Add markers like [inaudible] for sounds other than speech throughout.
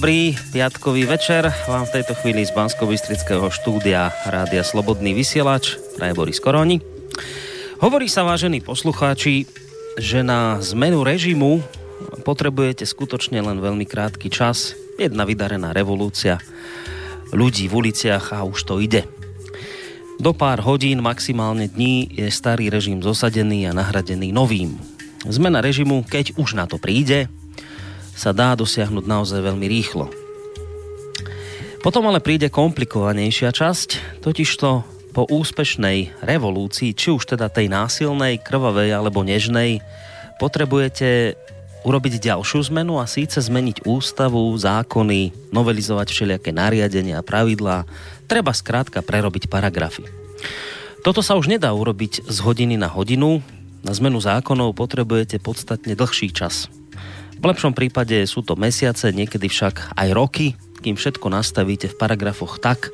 dobrý piatkový večer vám v tejto chvíli z bansko štúdia Rádia Slobodný vysielač praje Boris Koroni. Hovorí sa, vážení poslucháči, že na zmenu režimu potrebujete skutočne len veľmi krátky čas, jedna vydarená revolúcia ľudí v uliciach a už to ide. Do pár hodín, maximálne dní je starý režim zosadený a nahradený novým. Zmena režimu, keď už na to príde, sa dá dosiahnuť naozaj veľmi rýchlo. Potom ale príde komplikovanejšia časť, totižto po úspešnej revolúcii, či už teda tej násilnej, krvavej alebo nežnej, potrebujete urobiť ďalšiu zmenu a síce zmeniť ústavu, zákony, novelizovať všelijaké nariadenia pravidlá. Treba skrátka prerobiť paragrafy. Toto sa už nedá urobiť z hodiny na hodinu. Na zmenu zákonov potrebujete podstatne dlhší čas. V lepšom prípade sú to mesiace, niekedy však aj roky, kým všetko nastavíte v paragrafoch tak,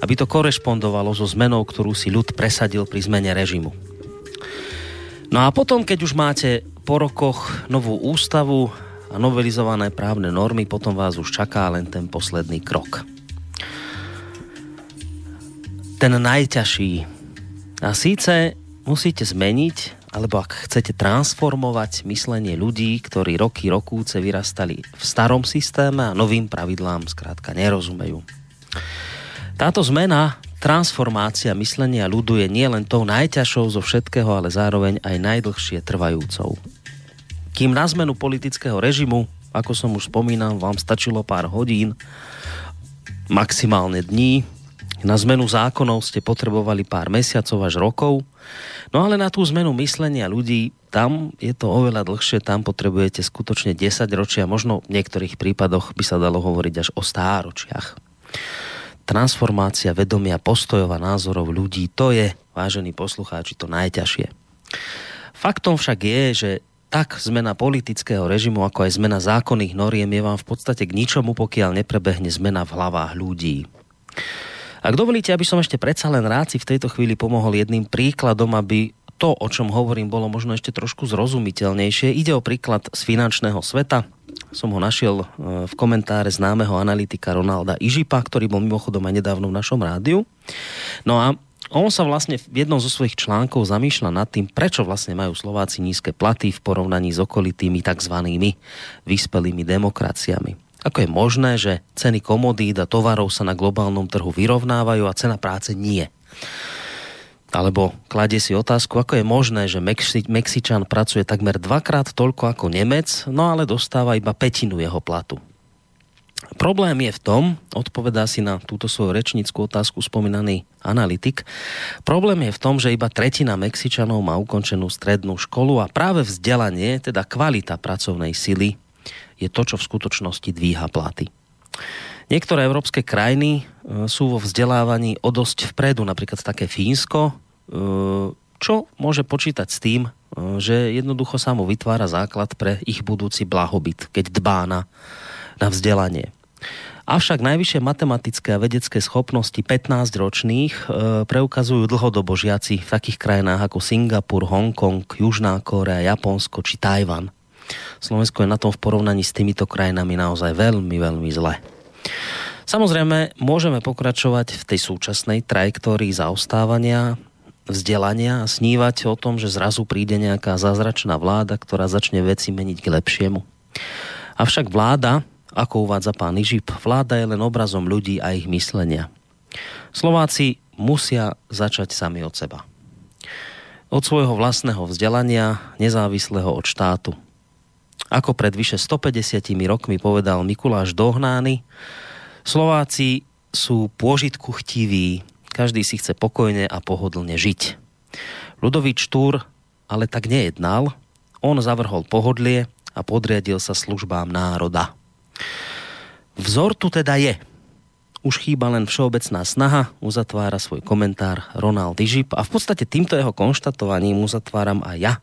aby to korešpondovalo so zmenou, ktorú si ľud presadil pri zmene režimu. No a potom, keď už máte po rokoch novú ústavu a novelizované právne normy, potom vás už čaká len ten posledný krok. Ten najťažší. A síce musíte zmeniť alebo ak chcete transformovať myslenie ľudí, ktorí roky rokúce vyrastali v starom systéme a novým pravidlám skrátka nerozumejú. Táto zmena, transformácia myslenia ľudu je nielen tou najťažšou zo všetkého, ale zároveň aj najdlhšie trvajúcou. Kým na zmenu politického režimu, ako som už spomínal, vám stačilo pár hodín, maximálne dní, na zmenu zákonov ste potrebovali pár mesiacov až rokov, No ale na tú zmenu myslenia ľudí, tam je to oveľa dlhšie, tam potrebujete skutočne 10 ročia, možno v niektorých prípadoch by sa dalo hovoriť až o stáročiach. Transformácia vedomia, postojov a názorov ľudí, to je, vážení poslucháči, to najťažšie. Faktom však je, že tak zmena politického režimu, ako aj zmena zákonných noriem je vám v podstate k ničomu, pokiaľ neprebehne zmena v hlavách ľudí. Ak dovolíte, aby som ešte predsa len rád si v tejto chvíli pomohol jedným príkladom, aby to, o čom hovorím, bolo možno ešte trošku zrozumiteľnejšie. Ide o príklad z finančného sveta. Som ho našiel e, v komentáre známeho analytika Ronalda Ižipa, ktorý bol mimochodom aj nedávno v našom rádiu. No a on sa vlastne v jednom zo svojich článkov zamýšľa nad tým, prečo vlastne majú Slováci nízke platy v porovnaní s okolitými tzv. vyspelými demokraciami. Ako je možné, že ceny komodít a tovarov sa na globálnom trhu vyrovnávajú a cena práce nie? Alebo kladie si otázku, ako je možné, že Mexi- Mexičan pracuje takmer dvakrát toľko ako Nemec, no ale dostáva iba petinu jeho platu. Problém je v tom, odpovedá si na túto svoju rečnickú otázku spomínaný analytik, problém je v tom, že iba tretina Mexičanov má ukončenú strednú školu a práve vzdelanie, teda kvalita pracovnej sily, je to, čo v skutočnosti dvíha platy. Niektoré európske krajiny e, sú vo vzdelávaní o dosť vpredu, napríklad také Fínsko, e, čo môže počítať s tým, e, že jednoducho samo vytvára základ pre ich budúci blahobyt, keď dbá na, na vzdelanie. Avšak najvyššie matematické a vedecké schopnosti 15-ročných preukazujú dlhodobo žiaci v takých krajinách ako Singapur, Hongkong, Južná Kórea, Japonsko či Tajvan. Slovensko je na tom v porovnaní s týmito krajinami naozaj veľmi, veľmi zle. Samozrejme, môžeme pokračovať v tej súčasnej trajektórii zaostávania, vzdelania a snívať o tom, že zrazu príde nejaká zázračná vláda, ktorá začne veci meniť k lepšiemu. Avšak vláda, ako uvádza pán Ižip, vláda je len obrazom ľudí a ich myslenia. Slováci musia začať sami od seba. Od svojho vlastného vzdelania, nezávislého od štátu. Ako pred vyše 150 rokmi povedal Mikuláš Dohnány, Slováci sú pôžitku chtiví, každý si chce pokojne a pohodlne žiť. Ludovič Štúr ale tak nejednal, on zavrhol pohodlie a podriadil sa službám národa. Vzor tu teda je. Už chýba len všeobecná snaha, uzatvára svoj komentár Ronald Ižip a v podstate týmto jeho konštatovaním uzatváram aj ja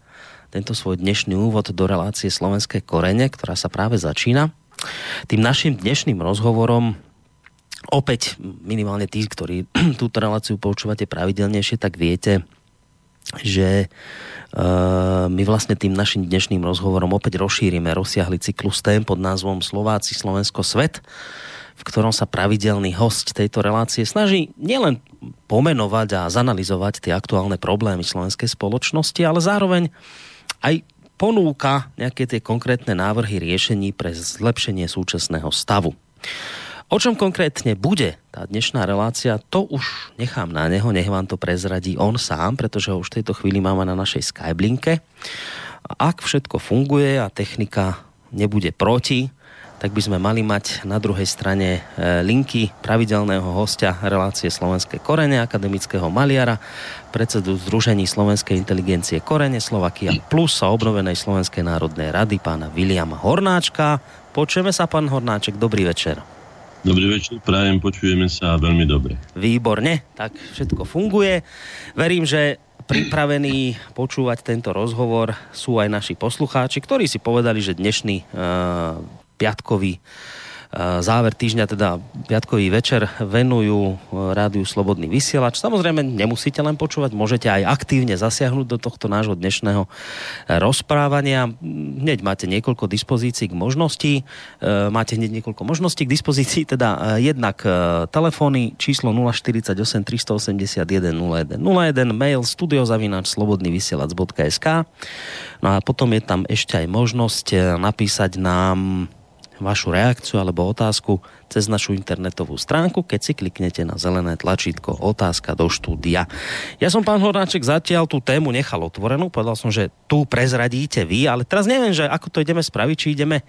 tento svoj dnešný úvod do relácie Slovenské korene, ktorá sa práve začína. Tým našim dnešným rozhovorom opäť minimálne tí, ktorí [clears throat] túto reláciu poučúvate pravidelnejšie, tak viete, že Uh, my vlastne tým našim dnešným rozhovorom opäť rozšírime rozsiahli cyklus tém pod názvom Slováci, Slovensko, Svet, v ktorom sa pravidelný host tejto relácie snaží nielen pomenovať a zanalizovať tie aktuálne problémy slovenskej spoločnosti, ale zároveň aj ponúka nejaké tie konkrétne návrhy riešení pre zlepšenie súčasného stavu. O čom konkrétne bude tá dnešná relácia, to už nechám na neho, nech vám to prezradí on sám, pretože ho už v tejto chvíli máme na našej Skyblinke. Ak všetko funguje a technika nebude proti, tak by sme mali mať na druhej strane e, linky pravidelného hostia relácie Slovenské korene, akademického maliara, predsedu Združení Slovenskej inteligencie Korene, Slovakia Plus a obnovenej Slovenskej národnej rady pána Viliama Hornáčka. Počujeme sa, pán Hornáček, dobrý večer. Dobrý večer, prajem, počujeme sa veľmi dobre. Výborne, tak všetko funguje. Verím, že pripravení počúvať tento rozhovor sú aj naši poslucháči, ktorí si povedali, že dnešný uh, piatkový Eh, záver týždňa, teda piatkový večer, venujú eh, rádiu Slobodný vysielač. Samozrejme, nemusíte len počúvať, môžete aj aktívne zasiahnuť do tohto nášho dnešného rozprávania. Hneď máte niekoľko dispozícií k možností. Máte hneď niekoľko možností k dispozícii, teda jednak telefóny číslo 048 381 01 01, mail studiozavináč slobodnyvysielac.sk No a potom je tam ešte aj možnosť napísať nám vašu reakciu alebo otázku cez našu internetovú stránku, keď si kliknete na zelené tlačítko otázka do štúdia. Ja som, pán Hornáček, zatiaľ tú tému nechal otvorenú, povedal som, že tu prezradíte vy, ale teraz neviem, že ako to ideme spraviť, či ideme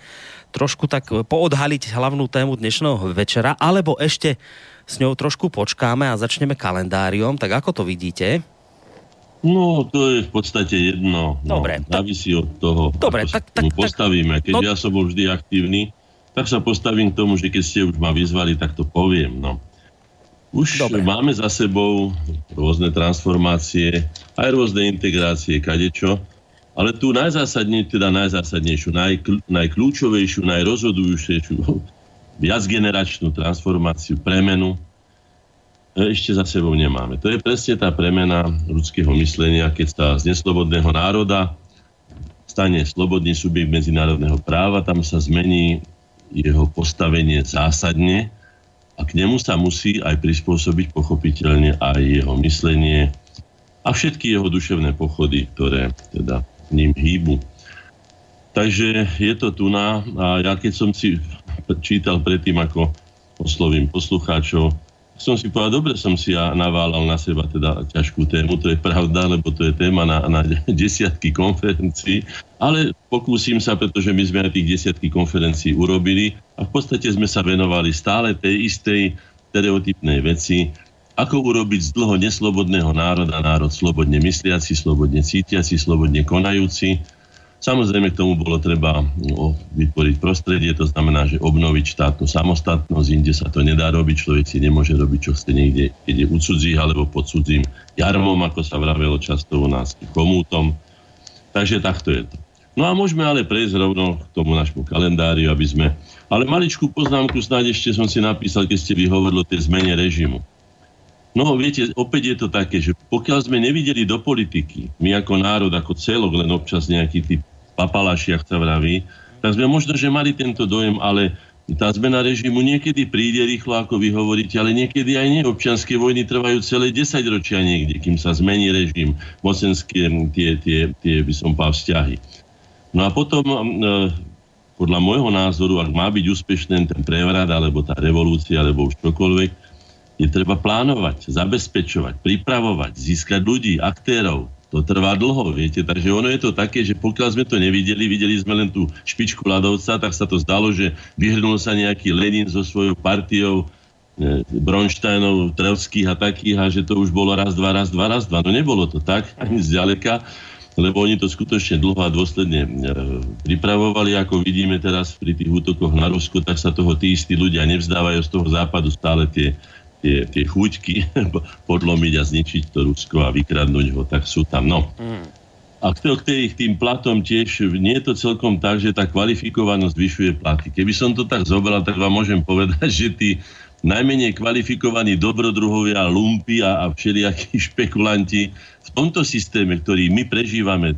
trošku tak poodhaliť hlavnú tému dnešného večera, alebo ešte s ňou trošku počkáme a začneme kalendáriom, tak ako to vidíte? No, to je v podstate jedno. No, Dobre. Závisí od toho, Dobre, ako tak, tak, tak, postavíme. Keď no, ja som bol vždy aktívny, tak sa postavím k tomu, že keď ste už ma vyzvali, tak to poviem. No. Už Dobre. máme za sebou rôzne transformácie, aj rôzne integrácie, kadečo, ale tú najzásadnejšiu, teda najzásadnejšiu, najkl, najkľúčovejšiu, najrozhodujúcejšiu, [laughs] viacgeneračnú transformáciu, premenu, e, ešte za sebou nemáme. To je presne tá premena ľudského myslenia, keď sa z neslobodného národa stane slobodný subjekt medzinárodného práva, tam sa zmení jeho postavenie zásadne a k nemu sa musí aj prispôsobiť pochopiteľne aj jeho myslenie a všetky jeho duševné pochody, ktoré teda ním hýbu. Takže je to tu na a ja keď som si čítal predtým, ako oslovím poslucháčov, som si povedal, dobre som si ja naválal na seba teda ťažkú tému, to je pravda, lebo to je téma na, na [laughs] desiatky konferencií, ale pokúsim sa, pretože my sme aj tých desiatky konferencií urobili a v podstate sme sa venovali stále tej istej stereotypnej veci, ako urobiť z dlho neslobodného národa národ slobodne mysliaci, slobodne cítiaci, slobodne konajúci, Samozrejme k tomu bolo treba no, vytvoriť prostredie, to znamená, že obnoviť štátnu samostatnosť, inde sa to nedá robiť, človek si nemôže robiť, čo chce niekde, keď je u cudzích alebo pod cudzím jarmom, ako sa vravelo často u nás, komútom. Takže takto je to. No a môžeme ale prejsť rovno k tomu našmu kalendáriu, aby sme... Ale maličkú poznámku snáď ešte som si napísal, keď ste vyhovorili o tej zmene režimu. No viete, opäť je to také, že pokiaľ sme nevideli do politiky, my ako národ, ako celok, len občas nejaký typ papalašiach sa vraví, tak sme možno, že mali tento dojem, ale tá zmena režimu niekedy príde rýchlo, ako vy hovoríte, ale niekedy aj nie. Občianské vojny trvajú celé 10 ročia niekde, kým sa zmení režim, mocenské tie, tie, tie by som povedal, vzťahy. No a potom, e, podľa môjho názoru, ak má byť úspešný ten prevrat, alebo tá revolúcia, alebo už čokoľvek, je treba plánovať, zabezpečovať, pripravovať, získať ľudí, aktérov, to trvá dlho, viete. Takže ono je to také, že pokiaľ sme to nevideli, videli sme len tú špičku ľadovca, tak sa to zdalo, že vyhrnul sa nejaký Lenin so svojou partiou e, Bronštajnov, Trevských a takých a že to už bolo raz, dva, raz, dva, raz, dva. No nebolo to tak, [laughs] ani zďaleka, lebo oni to skutočne dlho a dôsledne e, pripravovali. Ako vidíme teraz pri tých útokoch na Rusko, tak sa toho tí istí ľudia nevzdávajú z toho západu stále tie tie, tie chuťky [laughs] podlomiť a zničiť to Rusko a vykradnúť ho, tak sú tam. No. Mm. A k tým platom tiež nie je to celkom tak, že tá kvalifikovanosť zvyšuje platy. Keby som to tak zobral, tak vám môžem povedať, [laughs] že tí najmenej kvalifikovaní dobrodruhovia, lumpy a, a všelijakí [laughs] špekulanti v tomto systéme, ktorý my prežívame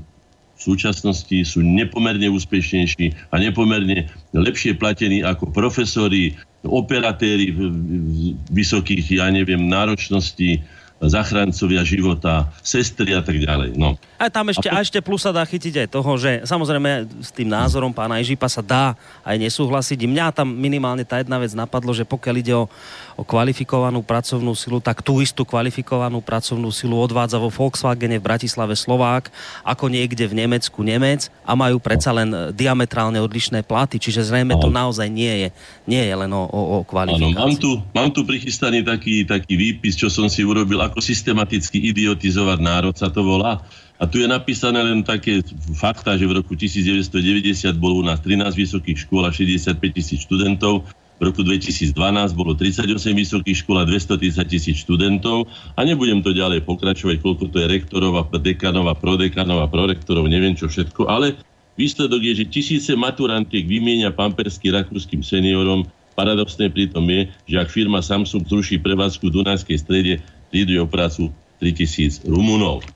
v súčasnosti sú nepomerne úspešnejší a nepomerne lepšie platení ako profesori, operatéri vysokých, ja neviem, náročností, zachrancovia života, sestry a tak ďalej. No. A tam ešte, a, po... a ešte plus sa dá chytiť aj toho, že samozrejme s tým názorom pána Ižipa sa dá aj nesúhlasiť. Mňa tam minimálne tá jedna vec napadlo, že pokiaľ ide o, o kvalifikovanú pracovnú silu, tak tú istú kvalifikovanú pracovnú silu odvádza vo Volkswagene v Bratislave Slovák, ako niekde v Nemecku Nemec a majú predsa len diametrálne odlišné platy, čiže zrejme to naozaj nie je, nie je len o, o, o kvalifikácii. Áno, mám tu, mám tu prichystaný taký, taký výpis, čo som si urobil ako systematicky idiotizovať národ sa to volá. A tu je napísané len také fakta, že v roku 1990 bolo u nás 13 vysokých škôl a 65 tisíc študentov. V roku 2012 bolo 38 vysokých škôl a 230 tisíc študentov. A nebudem to ďalej pokračovať, koľko to je rektorov a dekanov a prodekanov a prorektorov, neviem čo všetko, ale výsledok je, že tisíce maturantiek vymienia pampersky rakúskym seniorom. Paradoxné pritom je, že ak firma Samsung zruší prevádzku v Dunajskej strede, prídu o prácu 3000 Rumunov.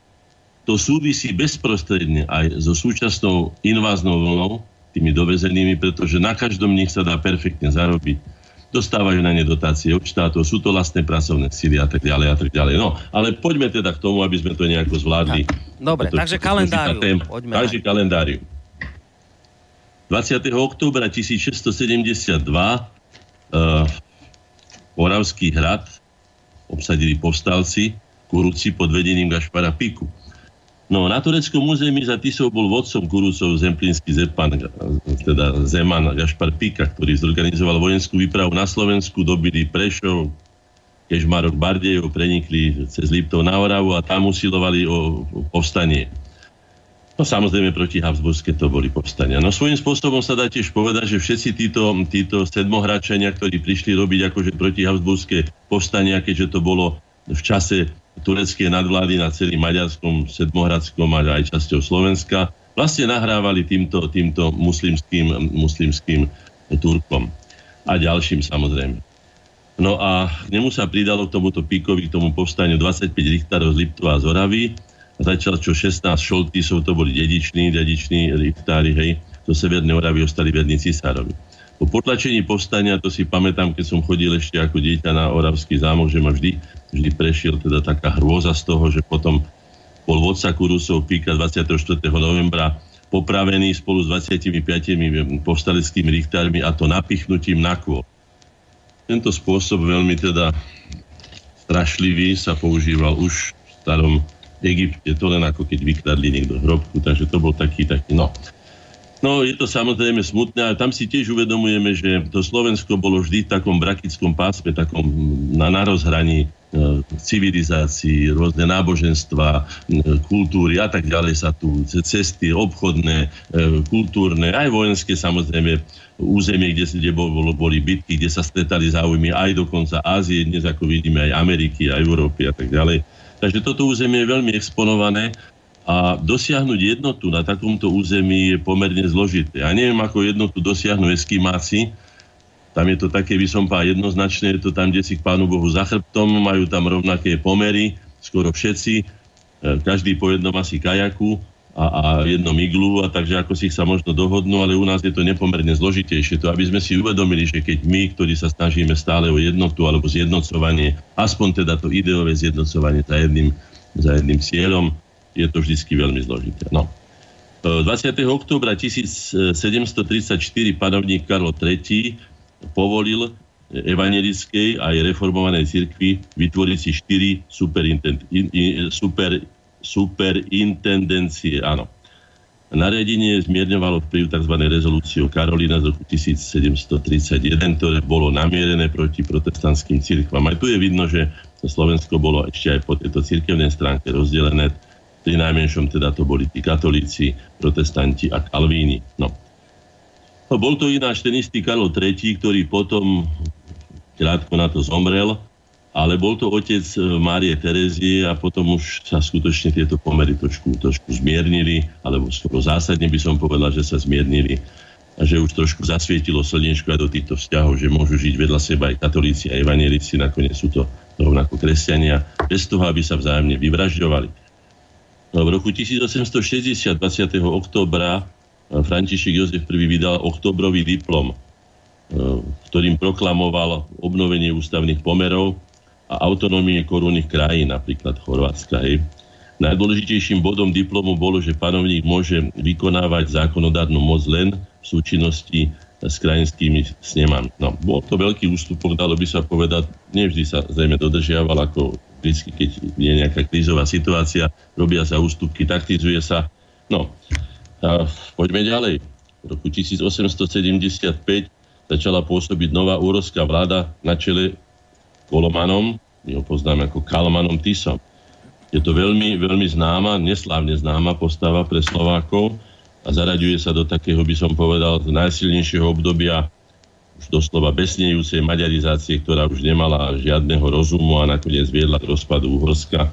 To súvisí bezprostredne aj so súčasnou inváznou vlnou, tými dovezenými, pretože na každom nich sa dá perfektne zarobiť. Dostávajú na ne dotácie od štátov, sú to vlastné pracovné síly a tak ďalej a tak ďalej. No, ale poďme teda k tomu, aby sme to nejako zvládli. Dobre, takže kalendárium. Poďme takže kalendárium. 20. októbra 1672 uh, Oravský hrad obsadili povstalci Kuruci pod vedením Gašpara Piku. No, na tureckom území za Tisou bol vodcom Kurucov zemplínsky Zepan, teda Zeman Gašpar Pika, ktorý zorganizoval vojenskú výpravu na Slovensku, dobili Prešov, Kežmarok, Bardejov, prenikli cez Liptov na Oravu a tam usilovali o, povstanie. No samozrejme proti Habsburské to boli povstania. No svojím spôsobom sa dá tiež povedať, že všetci títo, títo sedmohráčania, ktorí prišli robiť akože proti Habsburské povstania, keďže to bolo v čase tureckej nadvlády na celým Maďarskom, Sedmohradskom a aj časťou Slovenska, vlastne nahrávali týmto, týmto muslimským, muslimským Turkom. A ďalším samozrejme. No a k nemu sa pridalo k tomuto píkovi, k tomu povstaniu 25 Richtarov z Liptova a z Oravy, Začal čo 16 šoltisov, to boli dediční, dediční liftári, hej, do Severnej Oravy ostali verní cisárovi. Po potlačení povstania, to si pamätám, keď som chodil ešte ako dieťa na Oravský zámok, že ma vždy, vždy prešiel teda taká hrôza z toho, že potom bol vodca Kurusov Píka 24. novembra popravený spolu s 25 povstaleckými richtármi a to napichnutím na kôl. Tento spôsob veľmi teda strašlivý sa používal už v starom Egypte, to len ako keď vykradli niekto hrobku, takže to bol taký, taký, no. No, je to samozrejme smutné, ale tam si tiež uvedomujeme, že to Slovensko bolo vždy v takom brakickom pásme, takom na, na rozhraní e, civilizácií, rôzne náboženstva, e, kultúry a tak ďalej sa tu cesty obchodné, e, kultúrne, aj vojenské samozrejme územie, kde, kde bolo, boli bitky, kde sa stretali záujmy aj dokonca Ázie, dnes ako vidíme aj Ameriky, aj Európy a tak ďalej. Takže toto územie je veľmi exponované a dosiahnuť jednotu na takomto území je pomerne zložité. Ja neviem, ako jednotu dosiahnu eskimáci, tam je to také, by som povedal, jednoznačné, je to tam, kde si k Pánu Bohu za chrbtom, majú tam rovnaké pomery, skoro všetci, e, každý po jednom asi kajaku a, a jednom iglu, a takže ako si ich sa možno dohodnú, ale u nás je to nepomerne zložitejšie. To, aby sme si uvedomili, že keď my, ktorí sa snažíme stále o jednotu alebo zjednocovanie, aspoň teda to ideové zjednocovanie za jedným, za jedným cieľom, je to vždy veľmi zložité. No. 20. oktobra 1734 panovník Karlo III povolil evangelickej aj reformovanej cirkvi vytvoriť si štyri super, superintendencie. Áno. Nariadenie zmierňovalo vplyv tzv. rezolúciu Karolína z roku 1731, ktoré bolo namierené proti protestantským cirkvám. Aj tu je vidno, že Slovensko bolo ešte aj po tejto cirkevnej stránke rozdelené pri najmenšom teda to boli tí katolíci, protestanti a kalvíni. No. no. Bol to ináč ten istý Karol III, ktorý potom krátko na to zomrel, ale bol to otec e, Márie Terezie a potom už sa skutočne tieto pomery trošku, trošku zmiernili, alebo skoro zásadne by som povedal, že sa zmiernili. a že už trošku zasvietilo slnečko aj do týchto vzťahov, že môžu žiť vedľa seba aj katolíci a evanielici, nakoniec sú to rovnako kresťania, bez toho, aby sa vzájomne vyvražďovali. No, v roku 1860, 20. októbra, František Jozef I vydal oktobrový diplom, ktorým proklamoval obnovenie ústavných pomerov a autonómie korunných krajín, napríklad Chorvátska. Hej. Najdôležitejším bodom diplomu bolo, že panovník môže vykonávať zákonodárnu moc len v súčinnosti s krajinskými snemami. No, bol to veľký ústupok, dalo by sa povedať, nevždy sa zrejme dodržiaval, ako vždy, keď je nejaká krízová situácia, robia sa ústupky, taktizuje sa. No, a poďme ďalej. V roku 1875 začala pôsobiť nová úrovská vláda na čele Kolomanom, my ho poznáme ako Kalmanom Tisom. Je to veľmi, veľmi známa, neslávne známa postava pre Slovákov a zaraďuje sa do takého, by som povedal, najsilnejšieho obdobia už doslova besnejúcej maďarizácie, ktorá už nemala žiadneho rozumu a nakoniec viedla k rozpadu Uhorska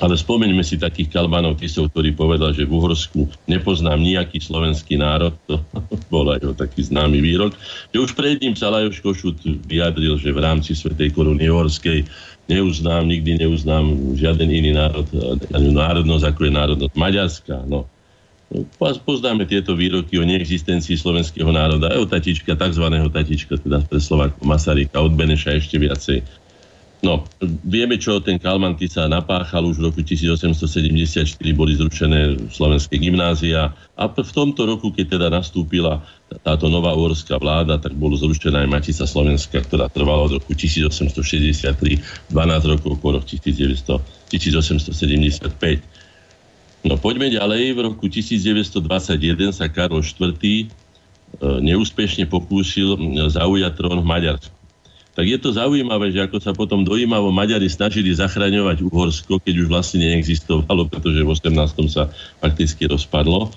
ale spomeňme si takých Kalbanov Tisov, ktorý povedal, že v Uhorsku nepoznám nejaký slovenský národ. To [laughs] bol aj jeho taký známy výrok. Že už pred sa Lajos Košut vyjadril, že v rámci Svetej koruny Uhorskej neuznám, nikdy neuznám žiaden iný národ, národnosť, ako je národnosť Maďarská. No. Poznáme tieto výroky o neexistencii slovenského národa, aj o tatička, tzv. tatička, teda pre Slovákov Masaryka, od Beneša ešte viacej. No, vieme, čo ten Kalman sa napáchal. Už v roku 1874 boli zrušené slovenské gymnázia a v tomto roku, keď teda nastúpila táto nová uhorská vláda, tak bolo zrušená aj Matica Slovenska, ktorá trvala od roku 1863, 12 rokov po 1900, 1875. No poďme ďalej. V roku 1921 sa Karol IV. E, neúspešne pokúsil zaujať trón v Maďarsku tak je to zaujímavé, že ako sa potom dojímavo Maďari snažili zachraňovať Uhorsko, keď už vlastne neexistovalo, pretože v 18. sa fakticky rozpadlo.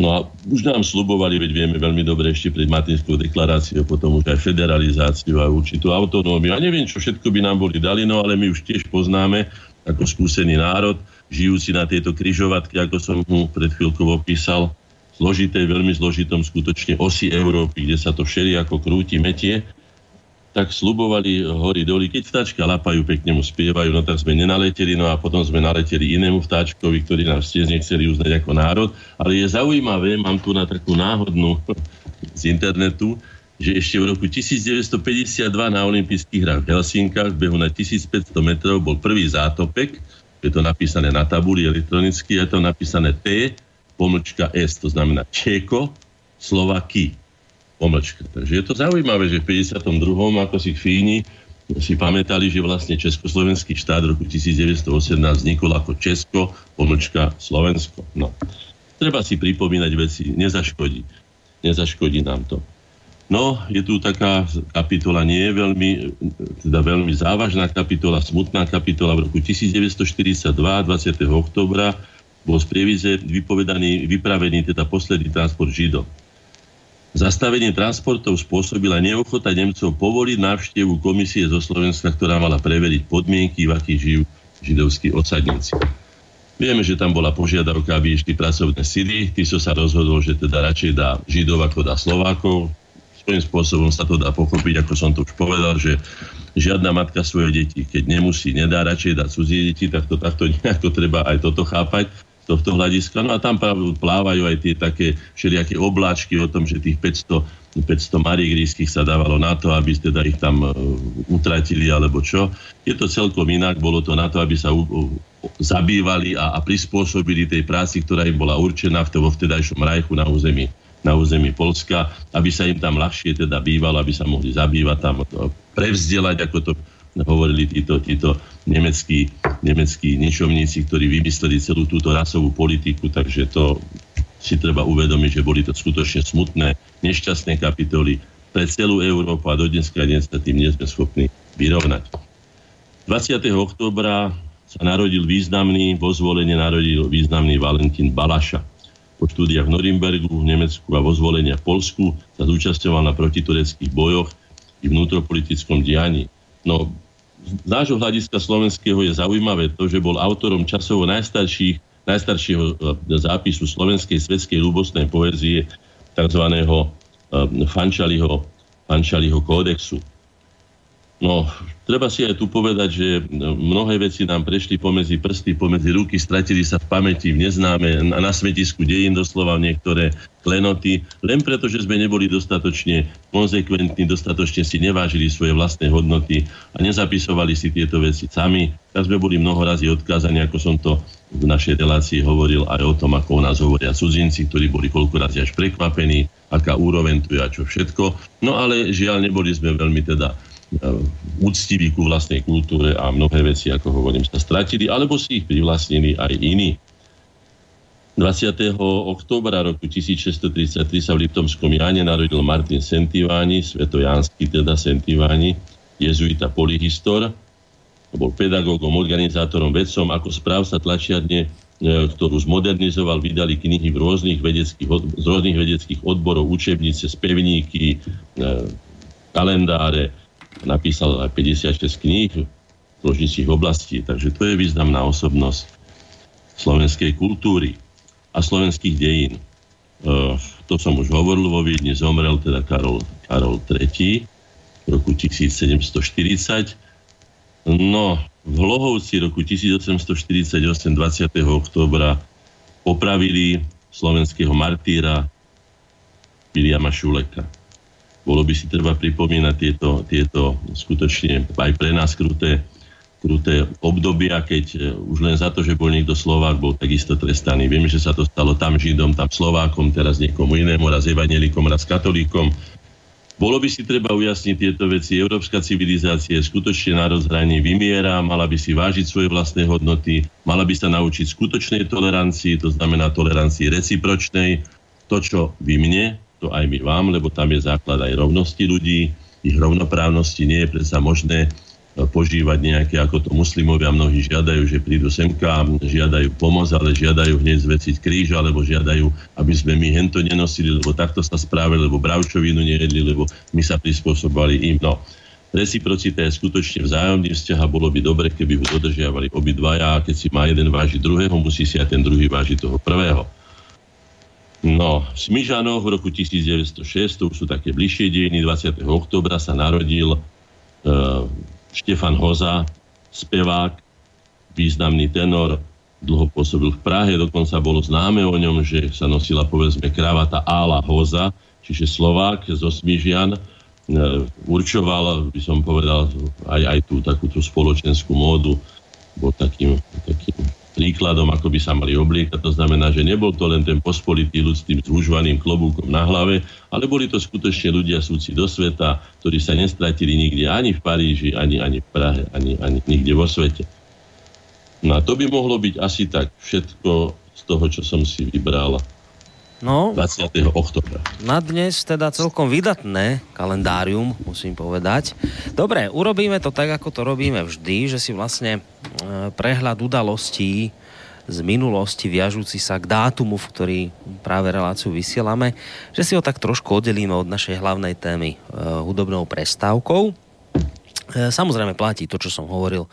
No a už nám slubovali, veď vieme veľmi dobre ešte pred Matinskou deklaráciou, potom už aj federalizáciu a určitú autonómiu. A neviem, čo všetko by nám boli dali, no ale my už tiež poznáme ako skúsený národ, žijúci na tejto kryžovatke, ako som mu pred chvíľkou opísal, zložitej, veľmi zložitom skutočne osi Európy, kde sa to všelijako krúti, metie tak slubovali hory doly, keď vtáčka lapajú, pekne mu spievajú, no tak sme nenaleteli, no a potom sme naleteli inému vtáčkovi, ktorý nás tiež nechceli uznať ako národ. Ale je zaujímavé, mám tu na takú náhodnú [laughs] z internetu, že ešte v roku 1952 na olympijských hrách v Helsinkách v behu na 1500 metrov bol prvý zátopek, je to napísané na tabuli elektronicky, je to napísané T, pomlčka S, to znamená Čeko, Slovaky pomlčka. Takže je to zaujímavé, že v 52. ako si Fíni si pamätali, že vlastne Československý štát roku 1918 vznikol ako Česko, pomlčka Slovensko. No. Treba si pripomínať veci, nezaškodí. Nezaškodí nám to. No, je tu taká kapitola, nie je veľmi, teda veľmi závažná kapitola, smutná kapitola. V roku 1942, 20. oktobra, bol z Prievize vypovedaný, vypravený teda posledný transport Židov. Zastavenie transportov spôsobila neochota Nemcov povoliť návštevu komisie zo Slovenska, ktorá mala preveriť podmienky, v akých žijú židovskí odsadníci. Vieme, že tam bola požiadavka, aby išli pracovné sily. Tiso sa rozhodol, že teda radšej dá Židov ako dá Slovákov. Svojím spôsobom sa to dá pochopiť, ako som to už povedal, že žiadna matka svoje deti, keď nemusí, nedá radšej dať cudzie deti, tak to takto [laughs] nejako treba aj toto chápať tohto hľadiska. No a tam plávajú aj tie také všelijaké obláčky o tom, že tých 500 500 marigríských sa dávalo na to, aby teda ich tam uh, utratili alebo čo. Je to celkom inak, bolo to na to, aby sa uh, zabývali a, a prispôsobili tej práci, ktorá im bola určená v vo vtedajšom rajchu na území, na území Polska, aby sa im tam ľahšie teda bývalo, aby sa mohli zabývať tam, prevzdelať, ako to hovorili títo, títo nemeckí, nemeckí ničovníci, ktorí vymysleli celú túto rasovú politiku, takže to si treba uvedomiť, že boli to skutočne smutné, nešťastné kapitoly pre celú Európu a do dneska dnes sa tým nie sme schopní vyrovnať. 20. oktobra sa narodil významný, vo zvolenie narodil významný Valentín Balaša. Po štúdiách v Norimbergu, v Nemecku a vo zvolenia v Polsku sa zúčastňoval na protitureckých bojoch i vnútropolitickom dianí. No, z nášho hľadiska slovenského je zaujímavé to, že bol autorom časovo najstarších, najstaršieho e, zápisu slovenskej svetskej ľubostnej poezie tzv. Fančaliho, Fančaliho kódexu. No, treba si aj tu povedať, že mnohé veci nám prešli pomedzi prsty, pomedzi ruky, stratili sa v pamäti, v neznáme, na svetisku dejín doslova niektoré klenoty, len preto, že sme neboli dostatočne konzekventní, dostatočne si nevážili svoje vlastné hodnoty a nezapisovali si tieto veci sami. Tak sme boli mnoho razy odkázaní, ako som to v našej relácii hovoril aj o tom, ako o nás hovoria cudzinci, ktorí boli koľko razy až prekvapení, aká úroveň tu je a čo všetko. No ale žiaľ, neboli sme veľmi teda úctiví ku vlastnej kultúre a mnohé veci, ako hovorím, sa stratili, alebo si ich privlastnili aj iní. 20. októbra roku 1633 sa v Liptomskom Jáne narodil Martin Sentiváni, svetojánsky teda Sentiváni, jezuita polyhistor, bol pedagógom, organizátorom, vedcom, ako správca tlačiarne, e, ktorú zmodernizoval, vydali knihy v rôznych vedeckých, z rôznych vedeckých odborov, učebnice, spevníky, e, kalendáre, napísal aj 56 kníh v ložnických oblastí, takže to je významná osobnosť slovenskej kultúry a slovenských dejín. Uh, to som už hovoril, vo Viedni zomrel teda Karol, Karol III v roku 1740. No, v Hlohovci roku 1848 20. oktobra popravili slovenského martýra Viliama Šuleka. Bolo by si treba pripomínať tieto, tieto skutočne aj pre nás kruté, kruté obdobia, keď e, už len za to, že bol niekto Slovák, bol takisto trestaný. Viem, že sa to stalo tam Židom, tam Slovákom, teraz niekomu inému, raz evanelikom, raz katolíkom. Bolo by si treba ujasniť tieto veci. Európska civilizácia je skutočne na rozhraní vymiera, mala by si vážiť svoje vlastné hodnoty, mala by sa naučiť skutočnej tolerancii, to znamená tolerancii recipročnej. To, čo vy mne, to aj my vám, lebo tam je základ aj rovnosti ľudí, ich rovnoprávnosti nie je predsa možné e, požívať nejaké, ako to muslimovia mnohí žiadajú, že prídu semka, žiadajú pomoc, ale žiadajú hneď zveciť kríž, alebo žiadajú, aby sme my hento nenosili, lebo takto sa správali, lebo bravčovinu nejedli, lebo my sa prispôsobovali im. No, reciprocita je skutočne vzájomný vzťah a bolo by dobre, keby ho dodržiavali obidvaja a keď si má jeden vážiť druhého, musí si aj ten druhý vážiť toho prvého. No, v Smižanoch v roku 1906, to už sú také bližšie dejiny, 20. oktobra sa narodil uh, Štefan Hoza, spevák, významný tenor, dlho pôsobil v Prahe, dokonca bolo známe o ňom, že sa nosila povedzme kravata Ála Hoza, čiže Slovák zo Smižian, uh, určoval, by som povedal, aj, aj tú takúto spoločenskú módu, bol takým, takým príkladom, ako by sa mali obliekať. To znamená, že nebol to len ten pospolitý ľud s tým zúžvaným klobúkom na hlave, ale boli to skutočne ľudia súci do sveta, ktorí sa nestratili nikde ani v Paríži, ani, ani v Prahe, ani, ani nikde vo svete. No a to by mohlo byť asi tak všetko z toho, čo som si vybral No, 20. oktobra. Na dnes teda celkom vydatné kalendárium, musím povedať. Dobre, urobíme to tak, ako to robíme vždy, že si vlastne e, prehľad udalostí z minulosti viažúci sa k dátumu, v ktorý práve reláciu vysielame, že si ho tak trošku oddelíme od našej hlavnej témy e, hudobnou prestávkou. E, samozrejme platí to, čo som hovoril.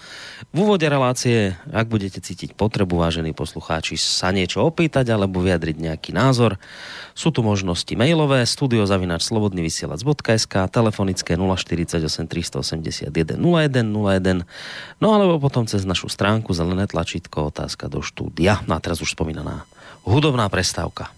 V úvode relácie, ak budete cítiť potrebu, vážení poslucháči, sa niečo opýtať alebo vyjadriť nejaký názor, sú tu možnosti mailové studiozavinačslobodnyvysielac.sk telefonické 048 381 0101 no alebo potom cez našu stránku zelené tlačítko otázka do štúdia. No a teraz už spomínaná hudobná prestávka.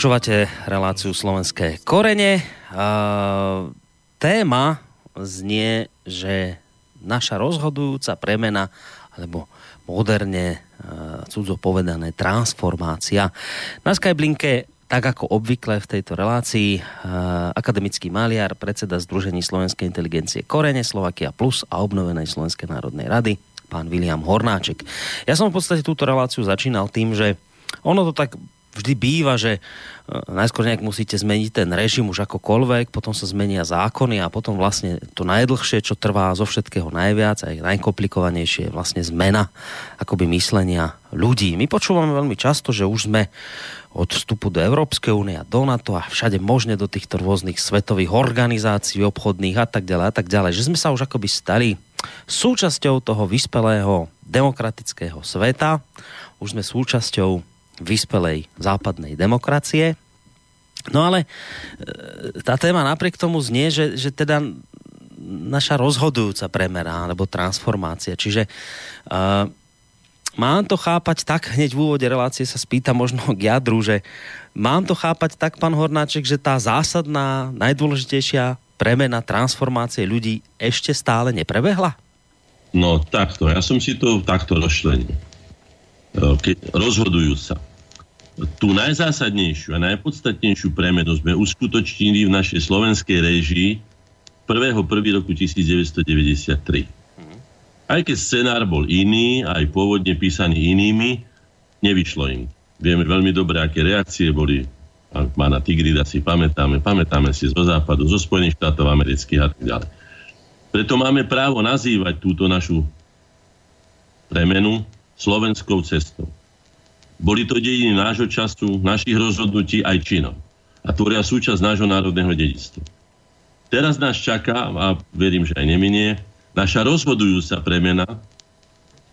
Počúvate reláciu Slovenské korene. téma znie, že naša rozhodujúca premena, alebo moderne cudzo povedané transformácia. Na Skyblinke tak ako obvykle v tejto relácii akademický maliar, predseda Združení slovenskej inteligencie Korene, Slovakia Plus a obnovenej Slovenskej národnej rady, pán William Hornáček. Ja som v podstate túto reláciu začínal tým, že ono to tak vždy býva, že e, najskôr nejak musíte zmeniť ten režim už akokoľvek, potom sa zmenia zákony a potom vlastne to najdlhšie, čo trvá zo všetkého najviac, aj najkomplikovanejšie je vlastne zmena akoby myslenia ľudí. My počúvame veľmi často, že už sme od vstupu do Európskej únie a do NATO a všade možne do týchto rôznych svetových organizácií obchodných a tak ďalej a tak ďalej, že sme sa už akoby stali súčasťou toho vyspelého demokratického sveta, už sme súčasťou vyspelej západnej demokracie. No ale e, tá téma napriek tomu znie, že, že teda naša rozhodujúca premera alebo transformácia. Čiže uh, mám to chápať tak, hneď v úvode relácie sa spýta možno k jadru, že mám to chápať tak, pán Hornáček, že tá zásadná, najdôležitejšia premena, transformácie ľudí ešte stále neprebehla? No takto, ja som si to takto rozšlenil. E, rozhodujú sa tú najzásadnejšiu a najpodstatnejšiu premenu sme uskutočnili v našej slovenskej režii 1. 1. roku 1993. Aj keď scenár bol iný, aj pôvodne písaný inými, nevyšlo im. Vieme veľmi dobre, aké reakcie boli pána Tigrida si pamätáme, pamätáme si zo západu, zo Spojených štátov amerických a tak ďalej. Preto máme právo nazývať túto našu premenu slovenskou cestou. Boli to dediny nášho času, našich rozhodnutí aj činov. A tvoria súčasť nášho národného dedictva. Teraz nás čaká, a verím, že aj neminie, naša rozhodujúca premena,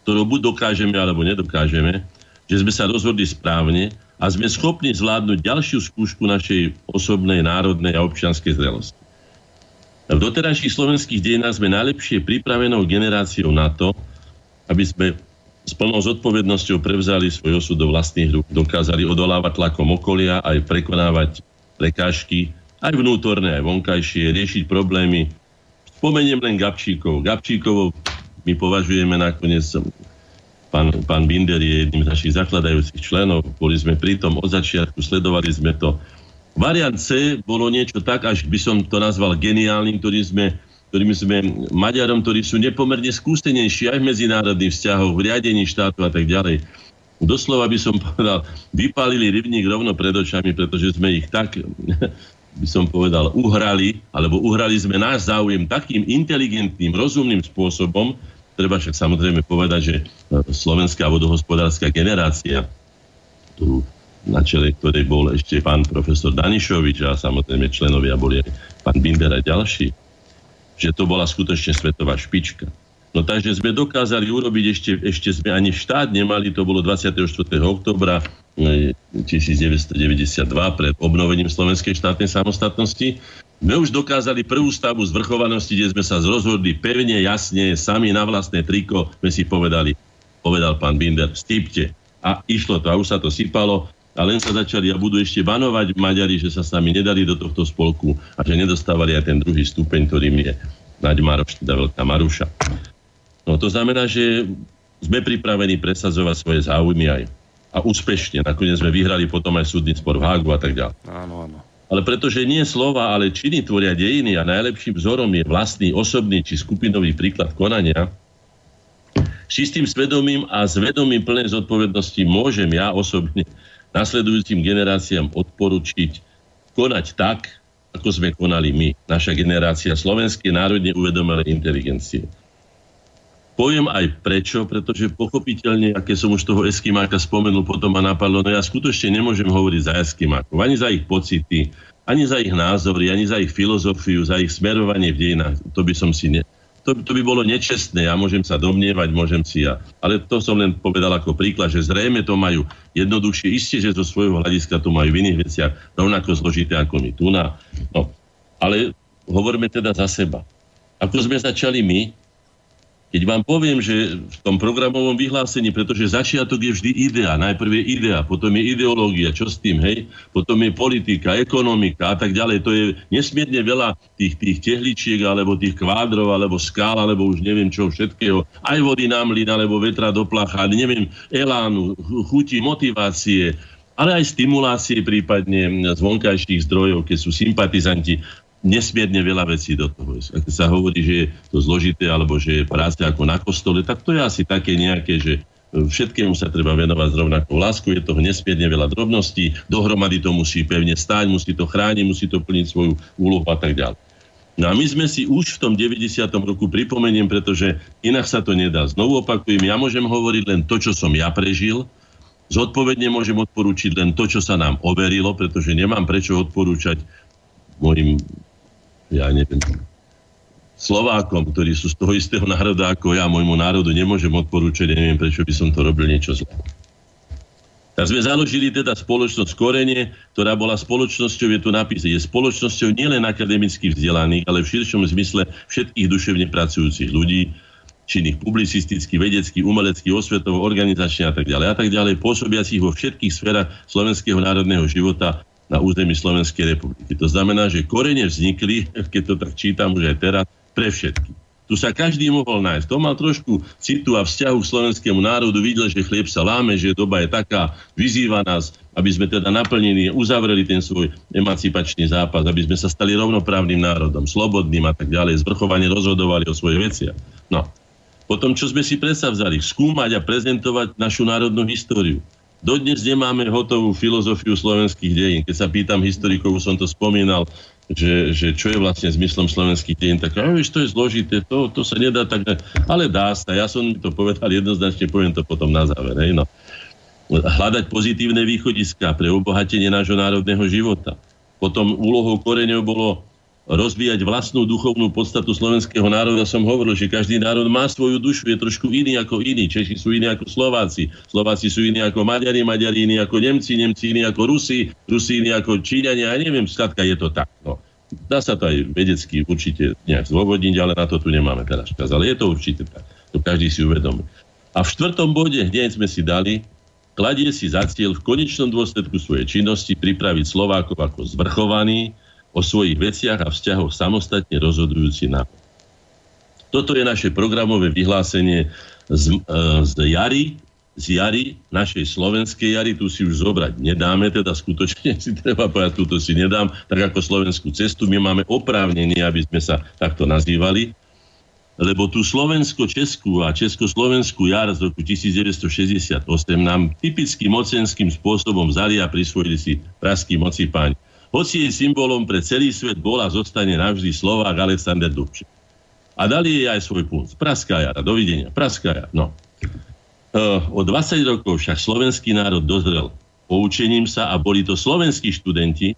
ktorú buď dokážeme, alebo nedokážeme, že sme sa rozhodli správne a sme schopní zvládnuť ďalšiu skúšku našej osobnej, národnej a občianskej zrelosti. V doterajších slovenských dejinách sme najlepšie pripravenou generáciou na to, aby sme s plnou zodpovednosťou prevzali svoj osud do vlastných rúk, dokázali odolávať tlakom okolia, aj prekonávať prekážky, aj vnútorné, aj vonkajšie, riešiť problémy. Spomeniem len Gabčíkov. Gabčíkovo my považujeme nakoniec, pán, pán Binder je jedným z našich zakladajúcich členov, boli sme pri tom od začiatku, sledovali sme to. Variant C bolo niečo tak, až by som to nazval geniálnym, ktorý sme ktorými sme Maďarom, ktorí sú nepomerne skúsenejší aj v medzinárodných vzťahoch, v riadení štátu a tak ďalej. Doslova by som povedal, vypálili rybník rovno pred očami, pretože sme ich tak, [laughs] by som povedal, uhrali, alebo uhrali sme náš záujem takým inteligentným, rozumným spôsobom, treba však samozrejme povedať, že slovenská vodohospodárska generácia, tu na čele ktorej bol ešte pán profesor Danišovič a samozrejme členovia boli aj pán Binder a ďalší, že to bola skutočne svetová špička. No takže sme dokázali urobiť, ešte, ešte sme ani štát nemali, to bolo 24. oktobra 1992 e, pred obnovením slovenskej štátnej samostatnosti. My už dokázali prvú stavu zvrchovanosti, kde sme sa rozhodli pevne, jasne, sami na vlastné triko, sme si povedali, povedal pán Binder, stýpte. A išlo to, a už sa to sypalo a len sa začali a budú ešte banovať Maďari, že sa s nami nedali do tohto spolku a že nedostávali aj ten druhý stupeň, ktorým je Naď Maroš, teda Veľká Maruša. No to znamená, že sme pripravení presadzovať svoje záujmy aj a úspešne. Nakoniec sme vyhrali potom aj súdny spor v Hágu a tak ďalej. Áno, áno. Ale pretože nie slova, ale činy tvoria dejiny a najlepším vzorom je vlastný, osobný či skupinový príklad konania, čistým svedomím a zvedomím plnej zodpovednosti môžem ja osobne nasledujúcim generáciám odporučiť konať tak, ako sme konali my, naša generácia slovenskej národne uvedomelej inteligencie. Poviem aj prečo, pretože pochopiteľne, aké som už toho Eskimáka spomenul, potom ma napadlo, no ja skutočne nemôžem hovoriť za Eskimákov, ani za ich pocity, ani za ich názory, ani za ich filozofiu, za ich smerovanie v dejinách. To by som si ne, to, to by bolo nečestné. Ja môžem sa domnievať, môžem si ja. Ale to som len povedal ako príklad, že zrejme to majú jednoduchšie. Isté, že zo svojho hľadiska to majú v iných veciach rovnako zložité ako my tu. No, ale hovoríme teda za seba. Ako sme začali my, Keď vám poviem, že v tom programovom vyhlásení, pretože začiatok je vždy idea, najprv je idea, potom je ideológia, čo s tým, hej, potom je politika, ekonomika a tak ďalej. To je nesmierne veľa tých, tých tehličiek, alebo tých kvádrov, alebo skál, alebo už neviem čo všetkého. Aj vody nám mlyn, alebo vetra do placha, neviem, elánu, chuti, motivácie, ale aj stimulácie prípadne z vonkajších zdrojov, keď sú sympatizanti nesmierne veľa vecí do toho. Ak sa hovorí, že je to zložité, alebo že je práca ako na kostole, tak to je asi také nejaké, že všetkému sa treba venovať s rovnakou láskou, je toho nesmierne veľa drobností, dohromady to musí pevne stáť, musí to chrániť, musí to plniť svoju úlohu a tak ďalej. No a my sme si už v tom 90. roku pripomeniem, pretože inak sa to nedá. Znovu opakujem, ja môžem hovoriť len to, čo som ja prežil, zodpovedne môžem odporúčiť len to, čo sa nám overilo, pretože nemám prečo odporúčať mojim ja neviem, Slovákom, ktorí sú z toho istého národa ako ja, môjmu národu nemôžem odporúčať, neviem, prečo by som to robil niečo zlé. Tak sme založili teda spoločnosť Korene, ktorá bola spoločnosťou, je tu napísané, je spoločnosťou nielen akademicky vzdelaných, ale v širšom zmysle všetkých duševne pracujúcich ľudí, činných publicistických, vedeckých, umeleckých, osvetov, organizačných a tak ďalej a tak ďalej, pôsobiacich vo všetkých sférach slovenského národného života na území Slovenskej republiky. To znamená, že korene vznikli, [laughs] keď to tak čítam už aj teraz, pre všetky. Tu sa každý mohol nájsť. To mal trošku citu a vzťahu k slovenskému národu, videl, že chlieb sa láme, že doba je taká, vyzýva nás, aby sme teda naplnili, uzavreli ten svoj emancipačný zápas, aby sme sa stali rovnoprávnym národom, slobodným a tak ďalej, zvrchovane rozhodovali o svojich veciach. No. Potom, čo sme si predstavzali, skúmať a prezentovať našu národnú históriu. Dodnes nemáme hotovú filozofiu slovenských dejín. Keď sa pýtam historikov, som to spomínal, že, že čo je vlastne zmyslom slovenských dejín, tak vieš, to je zložité, to, to sa nedá tak, ale dá sa. Ja som to povedal jednoznačne, poviem to potom na záver. Hej, no. Hľadať pozitívne východiska pre obohatenie nášho národného života. Potom úlohou koreňov bolo rozvíjať vlastnú duchovnú podstatu slovenského národa. Som hovoril, že každý národ má svoju dušu, je trošku iný ako iný. Češi sú iní ako Slováci, Slováci sú iní ako Maďari, Maďari iní ako Nemci, Nemci iní ako Rusi, Rusi iní ako Číňania. Ja neviem, skladka je to tak. No. Dá sa to aj vedecky určite nejak zôvodniť, ale na to tu nemáme teraz čas. Ale je to určite tak. To každý si uvedomí. A v štvrtom bode, kde sme si dali, kladie si za cieľ v konečnom dôsledku svojej činnosti pripraviť Slovákov ako zvrchovaný, o svojich veciach a vzťahoch samostatne rozhodujúci na. Toto je naše programové vyhlásenie z, e, z jary, z jary, našej slovenskej jary, tu si už zobrať nedáme, teda skutočne si treba povedať, túto si nedám, tak ako slovenskú cestu. My máme oprávnenie, aby sme sa takto nazývali, lebo tú slovensko-českú a československú jar z roku 1968 nám typickým mocenským spôsobom vzali a prisvojili si praskí moci páni. Hoci jej symbolom pre celý svet bol a zostane navždy Slovák Alexander Dubček. A dali jej aj svoj punc. Praská dovidenia. Praská jara, no. E, o 20 rokov však slovenský národ dozrel poučením sa a boli to slovenskí študenti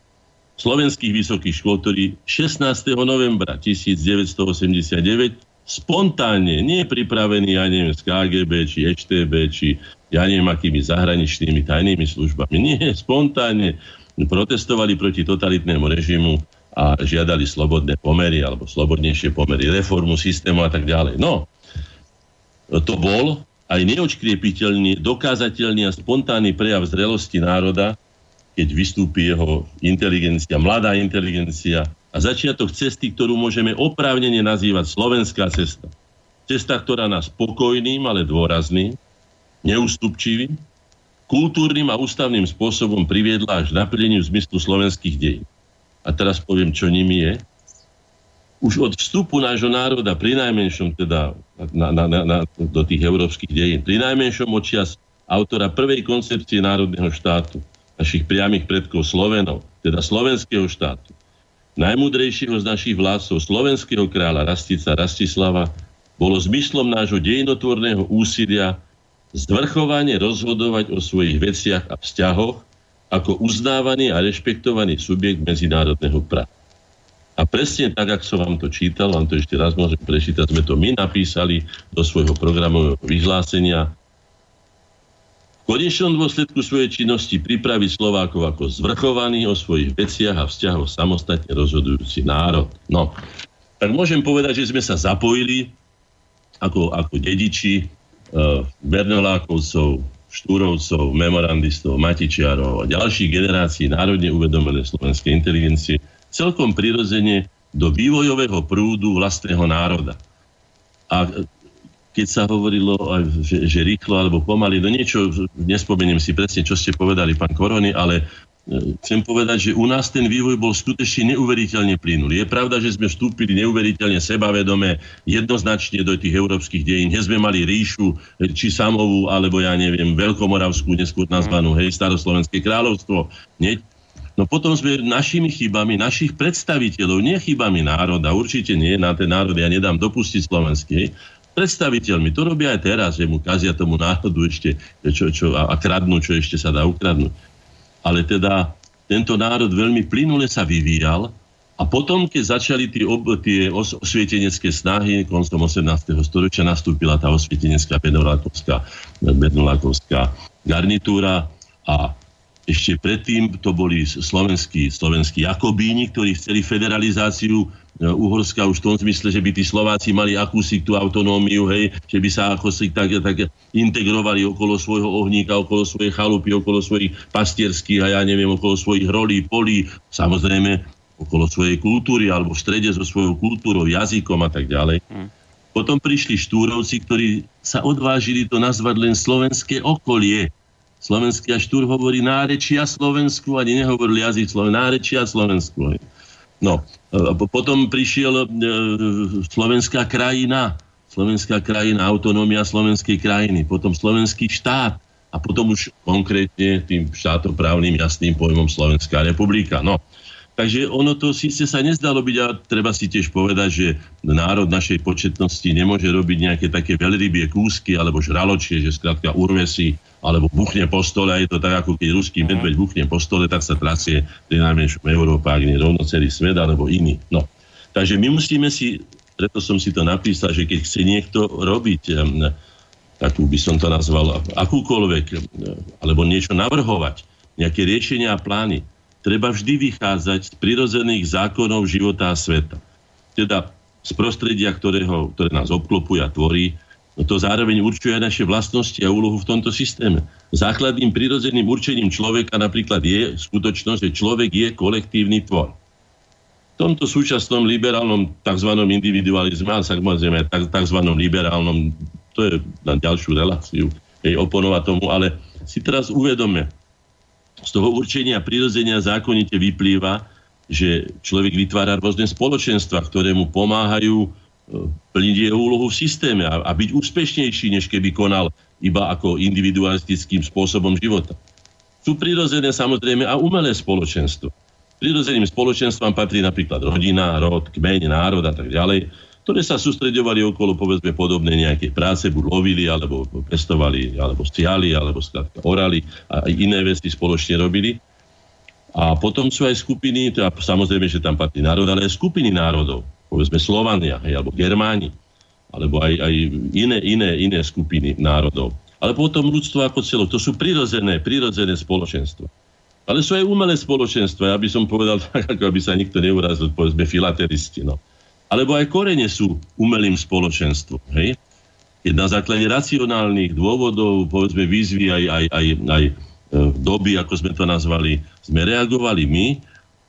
slovenských vysokých škôl, ktorí 16. novembra 1989 spontánne, nie pripravení, ja neviem, z KGB, či HTB, či ja neviem, akými zahraničnými tajnými službami. Nie, spontánne protestovali proti totalitnému režimu a žiadali slobodné pomery alebo slobodnejšie pomery, reformu systému a tak ďalej. No, to bol aj neočkriepiteľný, dokázateľný a spontánny prejav zrelosti národa, keď vystúpi jeho inteligencia, mladá inteligencia a začiatok cesty, ktorú môžeme oprávnene nazývať slovenská cesta. Cesta, ktorá nás spokojným, ale dôrazným, neústupčivým, kultúrnym a ústavným spôsobom priviedla až naplneniu zmyslu slovenských dejín. A teraz poviem, čo nimi je. Už od vstupu nášho národa, pri najmenšom teda na, na, na, na, do tých európskych dejín, pri najmenšom očias autora prvej koncepcie národného štátu, našich priamých predkov Slovenov, teda slovenského štátu, najmudrejšieho z našich vládcov, slovenského kráľa Rastica Rastislava, bolo zmyslom nášho dejinotvorného úsilia zdvrchovane rozhodovať o svojich veciach a vzťahoch ako uznávaný a rešpektovaný subjekt medzinárodného práva. A presne tak, ako som vám to čítal, vám to ešte raz môžem prečítať, sme to my napísali do svojho programového vyhlásenia. V konečnom dôsledku svojej činnosti pripraviť Slovákov ako zvrchovaný o svojich veciach a vzťahoch samostatne rozhodujúci národ. No, tak môžem povedať, že sme sa zapojili ako, ako dediči Bernolákovcov, Štúrovcov, memorandistov, Matičiarov a ďalších generácií národne uvedomené slovenskej inteligencie celkom prirodzene do vývojového prúdu vlastného národa. A keď sa hovorilo, že, že rýchlo alebo pomaly, no niečo, nespomeniem si presne, čo ste povedali, pán Korony, ale chcem povedať, že u nás ten vývoj bol skutočne neuveriteľne plynulý. Je pravda, že sme vstúpili neuveriteľne sebavedome jednoznačne do tých európskych dejín. Dnes sme mali ríšu, či samovú, alebo ja neviem, veľkomoravskú, neskôr nazvanú, hej, staroslovenské kráľovstvo. Nie? No potom sme našimi chybami, našich predstaviteľov, nie chybami národa, určite nie, na ten národ ja nedám dopustiť slovenský, predstaviteľmi. To robia aj teraz, že mu kazia tomu národu ešte čo, čo, a, a kradnú, čo ešte sa dá ukradnúť ale teda tento národ veľmi plynule sa vyvíjal a potom, keď začali tie, ob, tie os, osvietenecké snahy koncom 18. storočia, nastúpila tá osvietenecká bednolákovská garnitúra a ešte predtým to boli slovenskí, slovenskí Jakobíni, ktorí chceli federalizáciu Uhorska už v tom zmysle, že by tí Slováci mali akúsi tú autonómiu, hej, že by sa ako si tak, tak integrovali okolo svojho ohníka, okolo svojej chalupy, okolo svojich pastierských a ja neviem, okolo svojich rolí, polí, samozrejme okolo svojej kultúry alebo v strede so svojou kultúrou, jazykom a tak ďalej. Hmm. Potom prišli štúrovci, ktorí sa odvážili to nazvať len slovenské okolie Slovenský a Štúr hovorí nárečia Slovensku, ani nehovorili jazyk Sloven, nárečia Slovensku. No, a potom prišiel e, slovenská krajina, slovenská krajina, autonómia slovenskej krajiny, potom slovenský štát. A potom už konkrétne tým štátoprávnym jasným pojmom Slovenská republika. No, Takže ono to síce sa nezdalo byť a treba si tiež povedať, že národ našej početnosti nemôže robiť nejaké také veľrybie kúsky alebo žraločie, že skrátka urve si alebo buchne po stole je to tak, ako keď ruský medveď buchne po stole, tak sa trasie pri najmenšom Európa, ak nie rovno celý svet alebo iný. No. Takže my musíme si, preto som si to napísal, že keď chce niekto robiť takú by som to nazval, akúkoľvek, alebo niečo navrhovať, nejaké riešenia a plány, treba vždy vychádzať z prirodzených zákonov života a sveta. Teda z prostredia, ktorého, ktoré nás obklopuje a tvorí, to zároveň určuje aj naše vlastnosti a úlohu v tomto systéme. Základným prirodzeným určením človeka napríklad je skutočnosť, že človek je kolektívny tvor. V tomto súčasnom liberálnom tzv. individualizme, a tzv. liberálnom, to je na ďalšiu reláciu, jej oponovať tomu, ale si teraz uvedome, z toho určenia prirodzenia zákonite vyplýva, že človek vytvára rôzne spoločenstva, ktoré mu pomáhajú plniť jeho úlohu v systéme a, a byť úspešnejší, než keby konal iba ako individualistickým spôsobom života. Sú prirodzené samozrejme a umelé spoločenstvo. Prirodzeným spoločenstvám patrí napríklad rodina, rod, kmeň, národ a tak ďalej ktoré sa sústredovali okolo, povedzme, podobné nejaké práce, buď lovili, alebo pestovali, alebo stiali, alebo skladka orali a iné veci spoločne robili. A potom sú aj skupiny, teda samozrejme, že tam patrí národ, ale aj skupiny národov, povedzme Slovania, hej, alebo Germáni, alebo aj, aj iné, iné, iné skupiny národov. Ale potom ľudstvo ako celo, to sú prirodzené, prirodzené spoločenstva. Ale sú aj umelé spoločenstva, ja by som povedal [laughs] tak, ako aby sa nikto neurazil, povedzme filateristi. No. Alebo aj korene sú umelým spoločenstvom. Hej? Keď na základe racionálnych dôvodov, povedzme výzvy aj, aj, aj, aj e, doby, ako sme to nazvali, sme reagovali my,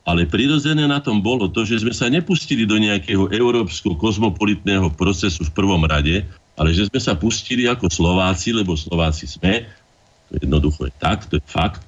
ale prirodzené na tom bolo to, že sme sa nepustili do nejakého európskeho kozmopolitného procesu v prvom rade, ale že sme sa pustili ako Slováci, lebo Slováci sme, to jednoducho je tak, to je fakt,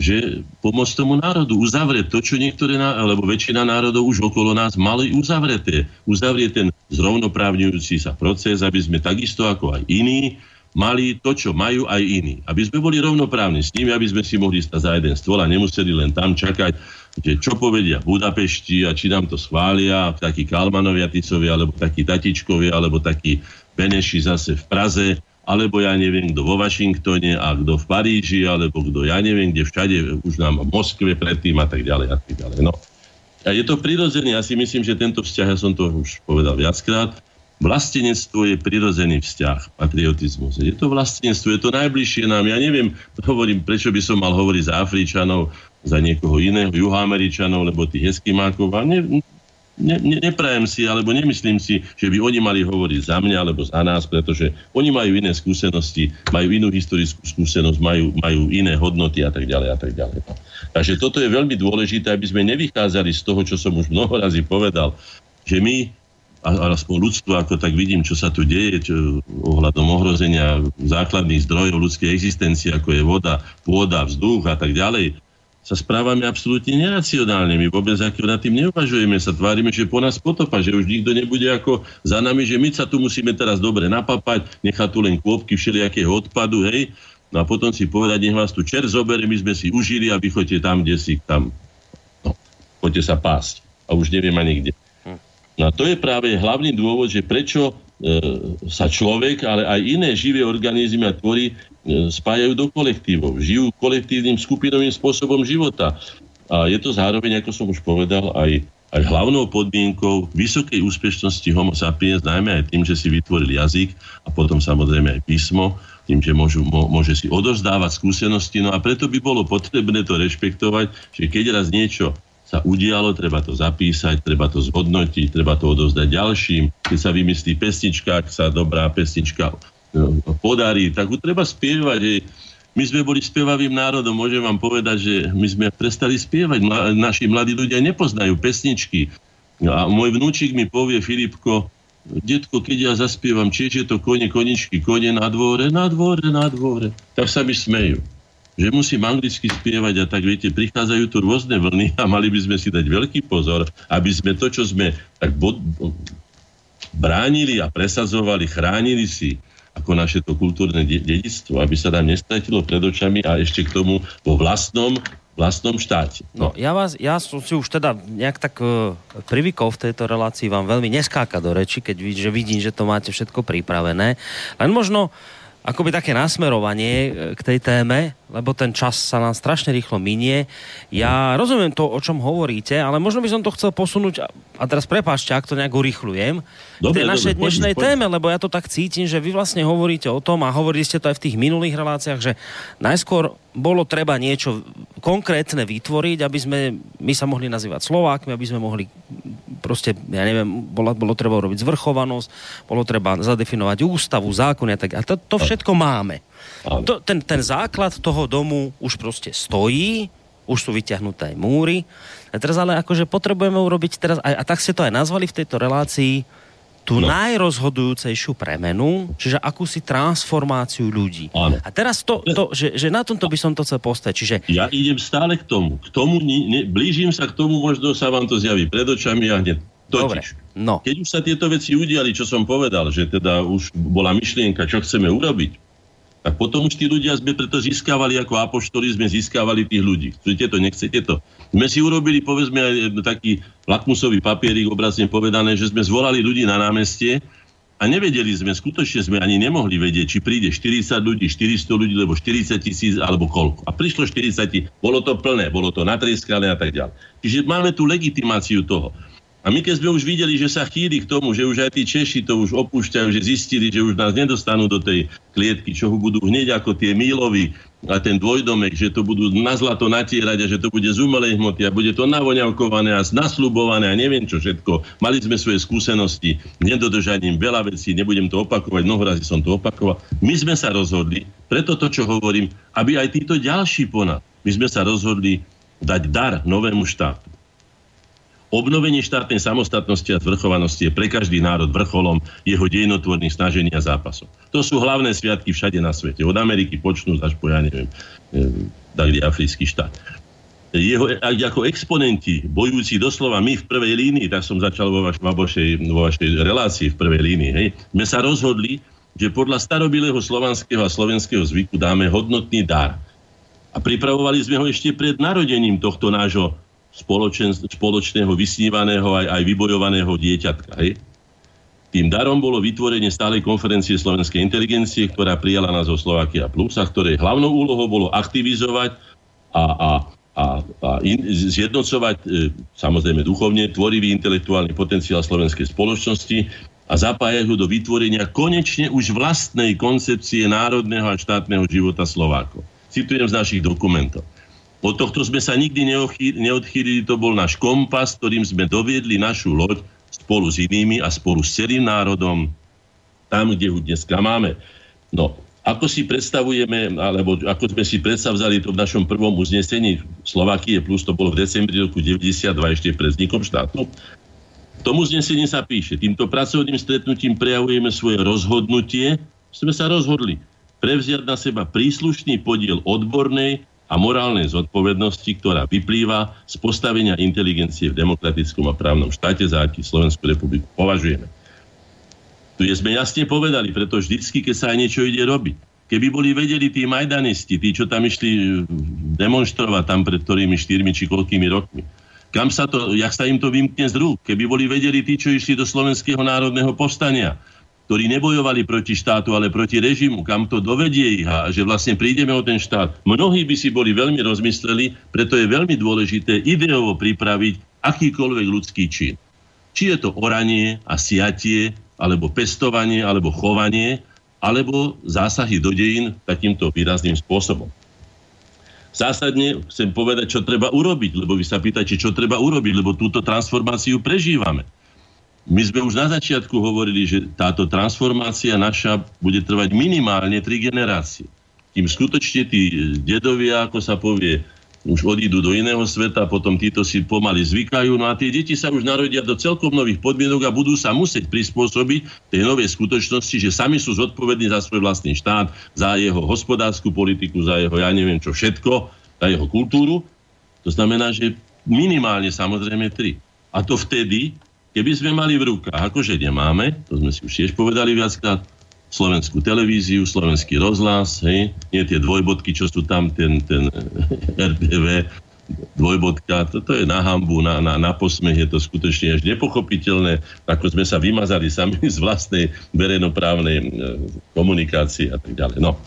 že pomôcť tomu národu, uzavrieť to, čo niektoré, alebo väčšina národov už okolo nás mali uzavreté. Uzavrieť ten zrovnoprávňujúci sa proces, aby sme takisto ako aj iní mali to, čo majú aj iní. Aby sme boli rovnoprávni s nimi, aby sme si mohli stať za jeden stôl a nemuseli len tam čakať, že čo povedia v Budapešti a či nám to schvália takí Kalmanovia Ticovi, alebo takí Tatičkovi, alebo takí Beneši zase v Praze alebo ja neviem, kto vo Washingtone a kto v Paríži, alebo kto ja neviem, kde všade, už nám v Moskve predtým a tak ďalej a tak ďalej. No. A je to prirodzené, ja si myslím, že tento vzťah, ja som to už povedal viackrát, vlastenectvo je prirodzený vzťah, patriotizmus. Je to vlastenectvo, je to najbližšie nám. Ja neviem, hovorím, prečo by som mal hovoriť za Afričanov, za niekoho iného, juhoameričanov, lebo tých eskimákov. A ne, ne, ne, neprajem si, alebo nemyslím si, že by oni mali hovoriť za mňa alebo za nás, pretože oni majú iné skúsenosti, majú inú historickú skúsenosť, majú, majú iné hodnoty a tak ďalej a tak ďalej. Takže toto je veľmi dôležité, aby sme nevychádzali z toho, čo som už mnoho razy povedal, že my aspoň ľudstvo, ako tak vidím, čo sa tu deje čo, ohľadom ohrozenia základných zdrojov ľudskej existencie, ako je voda, pôda, vzduch a tak ďalej, sa správame absolútne neracionálne. My vôbec ako nad tým neuvažujeme, sa tvárime, že po nás potopa, že už nikto nebude ako za nami, že my sa tu musíme teraz dobre napapať, nechať tu len kôpky všelijakého odpadu, hej, no a potom si povedať, nech vás tu čer zobere, my sme si užili a vy choďte tam, kde si tam, no, choďte sa pásť. A už neviem ani kde. No a to je práve hlavný dôvod, že prečo sa človek, ale aj iné živé organizmy a tvory e, spájajú do kolektívov. Žijú kolektívnym skupinovým spôsobom života. A je to zároveň, ako som už povedal, aj, aj hlavnou podmienkou vysokej úspešnosti homo sapiens, najmä aj tým, že si vytvoril jazyk a potom samozrejme aj písmo, tým, že môžu, môže si odozdávať skúsenosti. No a preto by bolo potrebné to rešpektovať, že keď raz niečo sa udialo, treba to zapísať, treba to zhodnotiť, treba to odovzdať ďalším. Keď sa vymyslí pesnička, ak sa dobrá pesnička no, podarí, tak ju treba spievať. My sme boli spievavým národom, môžem vám povedať, že my sme prestali spievať. Naši mladí ľudia nepoznajú pesničky. A môj vnúčik mi povie, Filipko, detko, keď ja zaspievam, či je to kone, koničky, kone na dvore, na dvore, na dvore, tak sa mi smejú že musím anglicky spievať a tak viete, prichádzajú tu rôzne vlny a mali by sme si dať veľký pozor, aby sme to, čo sme tak bod, bránili a presadzovali, chránili si ako naše to kultúrne dedictvo, aby sa nám nestratilo pred očami a ešte k tomu vo vlastnom vlastnom štáte. No. no ja, vás, ja som si už teda nejak tak uh, privykol v tejto relácii vám veľmi neskáka do reči, keď vid, že vidím, že to máte všetko pripravené. Len možno akoby také nasmerovanie e, k tej téme, lebo ten čas sa nám strašne rýchlo minie. Ja rozumiem to, o čom hovoríte, ale možno by som to chcel posunúť, a teraz prepáčte, ak to nejak urychľujem, k tej našej dobre, dnešnej poď, téme, lebo ja to tak cítim, že vy vlastne hovoríte o tom, a hovorili ste to aj v tých minulých reláciách, že najskôr bolo treba niečo konkrétne vytvoriť, aby sme my sa mohli nazývať Slovákmi, aby sme mohli proste, ja neviem, bolo, bolo treba urobiť zvrchovanosť, bolo treba zadefinovať ústavu, zákony a tak. A to, to všetko máme. To, ten, ten základ toho domu už proste stojí, už sú vyťahnuté aj múry. A teraz ale akože potrebujeme urobiť teraz, a, a tak ste to aj nazvali v tejto relácii, tú no. najrozhodujúcejšiu premenu, čiže akúsi transformáciu ľudí. Áno. A teraz to, to že, že na tomto by som to chcel postaviť. Čiže... Ja idem stále k tomu. K tomu ne, ne, blížim sa k tomu, možno sa vám to zjaví pred očami a hneď Totiž, Dobre, no. keď už sa tieto veci udiali, čo som povedal, že teda už bola myšlienka, čo chceme urobiť, tak potom už tí ľudia sme preto získavali ako apoštoli, sme získavali tých ľudí. Chcete to, nechcete to. Sme si urobili, povedzme, aj taký lakmusový papierik, obrazne povedané, že sme zvolali ľudí na námestie a nevedeli sme, skutočne sme ani nemohli vedieť, či príde 40 ľudí, 400 ľudí, alebo 40 tisíc, alebo koľko. A prišlo 40, bolo to plné, bolo to natrieskané a tak ďalej. Čiže máme tu legitimáciu toho. A my keď sme už videli, že sa chýli k tomu, že už aj tí Češi to už opúšťajú, že zistili, že už nás nedostanú do tej klietky, čo budú hneď ako tie mílovi a ten dvojdomek, že to budú na zlato natierať a že to bude z umelej hmoty a bude to navoňavkované a nasľubované a neviem čo všetko. Mali sme svoje skúsenosti nedodržaním veľa vecí, nebudem to opakovať, mnoho razy som to opakoval. My sme sa rozhodli, preto to, čo hovorím, aby aj títo ďalší ponad, my sme sa rozhodli dať dar novému štátu Obnovenie štátnej samostatnosti a zvrchovanosti je pre každý národ vrcholom jeho dejnotvorných snažení a zápasov. To sú hlavné sviatky všade na svete. Od Ameriky počnú až po, ja neviem, taký africký štát. Jeho, ako exponenti, bojujúci doslova my v prvej línii, tak som začal vo, vaš, vo, vašej, vo vašej relácii v prvej línii, hej, sme sa rozhodli, že podľa starobilého slovanského a slovenského zvyku dáme hodnotný dar. A pripravovali sme ho ešte pred narodením tohto nášho spoločného vysnívaného aj, aj vybojovaného dieťatka. Hej? Tým darom bolo vytvorenie stálej konferencie slovenskej inteligencie, ktorá prijala názov Slovakia Plus a ktorej hlavnou úlohou bolo aktivizovať a, a, a, a in, zjednocovať e, samozrejme duchovne tvorivý intelektuálny potenciál slovenskej spoločnosti a zapájať ho do vytvorenia konečne už vlastnej koncepcie národného a štátneho života Slovákov. Citujem z našich dokumentov. Od tohto sme sa nikdy neodchýlili, to bol náš kompas, ktorým sme doviedli našu loď spolu s inými a spolu s celým národom tam, kde ho dneska máme. No, ako si predstavujeme, alebo ako sme si predstavzali to v našom prvom uznesení Slovakie plus, to bolo v decembri roku 92 ešte pred vznikom štátu, v tom uznesení sa píše, týmto pracovným stretnutím prejavujeme svoje rozhodnutie, sme sa rozhodli prevziať na seba príslušný podiel odbornej a morálnej zodpovednosti, ktorá vyplýva z postavenia inteligencie v demokratickom a právnom štáte, za aký Slovenskú republiku považujeme. Tu sme jasne povedali, preto vždycky, keď sa aj niečo ide robiť. Keby boli vedeli tí majdanisti, tí, čo tam išli eh, demonstrovať tam pred ktorými štyrmi či koľkými rokmi, kam sa to, jak sa im to vymkne z rúk, keby boli vedeli tí, čo išli do Slovenského národného povstania, ktorí nebojovali proti štátu, ale proti režimu, kam to dovedie ich a že vlastne prídeme o ten štát. Mnohí by si boli veľmi rozmysleli, preto je veľmi dôležité ideovo pripraviť akýkoľvek ľudský čin. Či je to oranie a siatie, alebo pestovanie, alebo chovanie, alebo zásahy do dejín takýmto výrazným spôsobom. Zásadne chcem povedať, čo treba urobiť, lebo vy sa pýtate, čo treba urobiť, lebo túto transformáciu prežívame. My sme už na začiatku hovorili, že táto transformácia naša bude trvať minimálne tri generácie. Kým skutočne tí dedovia, ako sa povie, už odídu do iného sveta, potom títo si pomaly zvykajú, no a tie deti sa už narodia do celkom nových podmienok a budú sa musieť prispôsobiť tej novej skutočnosti, že sami sú zodpovední za svoj vlastný štát, za jeho hospodárskú politiku, za jeho, ja neviem čo všetko, za jeho kultúru. To znamená, že minimálne samozrejme tri. A to vtedy, keby sme mali v rukách, akože nemáme, to sme si už tiež povedali viackrát, slovenskú televíziu, slovenský rozhlas, hej, nie tie dvojbodky, čo sú tam, ten, ten [laughs] RTV, dvojbodka, toto je na hambu, na, na, na posmech, je to skutočne až nepochopiteľné, ako sme sa vymazali sami [laughs] z vlastnej verejnoprávnej e, komunikácie a tak ďalej. No.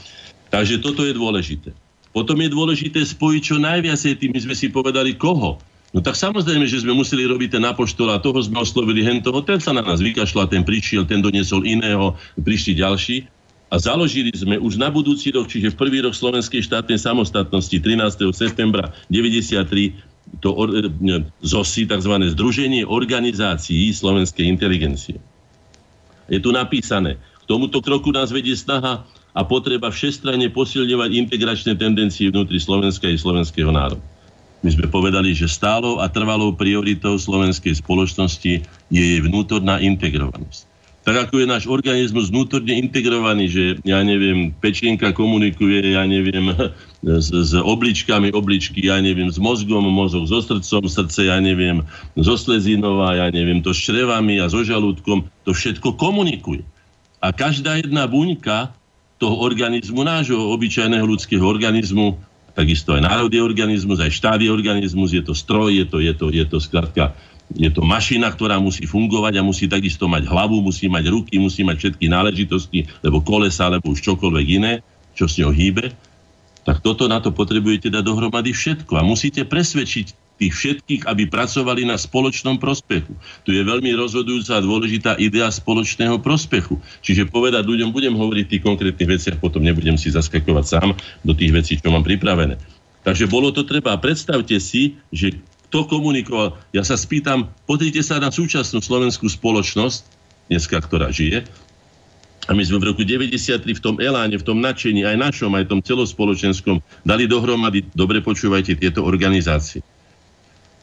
Takže toto je dôležité. Potom je dôležité spojiť čo najviac tým, my sme si povedali koho. No tak samozrejme, že sme museli robiť ten apoštol a toho sme oslovili hentoho, ten sa na nás vykašľal, ten prišiel, ten doniesol iného, prišli ďalší. A založili sme už na budúci rok, čiže v prvý rok Slovenskej štátnej samostatnosti 13. septembra 93 to ZOSI, tzv. Združenie organizácií slovenskej inteligencie. Je tu napísané, k tomuto kroku nás vedie snaha a potreba všestranne posilňovať integračné tendencie vnútri Slovenska i slovenského národa. My sme povedali, že stálou a trvalou prioritou slovenskej spoločnosti je jej vnútorná integrovanosť. Tak ako je náš organizmus vnútorne integrovaný, že ja neviem, pečienka komunikuje, ja neviem, [laughs] s, s obličkami obličky, ja neviem, s mozgom mozog, so srdcom srdce, ja neviem, so slezinová, ja neviem, to s črevami a so žalúdkom, to všetko komunikuje. A každá jedna buňka toho organizmu, nášho obyčajného ľudského organizmu, takisto aj národný organizmus, aj štát organizmus, je to stroj, je to, je to, je to skladka, je to mašina, ktorá musí fungovať a musí takisto mať hlavu, musí mať ruky, musí mať všetky náležitosti, lebo kolesa, alebo už čokoľvek iné, čo s ňou hýbe. Tak toto na to potrebujete dať dohromady všetko a musíte presvedčiť tých všetkých, aby pracovali na spoločnom prospechu. Tu je veľmi rozhodujúca a dôležitá idea spoločného prospechu. Čiže povedať ľuďom, budem hovoriť tých konkrétnych veciach, potom nebudem si zaskakovať sám do tých vecí, čo mám pripravené. Takže bolo to treba. Predstavte si, že kto komunikoval. Ja sa spýtam, pozrite sa na súčasnú slovenskú spoločnosť, dneska, ktorá žije, a my sme v roku 93 v tom eláne, v tom nadšení, aj našom, aj tom celospoločenskom, dali dohromady, dobre počúvajte, tieto organizácie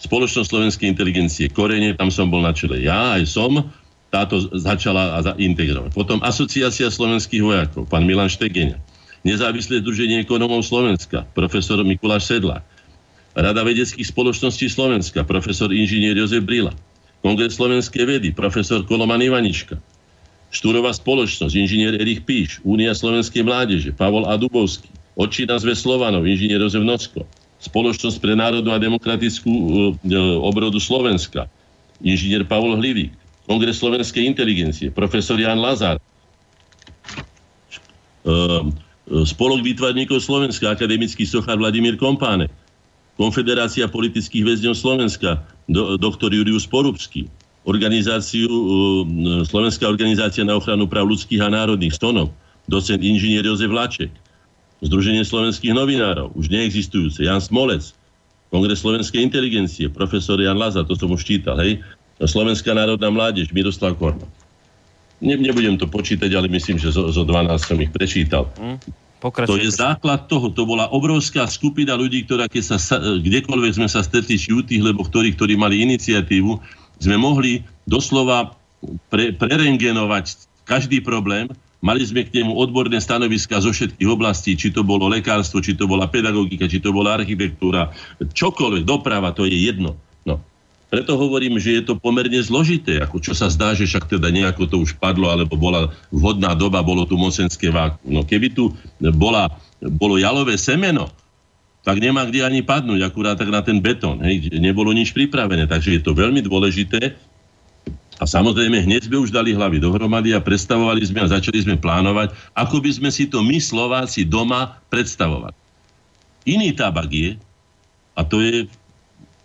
spoločnosť slovenskej inteligencie Korene, tam som bol na čele ja, aj som, táto začala integrovať. Potom Asociácia slovenských vojakov, pán Milan Štegeňa. Nezávislé združenie ekonomov Slovenska, profesor Mikuláš Sedla. Rada vedeckých spoločností Slovenska, profesor inžinier Jozef Brila. Kongres slovenskej vedy, profesor Koloman Ivanička. Štúrová spoločnosť, inžinier Erich Píš, Únia slovenskej mládeže, Pavol A. Dubovský. Očina zve Slovanov, inžinier Jozef Nocko Spoločnosť pre národnú a demokratickú e, e, obrodu Slovenska, inžinier Pavol Hlivík, Kongres slovenskej inteligencie, profesor Jan Lazar, e, Spolok výtvarníkov Slovenska, akademický sochár Vladimír Kompáne, Konfederácia politických väzňov Slovenska, do, doktor Jurius Porubský, organizáciu, Slovenská organizácia na ochranu práv ľudských a národných, Stonov, docent inžinier Jozef Laček, Združenie slovenských novinárov, už neexistujúce, Jan Smolec, Kongres slovenskej inteligencie, profesor Jan Laza, to som už čítal, hej, Slovenská národná mládež, Miroslav Korma. Ne, nebudem to počítať, ale myslím, že zo, zo 12 som ich prečítal. Mm, to je základ toho. To bola obrovská skupina ľudí, ktorá keď sa, kdekoľvek sme sa stretli, či u tých, lebo ktorí, ktorí mali iniciatívu, sme mohli doslova pre, prerengenovať každý problém Mali sme k nemu odborné stanoviska zo všetkých oblastí, či to bolo lekárstvo, či to bola pedagogika, či to bola architektúra, čokoľvek, doprava, to je jedno. No. Preto hovorím, že je to pomerne zložité, ako čo sa zdá, že však teda nejako to už padlo, alebo bola vhodná doba, bolo tu mocenské váku. No keby tu bola, bolo jalové semeno, tak nemá kde ani padnúť, akurát tak na ten betón. Hej. Nebolo nič pripravené, takže je to veľmi dôležité, a samozrejme, hneď sme už dali hlavy dohromady a predstavovali sme a začali sme plánovať, ako by sme si to my Slováci doma predstavovali. Iný tabak je, a to je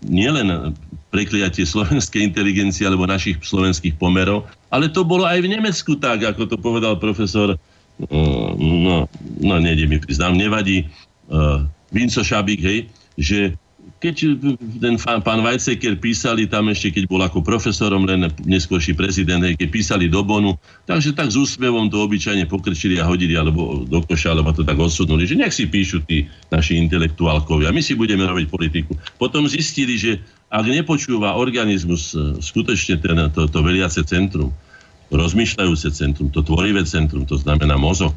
nielen prekliatie slovenskej inteligencie alebo našich slovenských pomerov, ale to bolo aj v Nemecku tak, ako to povedal profesor, uh, no, no nejde mi priznám, nevadí, uh, Vinco Šabík, hej, že keď ten pán Weizsäcker písali tam ešte, keď bol ako profesorom, len neskôrší prezident, keď písali do Bonu, takže tak s úsmevom to obyčajne pokrčili a hodili alebo do koša, alebo to tak odsudnuli, že nech si píšu tí naši intelektuálkovia, my si budeme robiť politiku. Potom zistili, že ak nepočúva organizmus e, skutočne ten, to, to veliace centrum, rozmýšľajúce centrum, to tvorivé centrum, to znamená mozog,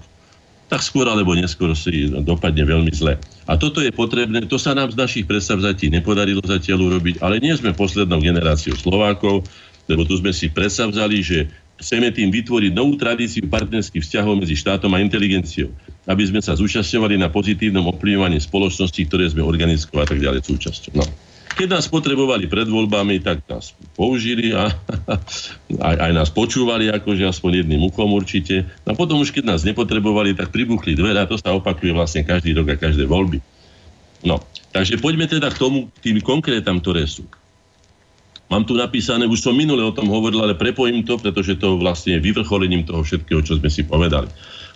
tak skôr alebo neskôr si dopadne veľmi zle. A toto je potrebné, to sa nám z našich predstavzatí nepodarilo zatiaľ urobiť, ale nie sme poslednou generáciou Slovákov, lebo tu sme si predstavzali, že chceme tým vytvoriť novú tradíciu partnerských vzťahov medzi štátom a inteligenciou, aby sme sa zúčastňovali na pozitívnom ovplyvňovaní spoločnosti, ktoré sme organickou a tak ďalej súčasťou. No. Keď nás potrebovali pred voľbami, tak nás použili a [laughs] aj, aj nás počúvali, akože aspoň jedným uchom určite. A potom už keď nás nepotrebovali, tak pribuchli dvere a to sa opakuje vlastne každý rok a každé voľby. No, takže poďme teda k tomu, k tým konkrétam, ktoré sú. Mám tu napísané, už som minule o tom hovoril, ale prepojím to, pretože to vlastne je vyvrcholením toho všetkého, čo sme si povedali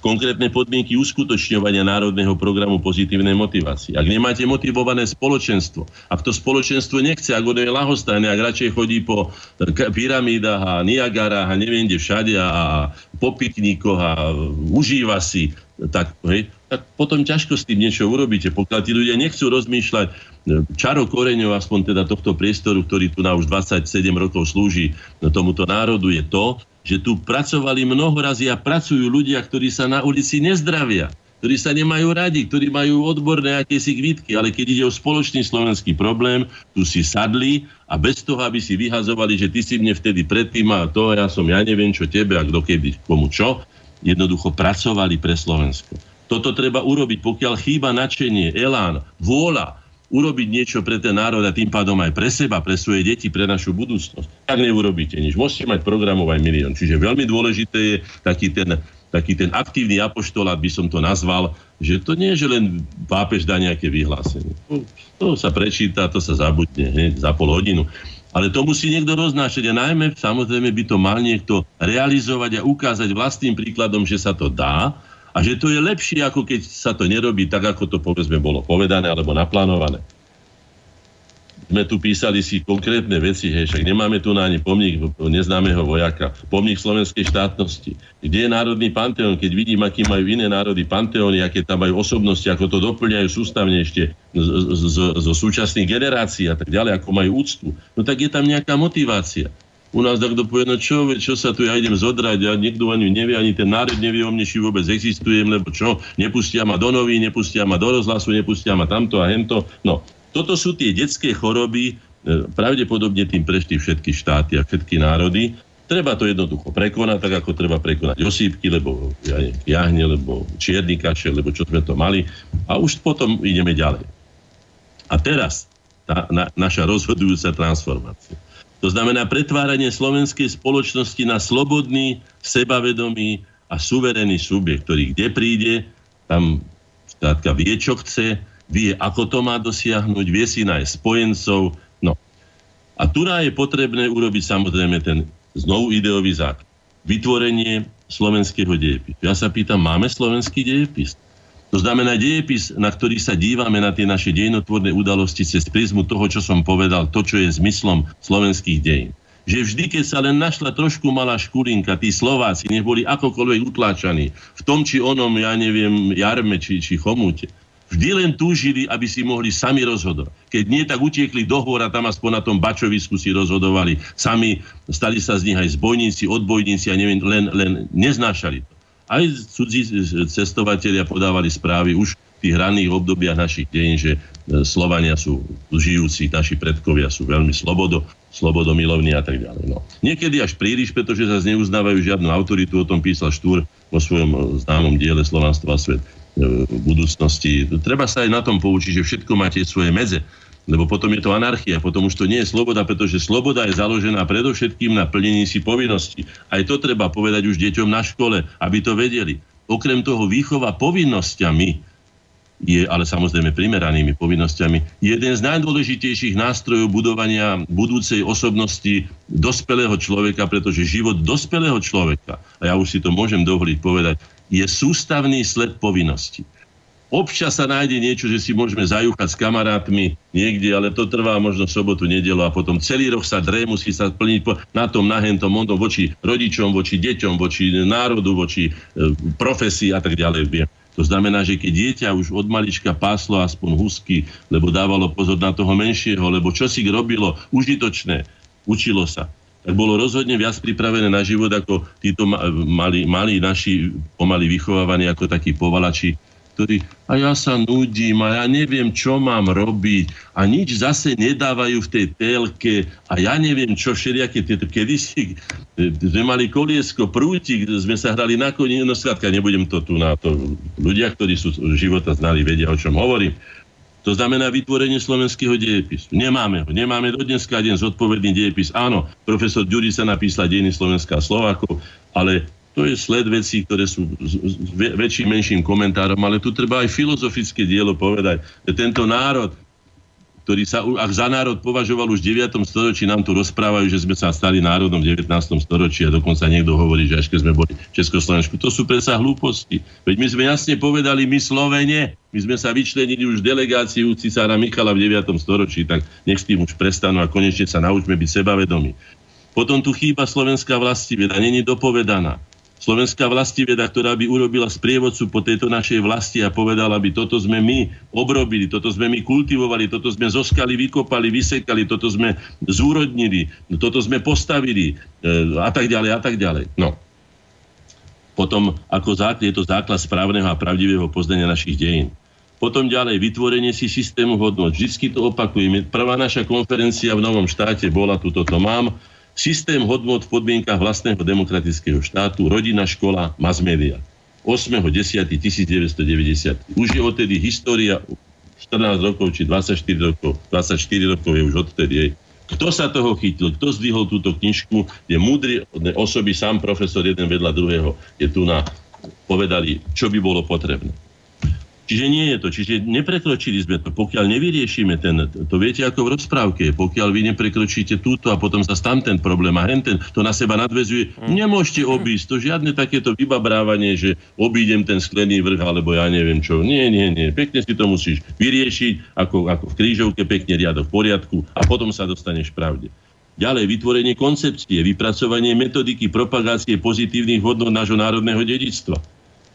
konkrétne podmienky uskutočňovania národného programu pozitívnej motivácie. Ak nemáte motivované spoločenstvo, ak to spoločenstvo nechce, ak ono je lahostajné, ak radšej chodí po pyramídach a Niagarách a neviem kde všade a po pikníkoch a užíva si, tak, hej, tak potom ťažko s tým niečo urobíte. Pokiaľ tí ľudia nechcú rozmýšľať e, čaro koreňov, aspoň teda tohto priestoru, ktorý tu na už 27 rokov slúži tomuto národu, je to, že tu pracovali mnohorazí a pracujú ľudia, ktorí sa na ulici nezdravia, ktorí sa nemajú radi, ktorí majú odborné akési kvítky, ale keď ide o spoločný slovenský problém, tu si sadli a bez toho, aby si vyhazovali, že ty si mne vtedy predtým a to, ja som ja neviem čo tebe a kto kedy komu čo, jednoducho pracovali pre Slovensko. Toto treba urobiť, pokiaľ chýba načenie, elán, vôľa, urobiť niečo pre ten národ a tým pádom aj pre seba, pre svoje deti, pre našu budúcnosť. Tak neurobíte nič. Môžete mať programov aj milión. Čiže veľmi dôležité je taký ten, taký ten aktívny apoštolát, by som to nazval, že to nie je, že len pápež dá nejaké vyhlásenie. To, to sa prečíta, to sa zabudne hneď za pol hodinu. Ale to musí niekto roznášať a najmä samozrejme by to mal niekto realizovať a ukázať vlastným príkladom, že sa to dá a že to je lepšie, ako keď sa to nerobí tak, ako to povedzme bolo povedané alebo naplánované. Sme tu písali si konkrétne veci, hej, však nemáme tu ani pomník neznámeho vojaka, pomník slovenskej štátnosti. Kde je Národný panteón, keď vidím, aký majú iné národy panteóny, aké tam majú osobnosti, ako to doplňajú sústavne ešte zo súčasných generácií a tak ďalej, ako majú úctu, no tak je tam nejaká motivácia. U nás takto povie, no čo, čo sa tu ja idem zodrať a niekto ani nevie, ani ten národ nevie o mne, či vôbec existujem, lebo čo, nepustia ma do nový, nepustia ma do rozhlasu, nepustia ma tamto a hento. No, toto sú tie detské choroby, e, pravdepodobne tým prešli všetky štáty a všetky národy. Treba to jednoducho prekonať, tak ako treba prekonať osýpky, lebo ja neviem, jahne, lebo čierny kašel, lebo čo sme to mali. A už potom ideme ďalej. A teraz tá na, naša rozhodujúca transformácia. To znamená pretváranie slovenskej spoločnosti na slobodný, sebavedomý a suverénny subjekt, ktorý kde príde, tam skrátka vie, čo chce, vie, ako to má dosiahnuť, vie si nájsť spojencov. No. A tu je potrebné urobiť samozrejme ten znovu ideový základ. Vytvorenie slovenského dejepisu. Ja sa pýtam, máme slovenský dejepis? To znamená dejepis, na ktorý sa dívame na tie naše dejnotvorné udalosti cez prízmu toho, čo som povedal, to, čo je zmyslom slovenských dejín. Že vždy, keď sa len našla trošku malá škurinka, tí Slováci nech boli akokoľvek utláčaní v tom, či onom, ja neviem, jarme, či, či chomute, vždy len túžili, aby si mohli sami rozhodovať. Keď nie, tak utiekli do hôr a tam aspoň na tom bačovisku si rozhodovali. Sami stali sa z nich aj zbojníci, odbojníci a neviem, len, len neznášali to. Aj cudzí cestovatelia podávali správy už v tých ranných obdobiach našich deň, že e, Slovania sú žijúci, naši predkovia sú veľmi slobodo, slobodomilovní a tak ďalej. No. Niekedy až príliš, pretože sa neuznávajú žiadnu autoritu, o tom písal Štúr vo svojom e, známom diele Slovanstvo a svet e, v budúcnosti. Treba sa aj na tom poučiť, že všetko máte svoje medze. Lebo potom je to anarchia, potom už to nie je sloboda, pretože sloboda je založená predovšetkým na plnení si povinností. Aj to treba povedať už deťom na škole, aby to vedeli. Okrem toho výchova povinnosťami je, ale samozrejme primeranými povinnosťami, jeden z najdôležitejších nástrojov budovania budúcej osobnosti dospelého človeka, pretože život dospelého človeka, a ja už si to môžem dovoliť povedať, je sústavný sled povinností. Občas sa nájde niečo, že si môžeme zajúchať s kamarátmi niekde, ale to trvá možno sobotu, nedelu a potom celý rok sa dre, musí sa plniť na tom, na hentom, mondom, voči rodičom, voči deťom, voči národu, voči e, profesii a tak ďalej. To znamená, že keď dieťa už od malička páslo aspoň husky, lebo dávalo pozor na toho menšieho, lebo čo si robilo užitočné, učilo sa, tak bolo rozhodne viac pripravené na život ako títo mali, mali naši pomaly vychovávaní ako takí povalači, ktorí a ja sa nudím a ja neviem, čo mám robiť a nič zase nedávajú v tej telke a ja neviem, čo všelijaké tieto, kedysi sme mali koliesko, prútik, sme sa hrali na koni, no skrátka, nebudem to tu na to. Ľudia, ktorí sú života znali, vedia, o čom hovorím. To znamená vytvorenie slovenského dejepisu. Nemáme ho. Nemáme do dneska deň zodpovedný dejepis. Áno, profesor Ďuri sa napísal dejiny Slovenska a Slovákov, ale to je sled vecí, ktoré sú väčším, menším komentárom, ale tu treba aj filozofické dielo povedať, že tento národ, ktorý sa ak za národ považoval už v 9. storočí, nám tu rozprávajú, že sme sa stali národom v 19. storočí a dokonca niekto hovorí, že až keď sme boli v Československu. To sú predsa hlúposti. Veď my sme jasne povedali, my Slovene, my sme sa vyčlenili už delegáciu cisára Michala v 9. storočí, tak nech s tým už prestanú a konečne sa naučme byť sebavedomí. Potom tu chýba slovenská vlastiveda, není dopovedaná. Slovenská vlastiveda, ktorá by urobila sprievodcu po tejto našej vlasti a povedala by, toto sme my obrobili, toto sme my kultivovali, toto sme zoskali, vykopali, vysekali, toto sme zúrodnili, toto sme postavili e, a tak ďalej a tak ďalej. No. Potom ako základ, je to základ správneho a pravdivého poznania našich dejín. Potom ďalej, vytvorenie si systému hodnot. Vždycky to opakujeme. Prvá naša konferencia v Novom štáte bola, tu toto mám, Systém hodnot v podmienkach vlastného demokratického štátu, rodina, škola, mass media. 8.10.1990. Už je odtedy história 14 rokov či 24 rokov, 24 rokov je už odtedy. Kto sa toho chytil, kto zdvihol túto knižku, je múdry osoby, sám profesor jeden vedľa druhého, je tu na povedali, čo by bolo potrebné. Čiže nie je to. Čiže neprekročili sme to. Pokiaľ nevyriešime ten, to viete ako v rozprávke, pokiaľ vy neprekročíte túto a potom sa tam ten problém a ten, to na seba nadvezuje, mm. nemôžete obísť. To žiadne takéto vybabrávanie, že obídem ten sklený vrch, alebo ja neviem čo. Nie, nie, nie. Pekne si to musíš vyriešiť, ako, ako v krížovke, pekne riadok v poriadku a potom sa dostaneš pravde. Ďalej, vytvorenie koncepcie, vypracovanie metodiky propagácie pozitívnych hodnot nášho národného dedictva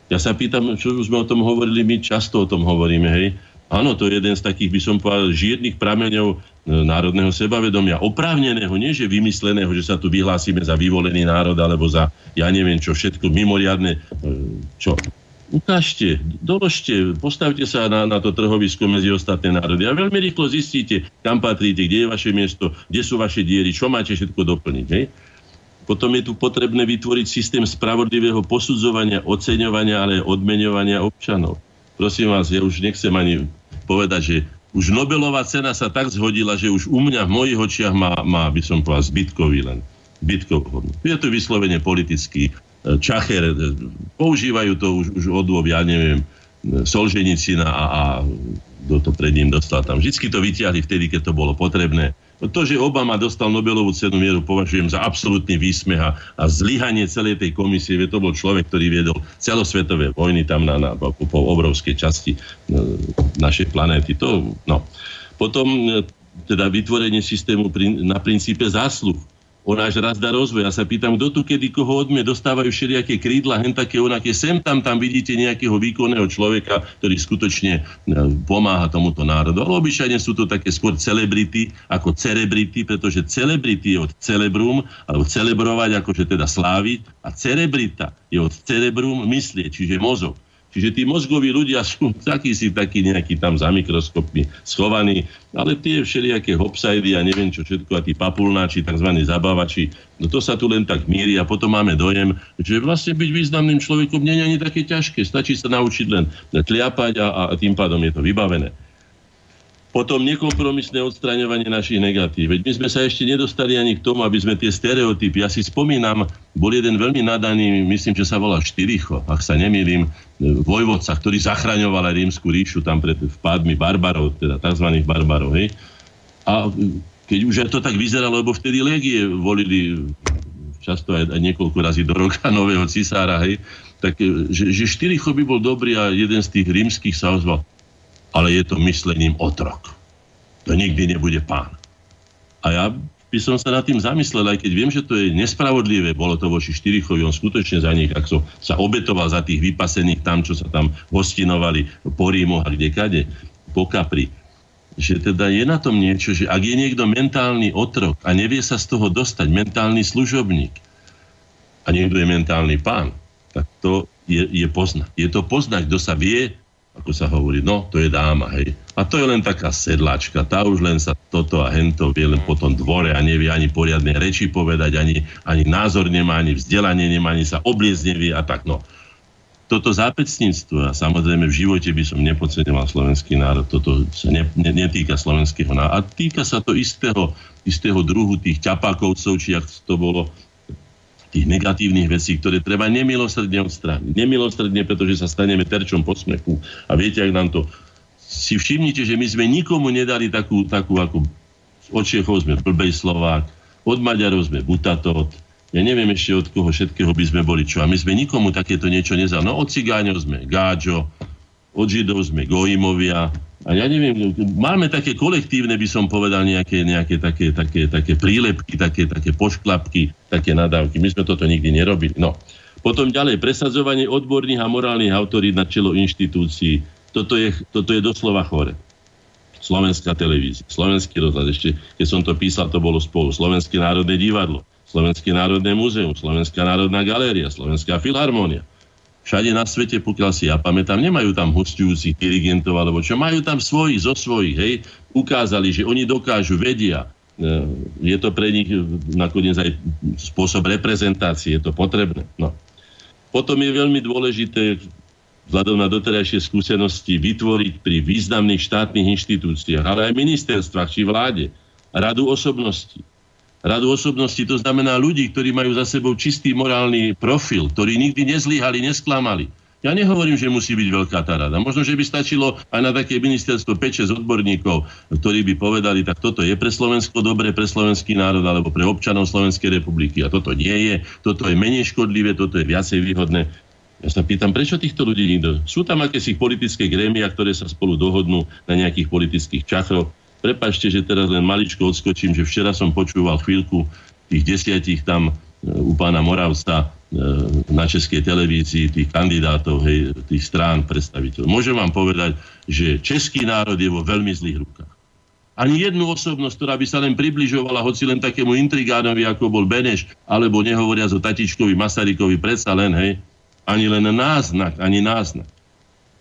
ja sa pýtam, čo už sme o tom hovorili, my často o tom hovoríme, hej. Áno, to je jeden z takých, by som povedal, žiedných prameňov e, národného sebavedomia. Oprávneného, nie že vymysleného, že sa tu vyhlásime za vyvolený národ, alebo za, ja neviem čo, všetko mimoriadne, e, čo. Ukážte, doložte, postavte sa na, na to trhovisko medzi ostatné národy a veľmi rýchlo zistíte, kam patríte, kde je vaše miesto, kde sú vaše diery, čo máte všetko doplniť. Hej? Potom je tu potrebné vytvoriť systém spravodlivého posudzovania, oceňovania, ale aj odmeňovania občanov. Prosím vás, ja už nechcem ani povedať, že už Nobelová cena sa tak zhodila, že už u mňa v mojich očiach má, má by som povedal, zbytkový len. Zbytkov. Je to vyslovene politický e, čacher. E, používajú to už, už od dôb, ja neviem, Solženicina a, a kto to pred ním dostal tam. Vždycky to vyťahli vtedy, keď to bolo potrebné To, že Obama dostal Nobelovú cenu mieru, považujem za absolútny výsmech a, zlyhanie celej tej komisie. To bol človek, ktorý viedol celosvetové vojny tam na, na, po, obrovskej časti e, našej planéty. To, no. Potom e, teda vytvorenie systému na princípe zásluh o náš rast a rozvoj. Ja sa pýtam, kto tu kedy koho odmie, dostávajú všelijaké krídla, hen také onaké, sem tam, tam vidíte nejakého výkonného človeka, ktorý skutočne e, pomáha tomuto národu. Ale obyčajne sú to také skôr celebrity ako cerebrity, pretože celebrity je od celebrum, alebo celebrovať akože teda sláviť a cerebrita je od cerebrum myslieť, čiže mozog. Čiže tí mozgoví ľudia [laughs] sú takí si takí nejakí tam za mikroskopmi schovaní, ale tie všelijaké hopsajdy a neviem čo všetko a tí papulnáči, tzv. zabávači, no to sa tu len tak míri a potom máme dojem, že vlastne byť významným človekom nie je ani také ťažké. Stačí sa naučiť len tliapať a, a tým pádom je to vybavené. Potom nekompromisné odstraňovanie našich negatív. Veď my sme sa ešte nedostali ani k tomu, aby sme tie stereotypy. Ja si spomínam, bol jeden veľmi nadaný, myslím, že sa volá Štyricho, ak sa nemýlim, vojvodca, ktorý zachraňoval aj rímsku ríšu tam pred vpádmi barbarov, teda tzv. barbarov. Hej. A keď už aj to tak vyzeralo, lebo vtedy legie volili často aj, aj niekoľko razy do roka [laughs] nového cisára, hej, tak že, že Štyricho by bol dobrý a jeden z tých rímskych sa ozval, ale je to myslením otrok. To nikdy nebude pán. A ja by som sa nad tým zamyslel, aj keď viem, že to je nespravodlivé, bolo to voči Štyrichovi, on skutočne za nich, ak som sa obetoval za tých vypasených tam, čo sa tam hostinovali po Rímu a kde kade, po Kapri, že teda je na tom niečo, že ak je niekto mentálny otrok a nevie sa z toho dostať, mentálny služobník a niekto je mentálny pán, tak to je, je poznať. Je to poznať, kto sa vie ako sa hovorí, no, to je dáma, hej. A to je len taká sedlačka, tá už len sa toto a hento vie len po tom dvore a nevie ani poriadne reči povedať, ani, ani názor nemá, ani vzdelanie nemá, ani sa obliecť nevie a tak, no. Toto zápecníctvo, a samozrejme v živote by som nepodceňoval slovenský národ, toto sa ne, ne, netýka slovenského národa. A týka sa to istého, istého druhu tých ťapákovcov, či ak to bolo tých negatívnych vecí, ktoré treba nemilosrdne odstrániť. Nemilosrdne, pretože sa staneme terčom posmechu. A viete, ak nám to... Si všimnite, že my sme nikomu nedali takú, takú ako od Čechov sme blbej Slovák, od Maďarov sme Butatot, ja neviem ešte od koho všetkého by sme boli čo. A my sme nikomu takéto niečo nezali. No od Cigáňov sme Gáčo, od Židov sme Goimovia, a ja neviem, máme také kolektívne, by som povedal, nejaké, nejaké také, také, také prílepky, také, také pošklapky, také nadávky. My sme toto nikdy nerobili. No. Potom ďalej, presadzovanie odborných a morálnych autorít na čelo inštitúcií. Toto je, toto je doslova chore. Slovenská televízia, Slovenský rozhľad, ešte keď som to písal, to bolo spolu. Slovenské národné divadlo, Slovenské národné múzeum, Slovenská národná galéria, Slovenská filharmónia všade na svete, pokiaľ si ja pamätám, nemajú tam hostujúcich dirigentov alebo čo, majú tam svojich, zo svojich, hej, ukázali, že oni dokážu, vedia, e, je to pre nich nakoniec aj spôsob reprezentácie, je to potrebné. No. Potom je veľmi dôležité vzhľadom na doterajšie skúsenosti vytvoriť pri významných štátnych inštitúciách, ale aj ministerstvách či vláde radu osobností, radu osobnosti, to znamená ľudí, ktorí majú za sebou čistý morálny profil, ktorí nikdy nezlyhali, nesklamali. Ja nehovorím, že musí byť veľká tá rada. Možno, že by stačilo aj na také ministerstvo 5-6 odborníkov, ktorí by povedali, tak toto je pre Slovensko dobre, pre slovenský národ alebo pre občanov Slovenskej republiky. A toto nie je, toto je menej škodlivé, toto je viacej výhodné. Ja sa pýtam, prečo týchto ľudí nikto? Sú tam akési politické grémia, ktoré sa spolu dohodnú na nejakých politických čachroch Prepačte, že teraz len maličko odskočím, že včera som počúval chvíľku tých desiatich tam e, u pána Moravca e, na českej televízii tých kandidátov, hej, tých strán predstaviteľov. Môžem vám povedať, že český národ je vo veľmi zlých rukách. Ani jednu osobnosť, ktorá by sa len približovala hoci len takému intrigánovi, ako bol Beneš, alebo nehovoria o Tatičkovi Masarykovi, predsa len, hej, ani len náznak, ani náznak.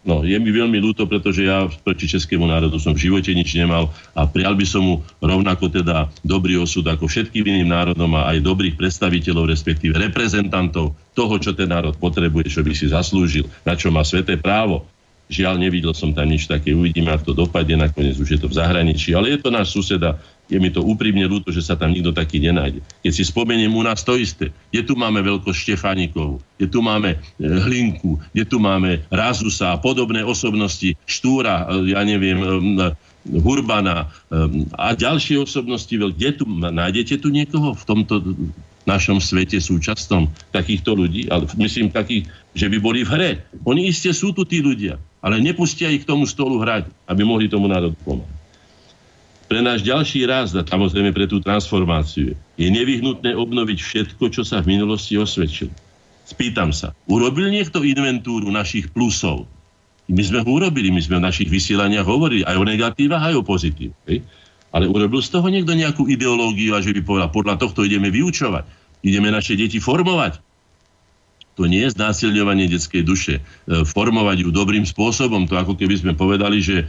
No, je mi veľmi ľúto, pretože ja proti českému národu som v živote nič nemal a prijal by som mu rovnako teda dobrý osud ako všetkým iným národom a aj dobrých predstaviteľov, respektíve reprezentantov toho, čo ten národ potrebuje, čo by si zaslúžil, na čo má sveté právo. Žiaľ, nevidel som tam nič také, uvidíme, ako to dopadne, nakoniec už je to v zahraničí, ale je to náš suseda, je mi to úprimne ľúto, že sa tam nikto taký nenájde. Keď si spomeniem u nás to isté, kde tu máme veľkosť Štefánikov, kde tu máme e, Hlinku, kde tu máme Razusa a podobné osobnosti, Štúra, e, ja neviem, e, Hurbana a ďalšie osobnosti. Kde tu, nájdete tu niekoho v tomto našom svete súčasnom takýchto ľudí, ale myslím takých, že by boli v hre. Oni iste sú tu tí ľudia, ale nepustia ich k tomu stolu hrať, aby mohli tomu národu pomáhať. Pre náš ďalší raz, a samozrejme pre tú transformáciu, je nevyhnutné obnoviť všetko, čo sa v minulosti osvedčilo. Spýtam sa, urobil niekto inventúru našich plusov? My sme ho urobili, my sme v našich vysielaniach hovorili aj o negatívach, aj o pozitív. Ale urobil z toho niekto nejakú ideológiu a že by povedal, podľa tohto ideme vyučovať, ideme naše deti formovať. To nie je znásilňovanie detskej duše. E, formovať ju dobrým spôsobom, to ako keby sme povedali, že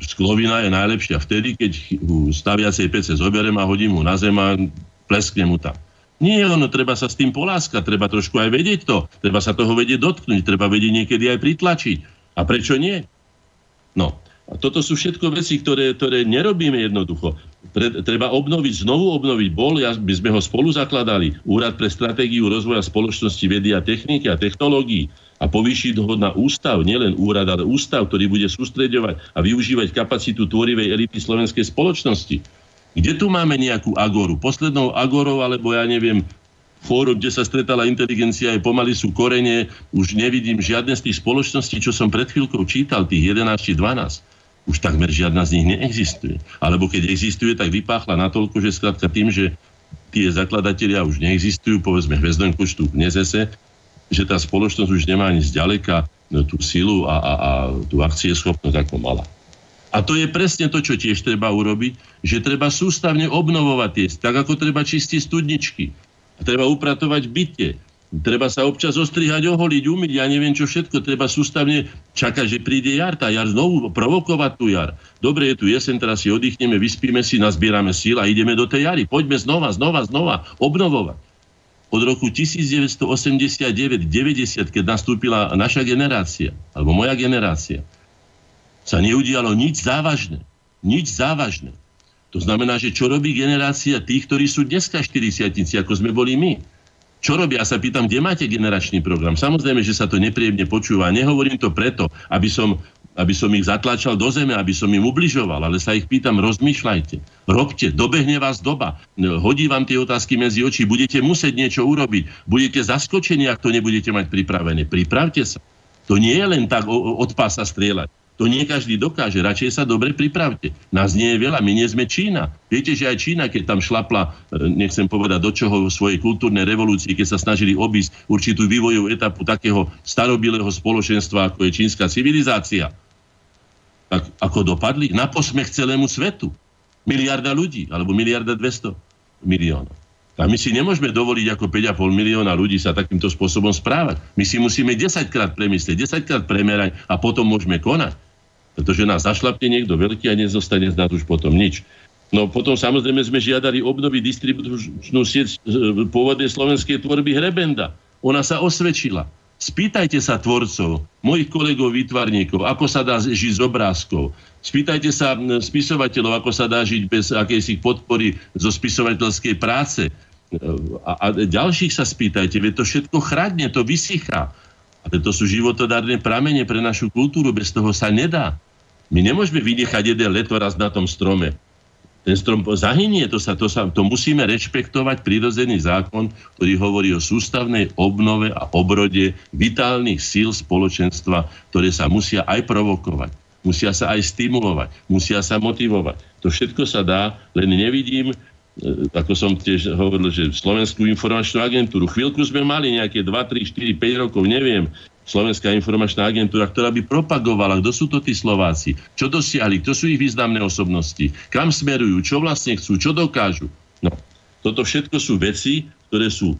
sklovina je najlepšia vtedy, keď staviacej pece zoberiem a hodím mu na zem a plesknem mu tam. Nie, ono treba sa s tým poláskať, treba trošku aj vedieť to, treba sa toho vedieť dotknúť, treba vedieť niekedy aj pritlačiť. A prečo nie? No, a toto sú všetko veci, ktoré, ktoré nerobíme jednoducho. Pre, treba obnoviť, znovu obnoviť. Bol, ja, by sme ho spolu zakladali, Úrad pre stratégiu rozvoja spoločnosti vedy a techniky a technológií a povýšiť ho na ústav, nielen úrad, ale ústav, ktorý bude sústreďovať a využívať kapacitu tvorivej elity slovenskej spoločnosti kde tu máme nejakú agoru? Poslednou agorou, alebo ja neviem, fórum, kde sa stretala inteligencia, aj pomaly sú korene, už nevidím žiadne z tých spoločností, čo som pred chvíľkou čítal, tých 11 či 12. Už takmer žiadna z nich neexistuje. Alebo keď existuje, tak vypáchla natoľko, že skrátka tým, že tie zakladatelia už neexistujú, povedzme hvezdom počtu v Nezese, že tá spoločnosť už nemá ani zďaleka no, tú silu a, a, a tú akcieschopnosť, ako mala. A to je presne to, čo tiež treba urobiť, že treba sústavne obnovovať tie, tak ako treba čistiť studničky. Treba upratovať byte. Treba sa občas ostrihať, oholiť, umyť, ja neviem čo všetko. Treba sústavne čakať, že príde jar, tá jar znovu provokovať tú jar. Dobre, je tu jesen, teraz si oddychneme, vyspíme si, nazbierame síl a ideme do tej jary. Poďme znova, znova, znova obnovovať. Od roku 1989-90, keď nastúpila naša generácia, alebo moja generácia, sa neudialo nič závažné. Nič závažné. To znamená, že čo robí generácia tých, ktorí sú dneska 40 ako sme boli my? Čo robia? Ja sa pýtam, kde máte generačný program? Samozrejme, že sa to nepríjemne počúva. Nehovorím to preto, aby som, aby som ich zatlačal do zeme, aby som im ubližoval, ale sa ich pýtam, rozmýšľajte, robte, dobehne vás doba, hodí vám tie otázky medzi oči, budete musieť niečo urobiť, budete zaskočení, ak to nebudete mať pripravené. Pripravte sa. To nie je len tak od pása strieľať. To nie každý dokáže. Radšej sa dobre pripravte. Nás nie je veľa, my nie sme Čína. Viete, že aj Čína, keď tam šlapla, e, nechcem povedať do čoho, v svojej kultúrnej revolúcii, keď sa snažili obísť určitú vývojovú etapu takého starobilého spoločenstva, ako je čínska civilizácia, tak ako dopadli? Na posmech celému svetu. Miliarda ľudí, alebo miliarda 200 miliónov. A my si nemôžeme dovoliť ako 5,5 milióna ľudí sa takýmto spôsobom správať. My si musíme 10 krát premyslieť, 10 krát premerať a potom môžeme konať. Pretože nás zašlapne niekto veľký a nezostane z nás už potom nič. No potom samozrejme sme žiadali obnoviť distribučnú sieť e, pôvodnej slovenskej tvorby Hrebenda. Ona sa osvedčila. Spýtajte sa tvorcov, mojich kolegov výtvarníkov, ako sa dá žiť z obrázkov. Spýtajte sa spisovateľov, ako sa dá žiť bez akejsi podpory zo spisovateľskej práce. A, a ďalších sa spýtajte, veď to všetko chradne, to vysychá. Ale to sú životodárne pramene pre našu kultúru, bez toho sa nedá. My nemôžeme vynechať jeden letoraz na tom strome. Ten strom zahynie, to, sa, to, sa, to musíme rešpektovať prirodzený zákon, ktorý hovorí o sústavnej obnove a obrode vitálnych síl spoločenstva, ktoré sa musia aj provokovať, musia sa aj stimulovať, musia sa motivovať. To všetko sa dá, len nevidím E, ako som tiež hovoril, že Slovenskú informačnú agentúru. Chvíľku sme mali nejaké 2, 3, 4, 5 rokov, neviem, Slovenská informačná agentúra, ktorá by propagovala, kto sú to tí Slováci, čo dosiahli, kto sú ich významné osobnosti, kam smerujú, čo vlastne chcú, čo dokážu. No, toto všetko sú veci, ktoré sú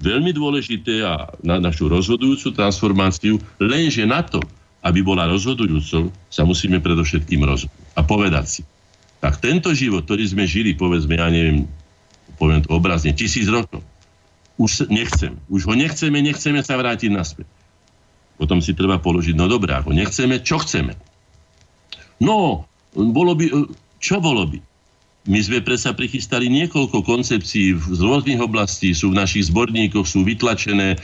veľmi dôležité a na našu rozhodujúcu transformáciu, lenže na to, aby bola rozhodujúcou, sa musíme predovšetkým rozhodnúť a povedať si, tak tento život, ktorý sme žili, povedzme, ja neviem, poviem to obrazne, tisíc rokov, už nechcem. Už ho nechceme, nechceme sa vrátiť naspäť. Potom si treba položiť, no dobré, ako nechceme, čo chceme? No, bolo by, čo bolo by? My sme predsa prichystali niekoľko koncepcií z rôznych oblastí, sú v našich zborníkoch, sú vytlačené, e,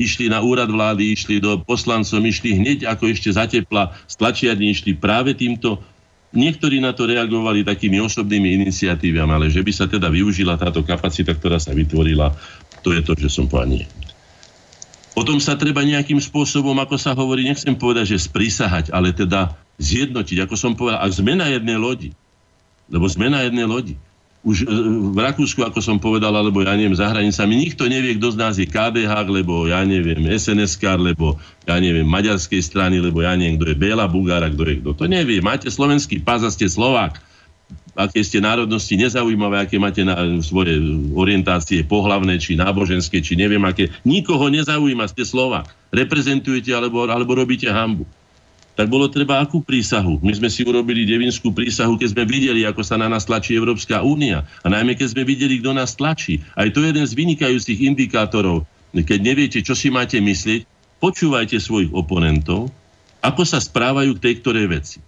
išli na úrad vlády, išli do poslancom, išli hneď ako ešte zatepla, stlačiarni išli práve týmto Niektorí na to reagovali takými osobnými iniciatívami, ale že by sa teda využila táto kapacita, ktorá sa vytvorila, to je to, že som povedal nie. Potom sa treba nejakým spôsobom, ako sa hovorí, nechcem povedať, že sprísahať, ale teda zjednotiť. Ako som povedal, ak sme na jednej lodi, lebo sme na jednej lodi, už e, v Rakúsku, ako som povedal, alebo ja neviem, za hranicami, nikto nevie, kto z nás je KDH, lebo ja neviem, SNSK, lebo ja neviem, maďarskej strany, lebo ja neviem, kto je Béla Bugára, kto je kto. To nevie. Máte slovenský pás a ste Slovák. Aké ste národnosti nezaujímavé, aké máte na, svoje orientácie pohlavné, či náboženské, či neviem aké. Nikoho nezaujíma, ste Slovák. Reprezentujete alebo, alebo robíte hambu tak bolo treba akú prísahu? My sme si urobili devinskú prísahu, keď sme videli, ako sa na nás tlačí Európska únia. A najmä, keď sme videli, kto nás tlačí. Aj to je jeden z vynikajúcich indikátorov. Keď neviete, čo si máte myslieť, počúvajte svojich oponentov, ako sa správajú k tej ktorej veci.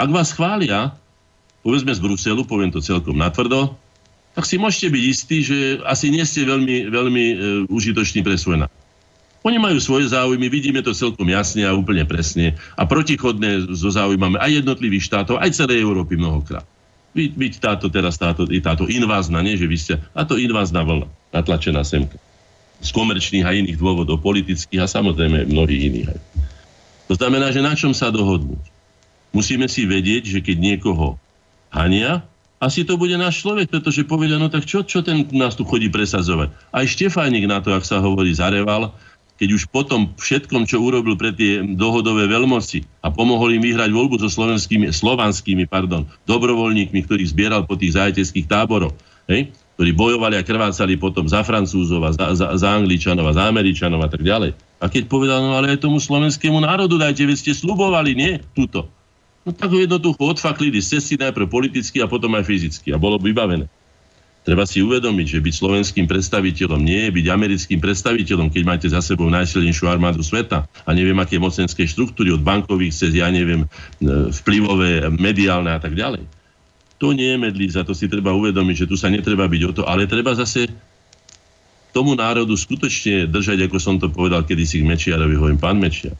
Ak vás chvália, povedzme z Bruselu, poviem to celkom natvrdo, tak si môžete byť istí, že asi nie ste veľmi, veľmi e, užitoční pre svoj národ. Oni majú svoje záujmy, vidíme to celkom jasne a úplne presne a protichodné so záujmami aj jednotlivých štátov, aj celej Európy mnohokrát. Byť, byť táto teraz, táto, táto invázna, nie že vy ste, a to invázna vlna, natlačená semka. Z komerčných a iných dôvodov, politických a samozrejme mnohých iných. Aj. To znamená, že na čom sa dohodnúť? Musíme si vedieť, že keď niekoho hania, asi to bude náš človek, pretože povedia, no tak čo, čo ten nás tu chodí presadzovať? Aj Štefánik na to, ak sa hovorí, zareval, keď už potom všetkom, čo urobil pre tie dohodové veľmoci a pomohol im vyhrať voľbu so slovenskými, slovanskými pardon, dobrovoľníkmi, ktorých zbieral po tých zajateckých táboroch, hej, ktorí bojovali a krvácali potom za Francúzov a za, za, za Angličanov a za Američanov a tak ďalej. A keď povedal, no ale aj tomu slovenskému národu dajte, veď ste slubovali, nie? Tuto. No tak ho jednoducho odfaklili z cesty najprv politicky a potom aj fyzicky a bolo vybavené. Treba si uvedomiť, že byť slovenským predstaviteľom nie je byť americkým predstaviteľom, keď máte za sebou najsilnejšiu armádu sveta a neviem, aké mocenské štruktúry od bankových cez, ja neviem, e, vplyvové, mediálne a tak ďalej. To nie je medlíza, to si treba uvedomiť, že tu sa netreba byť o to, ale treba zase tomu národu skutočne držať, ako som to povedal kedysi k Mečiarovi, hovorím, pán Mečiar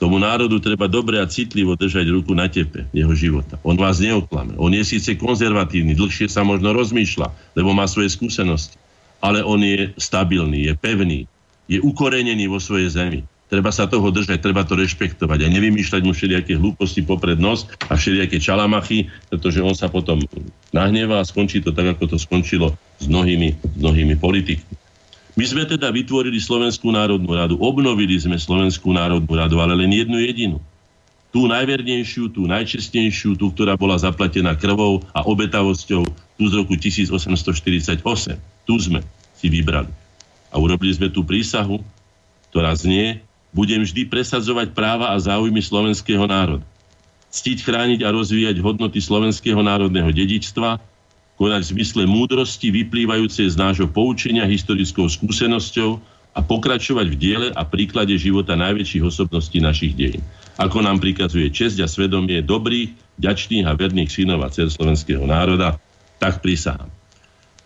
Tomu národu treba dobre a citlivo držať ruku na tepe jeho života. On vás neoklame. On je síce konzervatívny, dlhšie sa možno rozmýšľa, lebo má svoje skúsenosti. Ale on je stabilný, je pevný, je ukorenený vo svojej zemi. Treba sa toho držať, treba to rešpektovať a nevymýšľať mu všelijaké hlúposti popred nos a všelijaké čalamachy, pretože on sa potom nahnevá a skončí to tak, ako to skončilo s mnohými, s mnohými politikmi. My sme teda vytvorili Slovenskú národnú radu, obnovili sme Slovenskú národnú radu, ale len jednu jedinú. Tú najvernejšiu, tú najčestnejšiu, tú, ktorá bola zaplatená krvou a obetavosťou, tú z roku 1848. Tu sme si vybrali. A urobili sme tú prísahu, ktorá znie, budem vždy presadzovať práva a záujmy slovenského národa. Ctiť, chrániť a rozvíjať hodnoty slovenského národného dedičstva, konať v zmysle múdrosti vyplývajúcej z nášho poučenia historickou skúsenosťou a pokračovať v diele a príklade života najväčších osobností našich dejín. Ako nám prikazuje česť a svedomie dobrých, ďačných a verných synov a dcer slovenského národa, tak prisahám.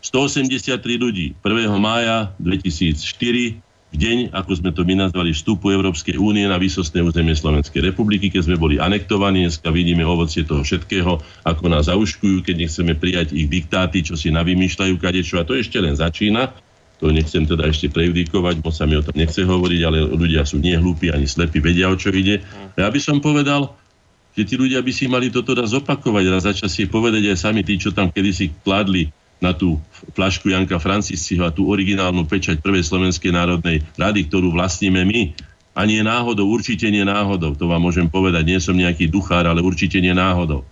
183 ľudí 1. mája 2004 v deň, ako sme to my nazvali, vstupu Európskej únie na výsostné územie Slovenskej republiky, keď sme boli anektovaní, dneska vidíme ovocie toho všetkého, ako nás zauškujú, keď nechceme prijať ich diktáty, čo si navymýšľajú kadečo. A to ešte len začína. To nechcem teda ešte prejudikovať, moc sa mi o tom nechce hovoriť, ale ľudia sú nie hlúpi ani slepí, vedia, o čo ide. Ja by som povedal, že tí ľudia by si mali toto raz opakovať, raz začať si povedať aj sami tí, čo tam kedysi kladli na tú flašku Janka Francisciho a tú originálnu pečať Prvej Slovenskej národnej rady, ktorú vlastníme my. A nie náhodou, určite nie náhodou, to vám môžem povedať, nie som nejaký duchár, ale určite nie náhodou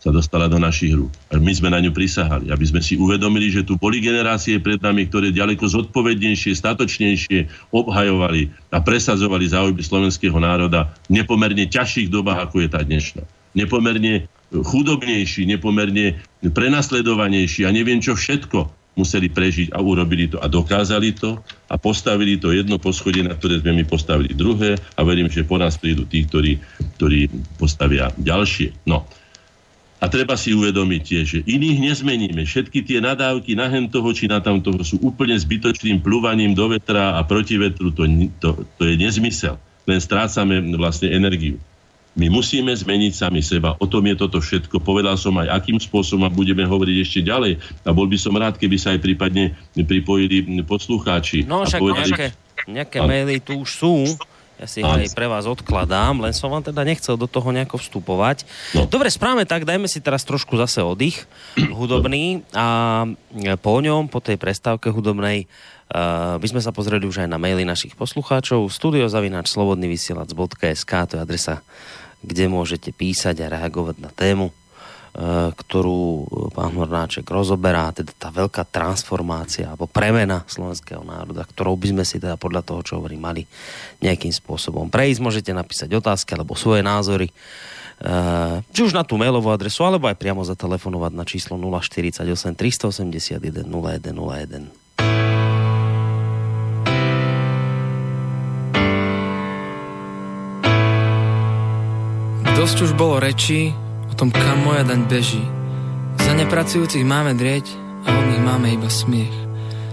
sa dostala do našich rúk. A my sme na ňu prisahali, aby sme si uvedomili, že tu boli generácie pred nami, ktoré ďaleko zodpovednejšie, statočnejšie obhajovali a presadzovali záujmy slovenského národa v nepomerne ťažších dobách, ako je tá dnešná. Nepomerne chudobnejší, nepomerne prenasledovanejší a neviem čo všetko museli prežiť a urobili to a dokázali to a postavili to jedno poschodie, na ktoré sme my postavili druhé a verím, že po nás prídu tí, ktorí, ktorí postavia ďalšie. No. A treba si uvedomiť tiež, že iných nezmeníme. Všetky tie nadávky na hen toho či na tamtoho sú úplne zbytočným plúvaním do vetra a proti vetru. To, to, to je nezmysel. Len strácame vlastne energiu. My musíme zmeniť sami seba. O tom je toto všetko. Povedal som aj, akým spôsobom a budeme hovoriť ešte ďalej. A bol by som rád, keby sa aj prípadne pripojili poslucháči. No však povedali... nejaké, nejaké maily tu už sú. Ja si ich aj pre vás odkladám, len som vám teda nechcel do toho nejako vstupovať. No. Dobre, správame tak, dajme si teraz trošku zase oddych [clears throat] hudobný a po ňom, po tej prestávke hudobnej, uh, by sme sa pozreli už aj na maily našich poslucháčov. Studiozavináč slobodnyvysielac.sk to je adresa kde môžete písať a reagovať na tému, e, ktorú pán Hornáček rozoberá, teda tá veľká transformácia alebo premena slovenského národa, ktorou by sme si teda podľa toho, čo hovorí, mali nejakým spôsobom prejsť. Môžete napísať otázky alebo svoje názory, e, či už na tú mailovú adresu, alebo aj priamo zatelefonovať na číslo 048 381 0101. Dosť už bolo rečí o tom, kam moja daň beží. Za nepracujúcich máme drieť a od nich máme iba smiech.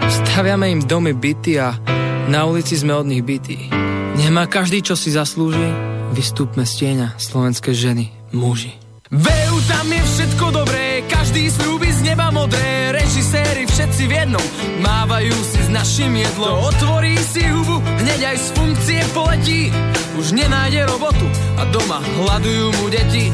Staviame im domy byty a na ulici sme od nich bytí. Nemá každý, čo si zaslúži, vystúpme z tieňa slovenské ženy, muži. Vejú tam je všetko dobré, každý slúbi z neba modré, režiséri všetci v jednom, mávajú si s našim jedlom. Otvorí si hubu, hneď aj z funkcie poletí, už nenájde robotu a doma hľadujú mu deti.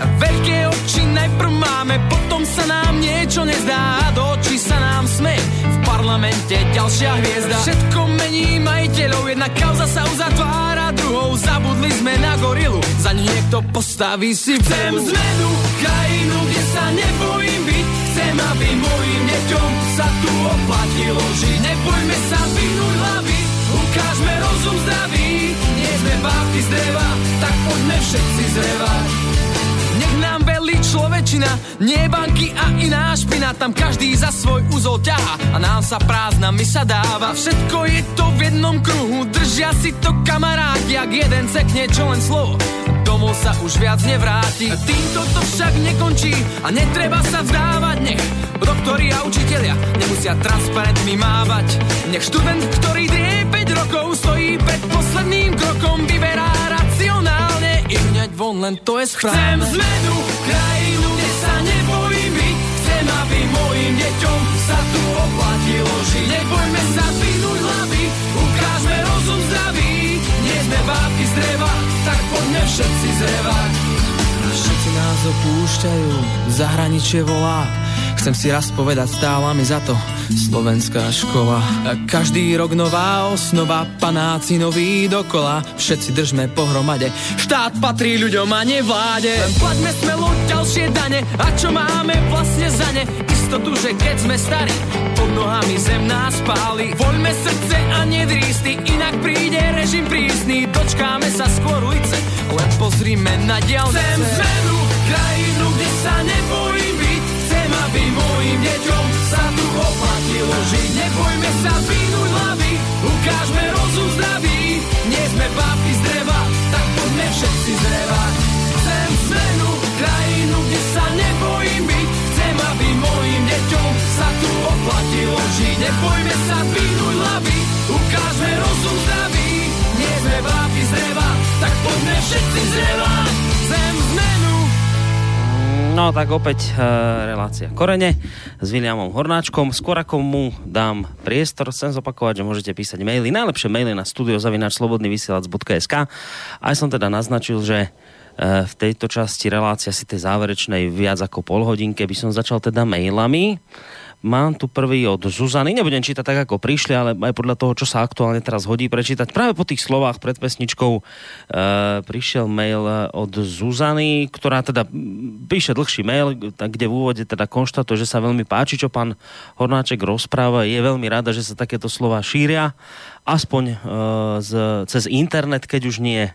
A veľké oči najprv máme, potom sa nám niečo nezdá a do očí sa nám sme. V parlamente ďalšia hviezda. Všetko mení majiteľov, jedna kauza sa uzatvára druhou. Zabudli sme na gorilu, za niekto postaví si Chcem zmenu, krajinu, kde sa nebojím byť. Chcem, aby mojim deťom sa tu oplatilo žiť. Nebojme sa vynúť hlavy, ukážme rozum zdravý. zvijezde bab iz dreva, tak poďme všetci zrevať. Nech nám velí človečina, nie banky a iná špina, tam každý za svoj úzol ťaha a nám sa prázdna my sa dáva. Všetko je to v jednom kruhu, držia si to kamaráti, ak jeden cekne čo len slovo, domov sa už viac nevráti. Týmto to však nekončí a netreba sa vzdávať, nech doktori a učitelia nemusia transparentmi mávať. Nech študent, ktorý drie 5 rokov stojí pred posledným krokom, vyberá racionálne i hneď von, len to je správne. Chcem zmenu, krajinu, kde sa nebojím byť, chcem, aby mojim deťom sa tu oplatilo žiť. Nebojme sa dvihnúť hlavy, ukážme rozum zdravý, nie sme bábky z dreva, tak poďme všetci zrevať. Všetci nás opúšťajú, zahraničie volá, Chcem si raz povedať, stála mi za to slovenská škola. Každý rok nová osnova, panáci nový dokola. Všetci držme pohromade, štát patrí ľuďom a nevláde. Len plaťme smelo ďalšie dane, a čo máme vlastne za ne? Istotu, že keď sme starí, pod nohami zem nás páli. Voľme srdce a nedrísty, inak príde režim prísny. Dočkáme sa skôr ulice, len pozrime na diálnice. Chcem zmenu, krajinu, kde sa nebojím byť aby mojim deťom sa tu oplatilo žiť. Nebojme sa vynúť hlavy, ukážme rozum zdravý. Nie sme bábky z dreva, tak poďme všetci zrevať. Chcem zmenu, krajinu, kde sa nebojím byť. Chcem, aby mojim deťom sa tu oplatilo žiť. Nebojme sa vynúť hlavy, ukážme rozum zdravý. Nie sme bábky z dreva, tak poďme všetci. Chcem zmenu, No tak opäť e, relácia Korene s Williamom Hornáčkom. Skôr ako mu dám priestor, chcem zopakovať, že môžete písať maily, najlepšie maily na studiozavinačslobodnyvysielac.sk. Aj som teda naznačil, že e, v tejto časti relácia si tej záverečnej viac ako pol hodinke by som začal teda mailami. Mám tu prvý od Zuzany, nebudem čítať tak, ako prišli, ale aj podľa toho, čo sa aktuálne teraz hodí prečítať. Práve po tých slovách pred pesničkou e, prišiel mail od Zuzany, ktorá teda píše dlhší mail, kde v úvode teda konštatuje, že sa veľmi páči, čo pán Hornáček rozpráva. Je veľmi rada, že sa takéto slova šíria aspoň e, z, cez internet, keď už nie e,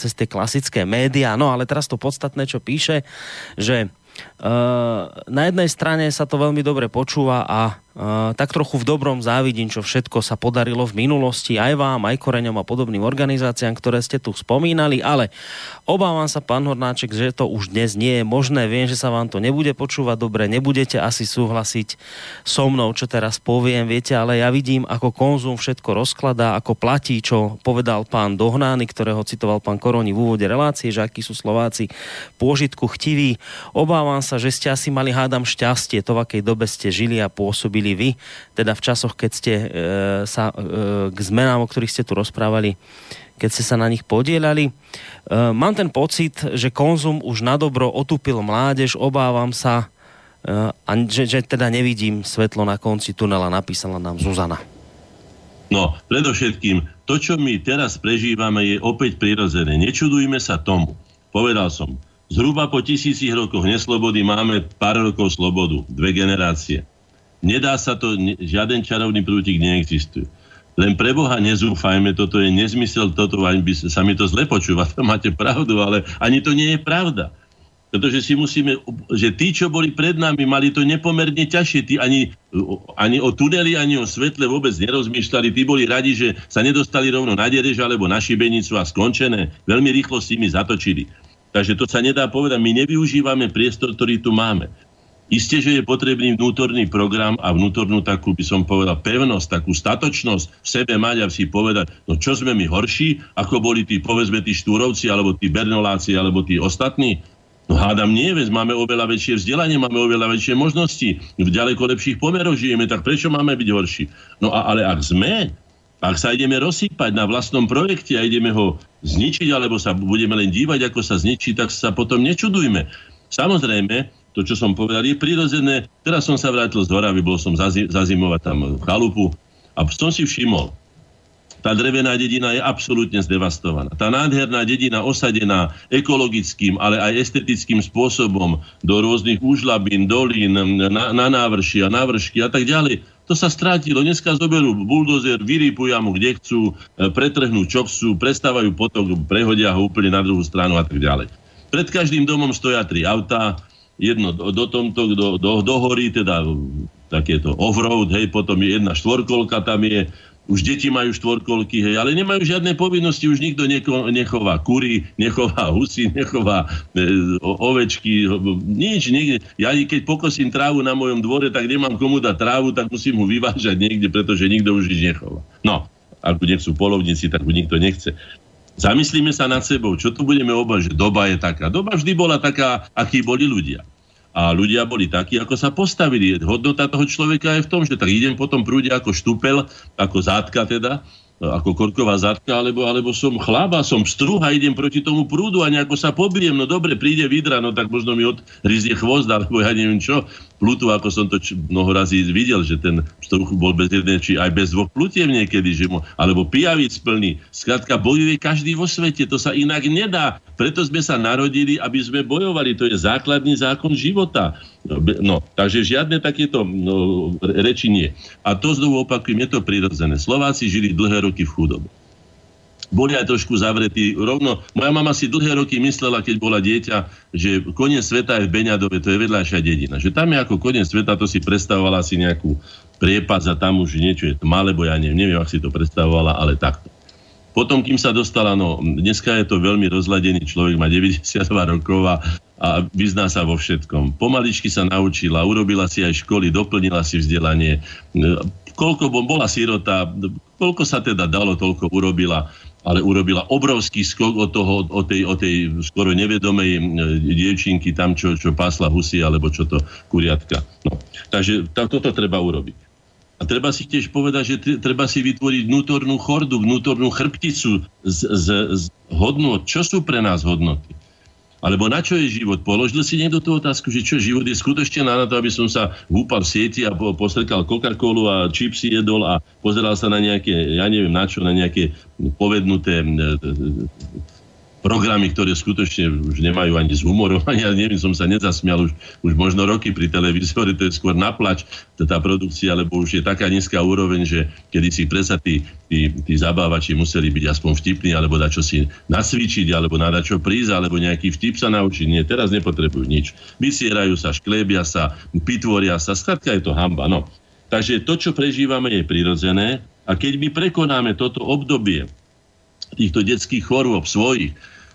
cez tie klasické médiá. No ale teraz to podstatné, čo píše, že na jednej strane sa to veľmi dobre počúva a tak trochu v dobrom závidím, čo všetko sa podarilo v minulosti aj vám, aj Koreňom a podobným organizáciám, ktoré ste tu spomínali, ale obávam sa, pán Hornáček, že to už dnes nie je možné. Viem, že sa vám to nebude počúvať dobre, nebudete asi súhlasiť so mnou, čo teraz poviem, viete, ale ja vidím, ako konzum všetko rozkladá, ako platí, čo povedal pán Dohnány, ktorého citoval pán Koroni v úvode relácie, že akí sú Slováci pôžitku chtiví. Obávam sa, že ste asi mali hádam šťastie, to v akej dobe ste žili a pôsobili vy, teda v časoch, keď ste e, sa e, k zmenám, o ktorých ste tu rozprávali, keď ste sa na nich podielali. E, mám ten pocit, že konzum už na dobro otupil mládež, obávam sa, e, a že, že teda nevidím svetlo na konci tunela, napísala nám Zuzana. No, predovšetkým, to, čo my teraz prežívame, je opäť prirodzené. Nečudujme sa tomu. Povedal som, zhruba po tisícich rokoch neslobody máme pár rokov slobodu, dve generácie. Nedá sa to, žiaden čarovný prútik neexistuje. Len pre Boha nezúfajme, toto je nezmysel, toto by sa mi to zle počúva, [laughs] to máte pravdu, ale ani to nie je pravda. Pretože si musíme, že tí, čo boli pred nami, mali to nepomerne ťažšie. Tí ani, ani o tuneli, ani o svetle vôbec nerozmýšľali. Tí boli radi, že sa nedostali rovno na derež alebo na šibenicu a skončené. Veľmi rýchlo s nimi zatočili. Takže to sa nedá povedať. My nevyužívame priestor, ktorý tu máme. Isté, že je potrebný vnútorný program a vnútornú takú, by som povedal, pevnosť, takú statočnosť v sebe mať a si povedať, no čo sme my horší, ako boli tí, povedzme, tí štúrovci, alebo tí bernoláci, alebo tí ostatní. No hádam nie, veď máme oveľa väčšie vzdelanie, máme oveľa väčšie možnosti, v ďaleko lepších pomeroch žijeme, tak prečo máme byť horší? No a, ale ak sme, ak sa ideme rozsýpať na vlastnom projekte a ideme ho zničiť, alebo sa budeme len dívať, ako sa zničí, tak sa potom nečudujme. Samozrejme, to, čo som povedal, je prirodzené. Teraz som sa vrátil z Horavy, bol som zazimovať tam v chalupu a som si všimol, tá drevená dedina je absolútne zdevastovaná. Tá nádherná dedina osadená ekologickým, ale aj estetickým spôsobom do rôznych úžlabín, dolín, na, na návrši návršky a tak ďalej. To sa strátilo. Dneska zoberú buldozer, vyrípujú mu kde chcú, e, pretrhnú čo chcú, prestávajú potok, prehodia ho úplne na druhú stranu a tak ďalej. Pred každým domom stoja tri autá, jedno do, do tomto, do, do, do hory, teda takéto off-road, hej, potom je jedna štvorkolka tam je, už deti majú štvorkolky, hej, ale nemajú žiadne povinnosti, už nikto neko, nechová kury, nechová husy, nechová e, ovečky, nič, niekde. Ja keď pokosím trávu na mojom dvore, tak nemám komu dať trávu, tak musím ho vyvážať niekde, pretože nikto už nič nechová. No, ak nechcú polovníci, tak ho nikto nechce. Zamyslíme sa nad sebou, čo tu budeme obať, že doba je taká. Doba vždy bola taká, akí boli ľudia. A ľudia boli takí, ako sa postavili. Hodnota toho človeka je v tom, že tak idem potom prúde ako štúpel, ako zátka teda, ako korková zadka, alebo, alebo som chlaba, som struha, idem proti tomu prúdu a nejako sa pobijem, no dobre, príde vidra, no tak možno mi odrizne chvost, alebo ja neviem čo, plutu, ako som to č- mnoho razy videl, že ten struh bol bez jednej, či aj bez dvoch plutiev niekedy, že mo, alebo pijavíc plný. Skrátka, bojuje každý vo svete, to sa inak nedá. Preto sme sa narodili, aby sme bojovali, to je základný zákon života. No, takže žiadne takéto no, reči nie. A to znovu opakujem, je to prirodzené. Slováci žili dlhé roky v chudobe boli aj trošku zavretí. Rovno, moja mama si dlhé roky myslela, keď bola dieťa, že koniec sveta je v Beňadove, to je vedľajšia dedina. Že tam je ako koniec sveta, to si predstavovala si nejakú priepad a tam už niečo je tma, lebo ja neviem, neviem, ak si to predstavovala, ale takto. Potom, kým sa dostala, no dneska je to veľmi rozladený človek, má [laughs] 92 rokov a, a vyzná sa vo všetkom. Pomaličky sa naučila, urobila si aj školy, doplnila si vzdelanie. Koľko bola sirota, koľko sa teda dalo, toľko urobila ale urobila obrovský skok od, toho, od, tej, od tej skoro nevedomej dievčinky tam, čo, čo pásla husy, alebo čo to kuriatka. No. Takže tam, toto treba urobiť. A treba si tiež povedať, že treba si vytvoriť vnútornú chordu, vnútornú chrbticu z, z, z hodnot. Čo sú pre nás hodnoty? Alebo na čo je život? Položil si niekto tú otázku, že čo život je skutočne na to, aby som sa húpal v sieti a postrekal Coca-Colu a čipsy jedol a pozeral sa na nejaké, ja neviem na čo, na nejaké povednuté programy, ktoré skutočne už nemajú ani z humorom, [laughs] ani ja neviem, som sa nezasmial už, už možno roky pri televízore, to je skôr naplač, tá produkcia, lebo už je taká nízka úroveň, že kedy si presa tí, tí, tí zabávači museli byť aspoň vtipní, alebo dať čo si nasvičiť, alebo na čo prísť, alebo nejaký vtip sa naučiť. Nie, teraz nepotrebujú nič. Vysierajú sa, šklébia sa, pitvoria sa, skrátka je to hamba. No. Takže to, čo prežívame, je prirodzené a keď my prekonáme toto obdobie týchto detských chorôb svojich,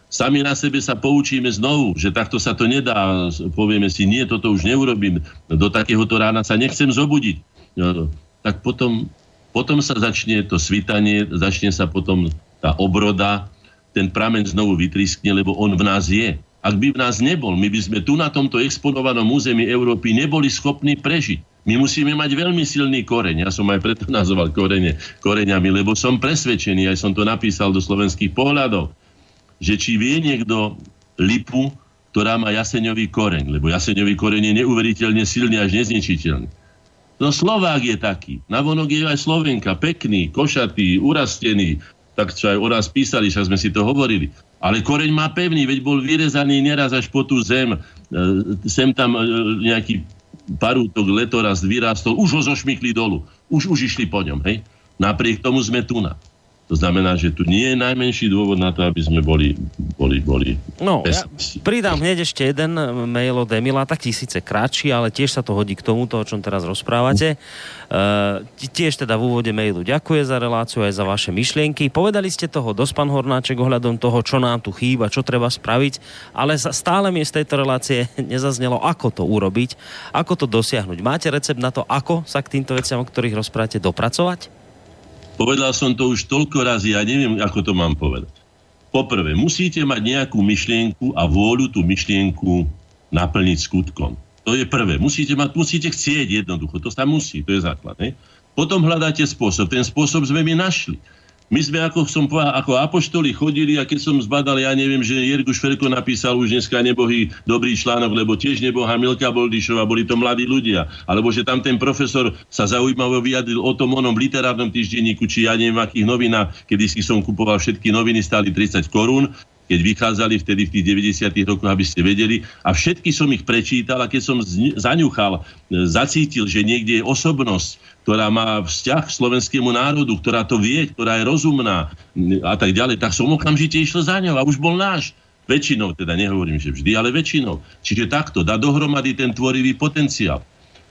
sami na sebe sa poučíme znovu, že takto sa to nedá, povieme si, nie, toto už neurobím, do takéhoto rána sa nechcem zobudiť, no, tak potom, potom sa začne to svitanie, začne sa potom tá obroda, ten pramen znovu vytriskne, lebo on v nás je. Ak by v nás nebol, my by sme tu na tomto exponovanom území Európy neboli schopní prežiť. My musíme mať veľmi silný koreň. Ja som aj preto [laughs] nazval korene, koreňami, lebo som presvedčený, aj som to napísal do slovenských pohľadov, že či vie niekto lipu, ktorá má jaseňový koreň, lebo jaseňový koreň je neuveriteľne silný až nezničiteľný. No Slovák je taký. Navonok je aj Slovenka, pekný, košatý, urastený, tak čo aj o nás písali, však sme si to hovorili. Ale koreň má pevný, veď bol vyrezaný neraz až po tú zem. E, sem tam e, nejaký parútok letoraz vyrástol, už ho zošmykli dolu. Už, už išli po ňom, hej. Napriek tomu sme tu na. To znamená, že tu nie je najmenší dôvod na to, aby sme boli, boli, boli No, ja pridám hneď ešte jeden mail od Emila, taký síce kratší, ale tiež sa to hodí k tomuto, o čom teraz rozprávate. Uh, tiež teda v úvode mailu ďakuje za reláciu aj za vaše myšlienky. Povedali ste toho dosť, pán Hornáček, ohľadom toho, čo nám tu chýba, čo treba spraviť, ale stále mi z tejto relácie [laughs] nezaznelo, ako to urobiť, ako to dosiahnuť. Máte recept na to, ako sa k týmto veciam, o ktorých rozprávate, dopracovať? Povedal som to už toľko razy, ja neviem, ako to mám povedať. Poprvé, musíte mať nejakú myšlienku a vôľu tú myšlienku naplniť skutkom. To je prvé. Musíte, mať, musíte chcieť jednoducho. To sa musí, to je základ. Ne? Potom hľadáte spôsob. Ten spôsob sme my našli. My sme, ako som povedal, ako apoštoli chodili a keď som zbadal, ja neviem, že Jergu Šverko napísal už dneska nebohý dobrý článok, lebo tiež neboha Milka Boldišova, boli to mladí ľudia. Alebo že tam ten profesor sa zaujímavo vyjadril o tom onom literárnom týždenníku, či ja neviem, akých novinách, kedy si som kupoval všetky noviny, stáli 30 korún keď vychádzali vtedy v tých 90. rokoch, aby ste vedeli. A všetky som ich prečítal a keď som zaňuchal, e, zacítil, že niekde je osobnosť, ktorá má vzťah k slovenskému národu, ktorá to vie, ktorá je rozumná a tak ďalej, tak som okamžite išiel za ňou a už bol náš. Väčšinou, teda nehovorím, že vždy, ale väčšinou. Čiže takto, dá dohromady ten tvorivý potenciál.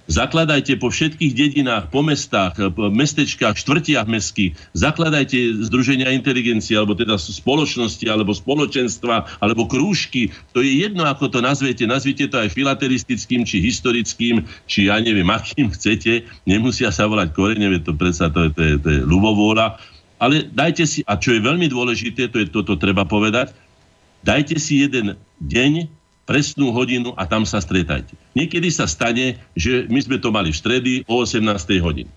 Zakladajte po všetkých dedinách, po mestách, po mestečkách, štvrtiach mestských, zakladajte združenia inteligencie, alebo teda spoločnosti, alebo spoločenstva, alebo krúžky. To je jedno, ako to nazviete. Nazvite to aj filatelistickým, či historickým, či ja neviem, akým chcete. Nemusia sa volať korene, to predsa to je, to je, to je ľubovôľa. Ale dajte si, a čo je veľmi dôležité, to je toto treba povedať, dajte si jeden deň, presnú hodinu a tam sa stretajte. Niekedy sa stane, že my sme to mali v stredy o 18. hodine.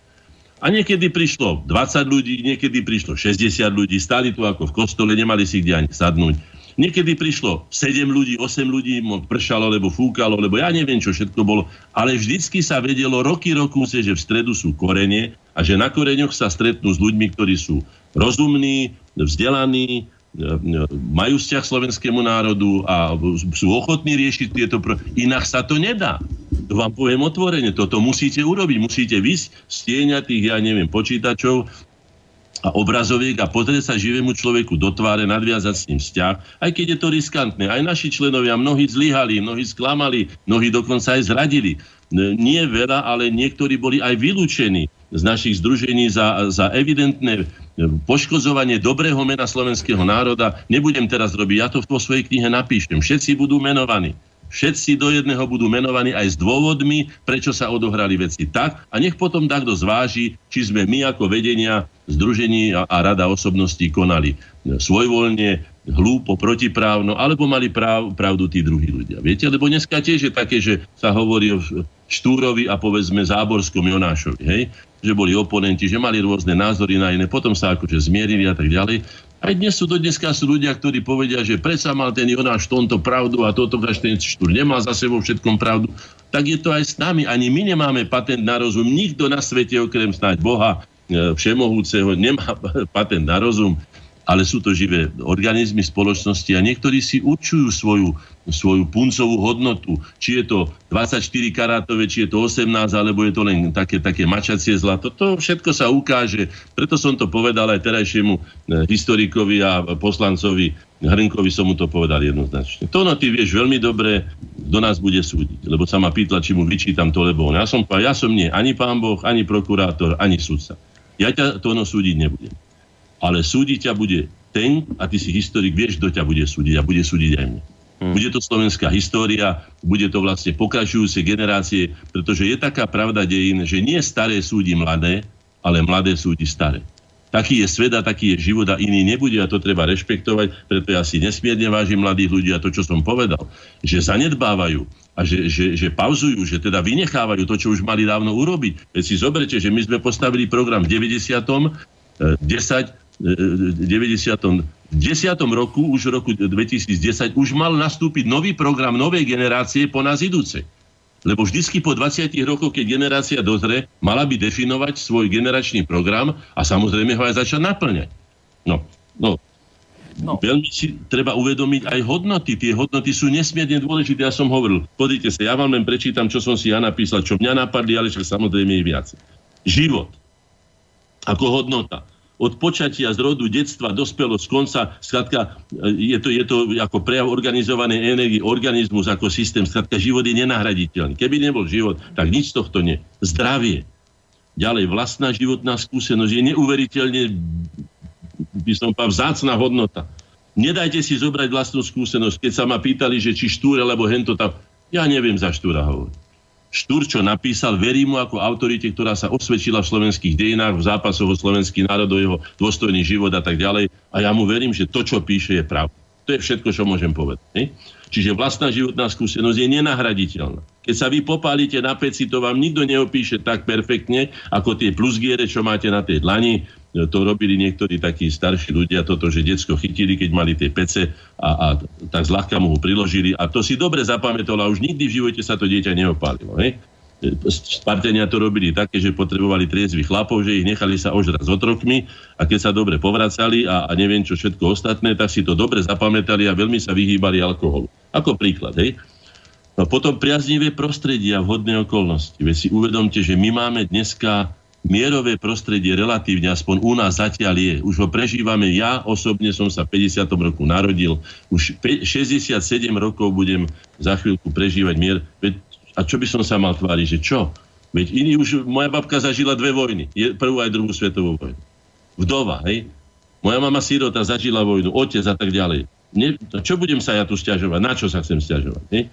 A niekedy prišlo 20 ľudí, niekedy prišlo 60 ľudí, stáli tu ako v kostole, nemali si kde ani sadnúť. Niekedy prišlo 7 ľudí, 8 ľudí, pršalo, lebo fúkalo, lebo ja neviem, čo všetko bolo. Ale vždycky sa vedelo roky, roku, že v stredu sú korene a že na koreňoch sa stretnú s ľuďmi, ktorí sú rozumní, vzdelaní, majú vzťah slovenskému národu a sú ochotní riešiť tieto... Pro... Inak sa to nedá. To vám poviem otvorene. Toto musíte urobiť. Musíte vysť z tieňa tých, ja neviem, počítačov a obrazoviek a pozrieť sa živému človeku do tváre, nadviazať s ním vzťah, aj keď je to riskantné. Aj naši členovia, mnohí zlyhali, mnohí sklamali, mnohí dokonca aj zradili. Nie veľa, ale niektorí boli aj vylúčení z našich združení za, za evidentné poškozovanie dobrého mena slovenského národa. Nebudem teraz robiť, ja to vo svojej knihe napíšem. Všetci budú menovaní. Všetci do jedného budú menovaní aj s dôvodmi, prečo sa odohrali veci tak a nech potom takto zváži, či sme my ako vedenia Združení a, a Rada osobností konali svojvoľne, hlúpo, protiprávno, alebo mali práv, pravdu tí druhí ľudia. Viete, lebo dneska tiež je také, že sa hovorí o Štúrovi a povedzme Záborskom Jonášovi, hej? Že boli oponenti, že mali rôzne názory na iné, potom sa akože zmierili a tak ďalej. Aj dnes sú to dneska sú ľudia, ktorí povedia, že predsa mal ten Jonáš tomto pravdu a toto ten Štúr nemal za sebou všetkom pravdu. Tak je to aj s nami. Ani my nemáme patent na rozum. Nikto na svete, okrem snáď Boha, e, všemohúceho, nemá [laughs] patent na rozum. Ale sú to živé organizmy spoločnosti a niektorí si určujú svoju, svoju puncovú hodnotu. Či je to 24 karátové, či je to 18, alebo je to len také, také mačacie zlato. To všetko sa ukáže. Preto som to povedal aj terajšiemu e, historikovi a poslancovi Hrnkovi som mu to povedal jednoznačne. To no ty vieš veľmi dobre, do nás bude súdiť. Lebo sa ma pýtla, či mu vyčítam to, lebo on. Ja som, ja som nie ani pán Boh, ani prokurátor, ani sudca. Ja ťa to no súdiť nebudem ale súdiť ťa bude ten, a ty si historik, vieš, kto ťa bude súdiť a bude súdiť aj mne. Hmm. Bude to slovenská história, bude to vlastne pokračujúce generácie, pretože je taká pravda dejín, že nie staré súdi mladé, ale mladé súdi staré. Taký je svet a taký je život a iný nebude a to treba rešpektovať, preto ja si nesmierne vážim mladých ľudí a to, čo som povedal, že zanedbávajú a že, že, že pauzujú, že teda vynechávajú to, čo už mali dávno urobiť. Veď si zoberte, že my sme postavili program v 90. 10 90. V 10. roku, už v roku 2010, už mal nastúpiť nový program novej generácie po nás idúcej. Lebo vždycky po 20 rokoch, keď generácia dozre, mala by definovať svoj generačný program a samozrejme ho aj začať naplňať. No, no, No. Veľmi si treba uvedomiť aj hodnoty. Tie hodnoty sú nesmierne dôležité. Ja som hovoril, podíte sa, ja vám len prečítam, čo som si ja napísal, čo mňa napadli, ale však samozrejme je viac. Život ako hodnota od počatia z rodu, detstva, dospelosť, konca, skratka, je to, je to ako prejav organizovanej energie, organizmus ako systém, skratka, život je nenahraditeľný. Keby nebol život, tak nič tohto nie. Zdravie. Ďalej, vlastná životná skúsenosť je neuveriteľne, by som povedal, vzácná hodnota. Nedajte si zobrať vlastnú skúsenosť. Keď sa ma pýtali, že či štúr, alebo hento tam, ja neviem za štúra hovoriť. Šturčo napísal, verím mu ako autorite, ktorá sa osvedčila v slovenských dejinách, v zápasoch o slovenský národ, o jeho dôstojný život a tak ďalej. A ja mu verím, že to, čo píše, je pravda. To je všetko, čo môžem povedať. Ne? Čiže vlastná životná skúsenosť je nenahraditeľná. Keď sa vy popálite na peci, to vám nikto neopíše tak perfektne, ako tie plusgiere, čo máte na tej dlani, to robili niektorí takí starší ľudia, toto, že detsko chytili, keď mali tie pece a, a tak zľahka mu ho priložili. A to si dobre zapamätalo a už nikdy v živote sa to dieťa neopálilo. Hej? Spartania to robili také, že potrebovali triezvy chlapov, že ich nechali sa ožrať s otrokmi a keď sa dobre povracali a, a neviem čo všetko ostatné, tak si to dobre zapamätali a veľmi sa vyhýbali alkoholu. Ako príklad, hej. No potom priaznivé prostredie a vhodné okolnosti. Veď si uvedomte, že my máme dneska mierové prostredie relatívne, aspoň u nás zatiaľ je. Už ho prežívame. Ja osobne som sa v 50. roku narodil. Už 67 rokov budem za chvíľku prežívať mier. A čo by som sa mal tváriť, že čo? Veď iný už, moja babka zažila dve vojny. Prvú aj druhú svetovú vojnu. Vdova, hej? Moja mama sírota zažila vojnu, otec a tak ďalej. Ne, čo budem sa ja tu stiažovať? Na čo sa chcem stiažovať? Hej?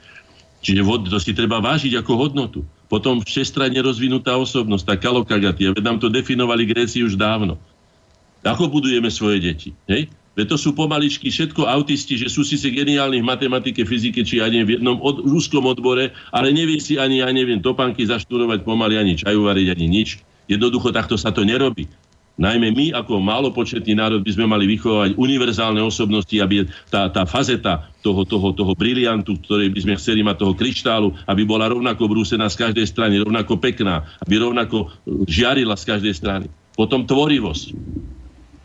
Čiže to si treba vážiť ako hodnotu. Potom všestranne rozvinutá osobnosť, tá kalokagatia, veď nám to definovali Gréci už dávno. Ako budujeme svoje deti? Hej? Veď to sú pomaličky všetko autisti, že sú síce geniálni v matematike, fyzike, či ani v jednom od, úzkom odbore, ale nevie si ani, ja neviem, topánky zaštudovať pomaly, ani čaju variť, ani nič. Jednoducho takto sa to nerobí. Najmä my, ako málopočetný národ, by sme mali vychovať univerzálne osobnosti, aby tá, tá fazeta toho, toho, toho briliantu, ktorý by sme chceli mať toho kryštálu, aby bola rovnako brúsená z každej strany, rovnako pekná, aby rovnako e, žiarila z každej strany. Potom tvorivosť,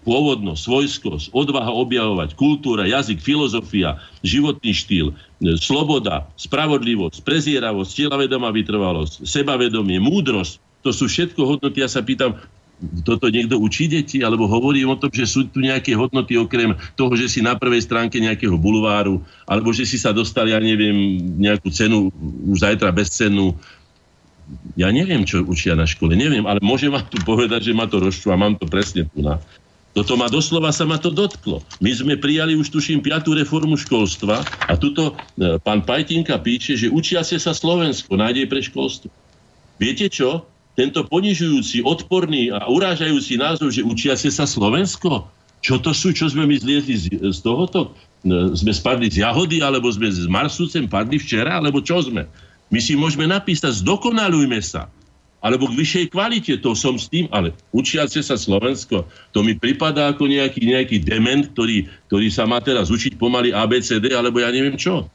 pôvodnosť, svojskosť, odvaha objavovať, kultúra, jazyk, filozofia, životný štýl, e, sloboda, spravodlivosť, prezieravosť, telavedomá vytrvalosť, sebavedomie, múdrosť. To sú všetko hodnoty. Ja sa pýtam, toto niekto učí deti, alebo hovorí o tom, že sú tu nejaké hodnoty okrem toho, že si na prvej stránke nejakého bulváru, alebo že si sa dostali, ja neviem, nejakú cenu, už zajtra bez cenu. Ja neviem, čo učia na škole, neviem, ale môžem vám tu povedať, že ma to rozčúva, mám to presne tu na. Toto ma doslova sa ma to dotklo. My sme prijali už tuším piatú reformu školstva a tuto e, pán Pajtinka píše, že učia sa Slovensko, nádej pre školstvo. Viete čo? Tento ponižujúci, odporný a urážajúci názov, že učiace sa Slovensko? Čo to sú? Čo sme my zliezli z, z tohoto? E, sme spadli z jahody, alebo sme s Marsúcem padli včera, alebo čo sme? My si môžeme napísať, zdokonalujme sa. Alebo k vyššej kvalite, to som s tým, ale učiace sa Slovensko, to mi pripadá ako nejaký, nejaký dement, ktorý, ktorý sa má teraz učiť pomaly ABCD, alebo ja neviem čo.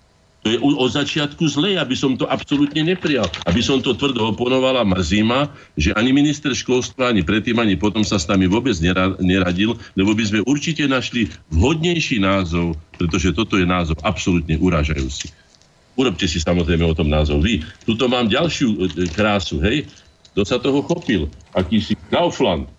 To je od začiatku zlé, aby som to absolútne neprijal. Aby som to tvrdo oponovala, mrzí ma, že ani minister školstva, ani predtým, ani potom sa s nami vôbec neradil, lebo by sme určite našli vhodnejší názov, pretože toto je názov absolútne uražajúci. Urobte si samozrejme o tom názov vy. Tuto mám ďalšiu e, krásu, hej. Kto sa toho chopil? Akýsi Kaufland.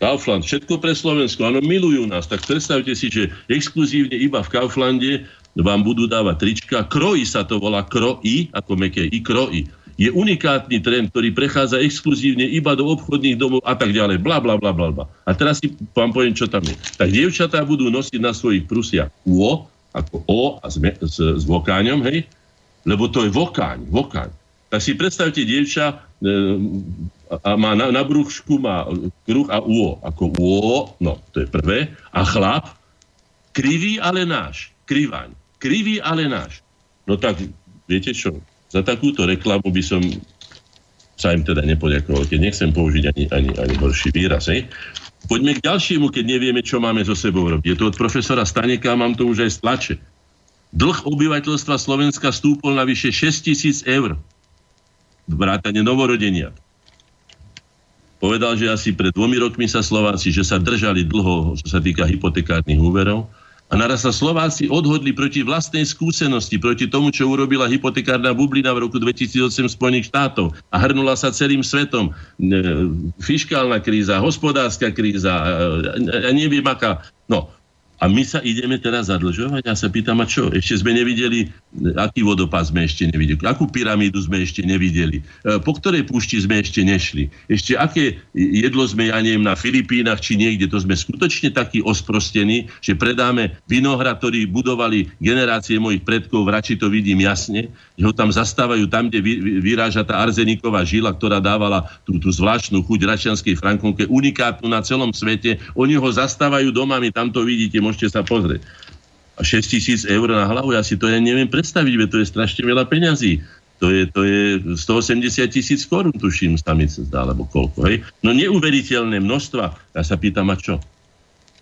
Kaufland, všetko pre Slovensko, áno, milujú nás. Tak predstavte si, že exkluzívne iba v Kauflande vám budú dávať trička. Kroji sa to volá, kroji, ako meké, i kroji. Je unikátny trend, ktorý prechádza exkluzívne iba do obchodných domov a tak ďalej. Bla, bla, bla, bla, bla. A teraz si vám poviem, čo tam je. Tak dievčatá budú nosiť na svojich prusiach UO, ako O a s, s, s vokáňom, hej? Lebo to je vokáň, vokáň. Tak si predstavte, dievča e, a má na, na brúšku má kruh a UO, ako UO, no, to je prvé. A chlap, krivý, ale náš, krivaň krivý, ale náš. No tak, viete čo, za takúto reklamu by som sa im teda nepoďakoval, keď nechcem použiť ani, ani, ani horší výraz. Hej. Poďme k ďalšiemu, keď nevieme, čo máme so sebou robiť. Je to od profesora Staneka, mám to už aj z tlače. Dlh obyvateľstva Slovenska stúpol na vyše 6 tisíc eur. Vrátane novorodenia. Povedal, že asi pred dvomi rokmi sa Slováci, že sa držali dlho, čo sa týka hypotekárnych úverov, a naraz sa Slováci odhodli proti vlastnej skúsenosti, proti tomu, čo urobila hypotekárna bublina v roku 2008 Spojených štátov a hrnula sa celým svetom. Fiškálna kríza, hospodárska kríza, a neviem aká. No, a my sa ideme teraz zadlžovať? Ja sa pýtam, a čo? Ešte sme nevideli, aký vodopád sme ešte nevideli, akú pyramídu sme ešte nevideli, e, po ktorej púšti sme ešte nešli, ešte aké jedlo sme, ja neviem, na Filipínach či niekde, to sme skutočne takí osprostení, že predáme vinohrad, ktorý budovali generácie mojich predkov, radši to vidím jasne, že ho tam zastávajú tam, kde vyráža tá arzeniková žila, ktorá dávala tú, tú zvláštnu chuť račianskej frankovke, unikátnu na celom svete. Oni ho zastávajú doma, my tam to vidíte, môžete sa pozrieť. A 6 tisíc eur na hlavu, ja si to ja neviem predstaviť, veď to je strašne veľa peňazí. To je, to je 180 tisíc korún, tuším, sa mi zdá, alebo koľko. Hej? No neuveriteľné množstva. Ja sa pýtam, a čo?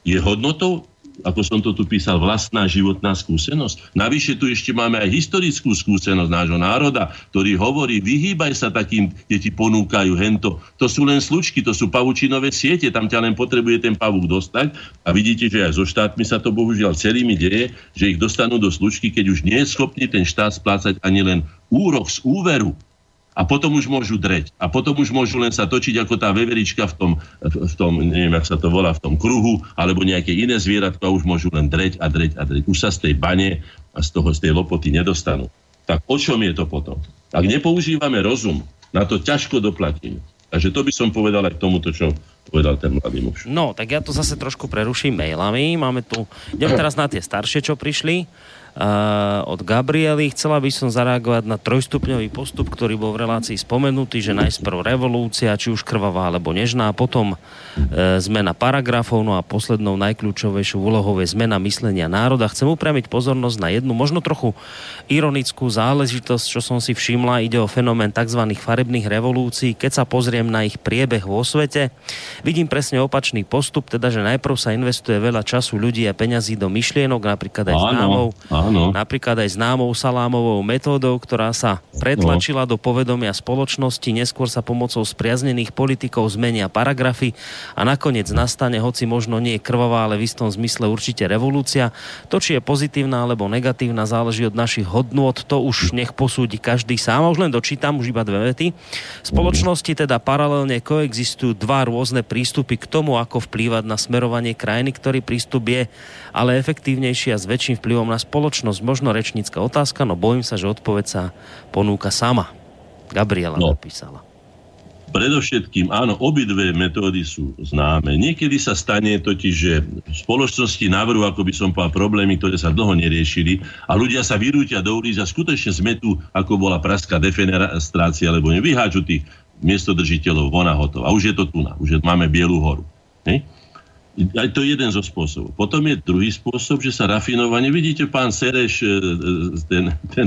Je hodnotou ako som to tu písal, vlastná životná skúsenosť. Navyše tu ešte máme aj historickú skúsenosť nášho národa, ktorý hovorí, vyhýbaj sa takým, kde ti ponúkajú hento. To sú len slučky, to sú pavučinové siete, tam ťa len potrebuje ten pavúk dostať a vidíte, že aj so štátmi sa to bohužiaľ celými deje, že ich dostanú do slučky, keď už nie je schopný ten štát splácať ani len úrok z úveru, a potom už môžu dreť. A potom už môžu len sa točiť ako tá veverička v tom, v tom neviem, jak sa to volá, v tom kruhu, alebo nejaké iné zvieratko a už môžu len dreť a dreť a dreť. Už sa z tej bane a z toho, z tej lopoty nedostanú. Tak o čom je to potom? Ak nepoužívame rozum, na to ťažko doplatíme. Takže to by som povedal aj k tomuto, čo povedal ten mladý muž. No, tak ja to zase trošku preruším mailami. Máme tu, idem teraz na tie staršie, čo prišli od Gabriely. Chcela by som zareagovať na trojstupňový postup, ktorý bol v relácii spomenutý, že najprv revolúcia, či už krvavá alebo nežná, potom e, zmena paragrafov, no a poslednou najkľúčovejšou úlohou je zmena myslenia národa. Chcem upriamiť pozornosť na jednu, možno trochu ironickú záležitosť, čo som si všimla. Ide o fenomén tzv. farebných revolúcií. Keď sa pozriem na ich priebeh vo svete, vidím presne opačný postup, teda že najprv sa investuje veľa času ľudí a peňazí do myšlienok, napríklad aj známov, Áno. Napríklad aj známou salámovou metódou, ktorá sa pretlačila no. do povedomia spoločnosti, neskôr sa pomocou spriaznených politikov zmenia paragrafy a nakoniec nastane, hoci možno nie krvavá, ale v istom zmysle určite revolúcia. To, či je pozitívna alebo negatívna, záleží od našich hodnôt, to už nech posúdi každý sám. Už len dočítam, už iba dve vety. Spoločnosti teda paralelne koexistujú dva rôzne prístupy k tomu, ako vplývať na smerovanie krajiny, ktorý prístup je ale efektívnejší a s väčším vplyvom na spoločnosť spoločnosť? Možno rečnícka otázka, no bojím sa, že odpoveď sa ponúka sama. Gabriela no. napísala. Predovšetkým, áno, obidve metódy sú známe. Niekedy sa stane totiž, že v spoločnosti navrhu, ako by som povedal, problémy, ktoré sa dlho neriešili a ľudia sa vyrútia do ulic a skutočne zmetú, ako bola praská defenestrácia, lebo nevyháču tých miestodržiteľov von a hotov. A už je to tu na, už je, máme Bielú horu. Hej? To je jeden zo spôsobov. Potom je druhý spôsob, že sa rafinovane, vidíte, pán Sereš, e, e, ten, ten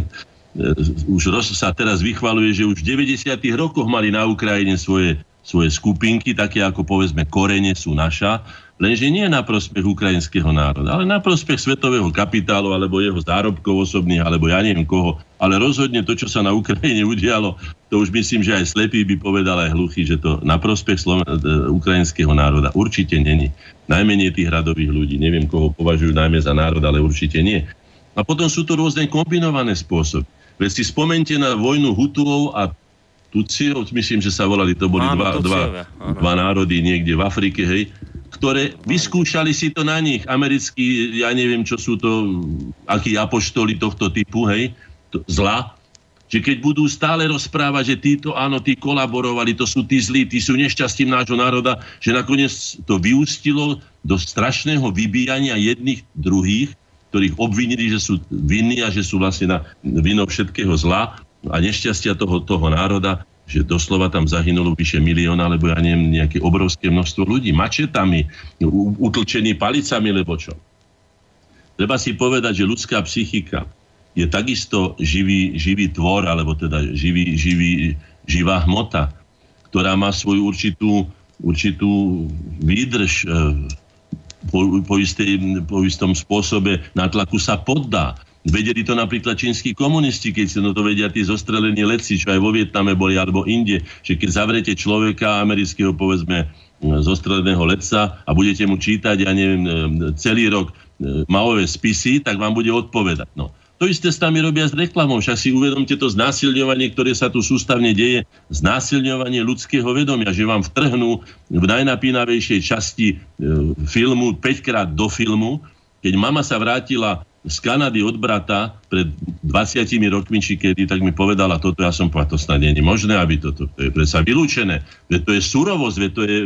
e, už roz, sa teraz vychvaluje, že už v 90. rokoch mali na Ukrajine svoje svoje skupinky, také ako povedzme korene sú naša, lenže nie na prospech ukrajinského národa, ale na prospech svetového kapitálu, alebo jeho zárobkov osobných, alebo ja neviem koho. Ale rozhodne to, čo sa na Ukrajine [laughs] udialo, to už myslím, že aj slepý by povedal aj hluchý, že to na prospech Sloven- e, ukrajinského národa určite není. Najmenej tých hradových ľudí. Neviem, koho považujú najmä za národ, ale určite nie. A potom sú to rôzne kombinované spôsoby. Veď si spomente na vojnu Hutuov a Tuciov, myslím, že sa volali, to boli áno, dva, dva, dva národy niekde v Afrike, hej, ktoré vyskúšali si to na nich. Americkí, ja neviem, čo sú to, akí apoštoli tohto typu, hej, to, zla, že keď budú stále rozprávať, že títo, áno, tí kolaborovali, to sú tí zlí, tí sú nešťastím nášho národa, že nakoniec to vyústilo do strašného vybíjania jedných druhých, ktorých obvinili, že sú vinní a že sú vlastne na vinou všetkého zla a nešťastia toho, toho národa, že doslova tam zahynulo vyše milióna, alebo ja neviem, nejaké obrovské množstvo ľudí, mačetami, utlčení palicami, lebo čo. Treba si povedať, že ľudská psychika je takisto živý, živý tvor, alebo teda živý, živý, živá hmota, ktorá má svoju určitú, určitú výdrž, e, po, po, istej, po istom spôsobe na tlaku sa poddá. Vedeli to napríklad čínsky komunisti, keď sa no to vedia tí zostrelení letci, čo aj vo Vietname boli, alebo inde, že keď zavrete človeka amerického, povedzme, zostreleného letca a budete mu čítať, ja neviem, celý rok e, Maové spisy, tak vám bude odpovedať. No. To isté s nami robia s reklamou. Však si uvedomte to znásilňovanie, ktoré sa tu sústavne deje, znásilňovanie ľudského vedomia, že vám vtrhnú v najnapínavejšej časti e, filmu, 5 krát do filmu, keď mama sa vrátila z Kanady od brata pred 20 rokmi, či kedy, tak mi povedala toto, ja som povedal, to snad je možné, aby toto, to je predsa vylúčené. Veď to je surovosť, veď to je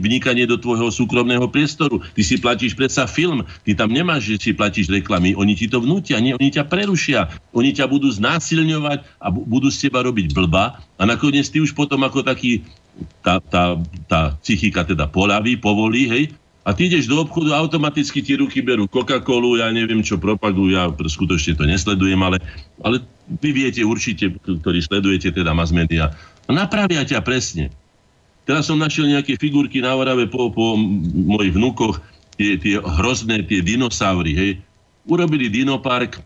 vnikanie do tvojho súkromného priestoru. Ty si platíš predsa film, ty tam nemáš, že si platíš reklamy, oni ti to vnútia, nie, oni ťa prerušia, oni ťa budú znásilňovať a budú z teba robiť blba a nakoniec ty už potom ako taký tá, tá, tá psychika teda polaví, povolí, hej, a ty ideš do obchodu automaticky ti ruky berú Coca-Colu, ja neviem, čo propagujú, ja skutočne to nesledujem, ale, ale vy viete určite, ktorí sledujete teda mass media, a napravia ťa presne. Teraz som našiel nejaké figurky na Orave po, po mojich vnúkoch, tie, tie hrozné, tie dinosaury, hej. Urobili dinopark,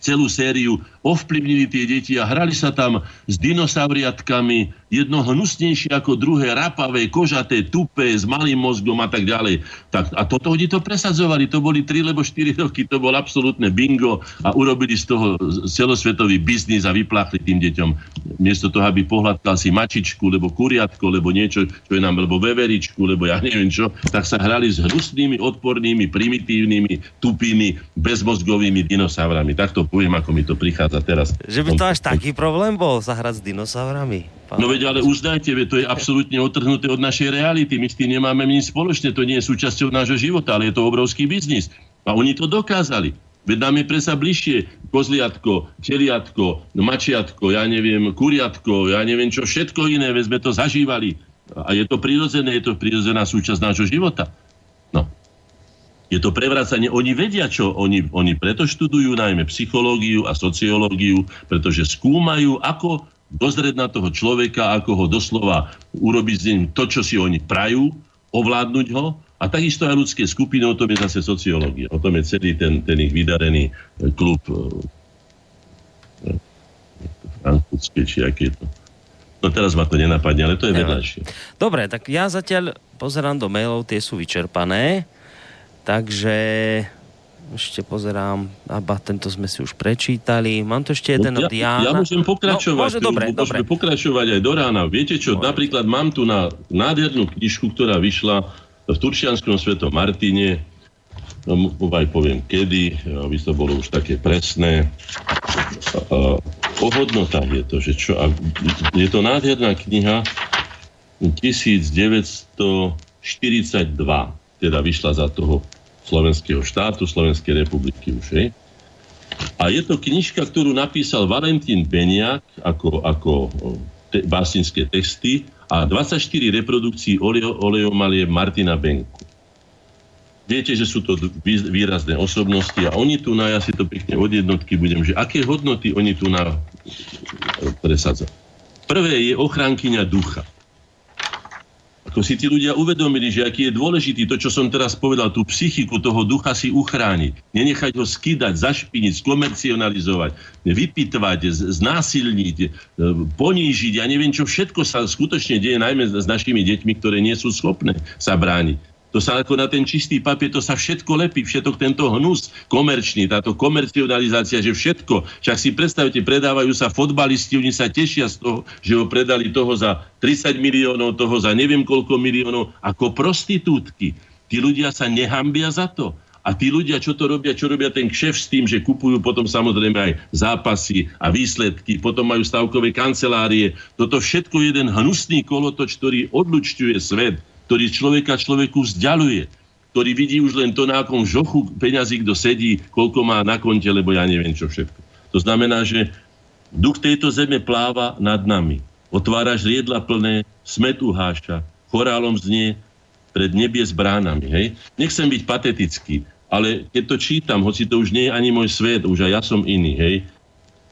celú sériu, ovplyvnili tie deti a hrali sa tam s dinosauriatkami, jedno hnusnejšie ako druhé, rapavé, kožaté, tupé, s malým mozgom a tak ďalej. Tak, a toto oni to presadzovali, to boli 3 alebo 4 roky, to bol absolútne bingo a urobili z toho celosvetový biznis a vypláchli tým deťom. Miesto toho, aby pohľadkal si mačičku, lebo kuriatko, lebo niečo, čo je nám, lebo veveričku, lebo ja [laughs] neviem čo, tak sa hrali s hnusnými, odpornými, primitívnymi, tupými, bezmozgovými dinosaurami. Tak poviem, ako mi to prichádza teraz. Že by to až taký problém bol zahrať s dinosaurami? Pán no veď ale uznajte, to je absolútne otrhnuté od našej reality. My s tým nemáme nič spoločné, to nie je súčasťou nášho života, ale je to obrovský biznis. A oni to dokázali. Veď nám je presa bližšie kozliatko, teliatko, mačiatko, ja neviem, kuriatko, ja neviem čo, všetko iné, veď sme to zažívali. A je to prirodzené, je to prirodzená súčasť nášho života. No, je to prevracanie. Oni vedia, čo oni, oni preto študujú najmä psychológiu a sociológiu, pretože skúmajú, ako dozrieť na toho človeka, ako ho doslova urobiť z ním to, čo si oni prajú, ovládnuť ho. A takisto aj ľudské skupiny, o tom je zase sociológia. O tom je celý ten, ten ich vydarený klub e, frankfurtské, či aký je to. No teraz ma to nenapadne, ale to je vedľajšie. Dobre, tak ja zatiaľ pozerám do mailov, tie sú vyčerpané. Takže ešte pozerám, aba tento sme si už prečítali. Mám tu ešte jeden no, od Jána. Ja môžem pokračovať. No, môže, dobre, môžeme dobre. pokračovať aj do rána. Viete čo, môže. napríklad mám tu na nádhernú knižku, ktorá vyšla v Turčianskom svetom Martine. No, aj poviem kedy, aby to bolo už také presné. O hodnotách je to, že čo... Je to nádherná kniha 1942, teda vyšla za toho slovenského štátu, Slovenskej republiky už. Hej. A je to knižka, ktorú napísal Valentín Beniak ako, ako te, básnické texty a 24 reprodukcií oleo, oleomalie Martina Benku. Viete, že sú to výrazné osobnosti a oni tu na, ja si to pekne od jednotky budem, že aké hodnoty oni tu na presadza. Prvé je ochránkyňa ducha. Ako si tí ľudia uvedomili, že aký je dôležitý to, čo som teraz povedal, tú psychiku toho ducha si uchrániť. Nenechať ho skydať, zašpiniť, skomercionalizovať, vypitvať, znásilniť, e, ponížiť. Ja neviem, čo všetko sa skutočne deje, najmä s našimi deťmi, ktoré nie sú schopné sa brániť. To sa ako na ten čistý papier, to sa všetko lepí, všetok tento hnus komerčný, táto komercionalizácia, že všetko. Však si predstavte, predávajú sa fotbalisti, oni sa tešia z toho, že ho predali toho za 30 miliónov, toho za neviem koľko miliónov, ako prostitútky. Tí ľudia sa nehambia za to. A tí ľudia, čo to robia, čo robia ten kšef s tým, že kupujú potom samozrejme aj zápasy a výsledky, potom majú stavkové kancelárie. Toto všetko je jeden hnusný kolotoč, ktorý odlučťuje svet ktorý človeka človeku vzdialuje, ktorý vidí už len to, na akom žochu peňazí kto sedí, koľko má na konte, lebo ja neviem čo všetko. To znamená, že duch tejto zeme pláva nad nami. Otváraš riedla plné, smetu háša, chorálom znie pred nebie s bránami. Hej? Nechcem byť patetický, ale keď to čítam, hoci to už nie je ani môj svet, už aj ja som iný, hej,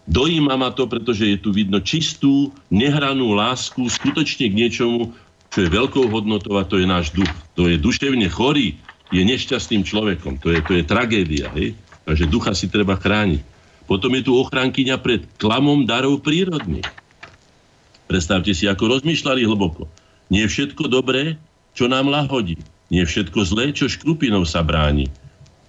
dojíma ma to, pretože je tu vidno čistú, nehranú lásku skutočne k niečomu, čo je veľkou hodnotou a to je náš duch. To je duševne chorý, je nešťastným človekom. To je, to je tragédia. Hej? Takže ducha si treba chrániť. Potom je tu ochránkyňa pred klamom darov prírodných. Predstavte si, ako rozmýšľali hlboko. Nie všetko dobré, čo nám lahodí. Nie všetko zlé, čo škrupinou sa bráni.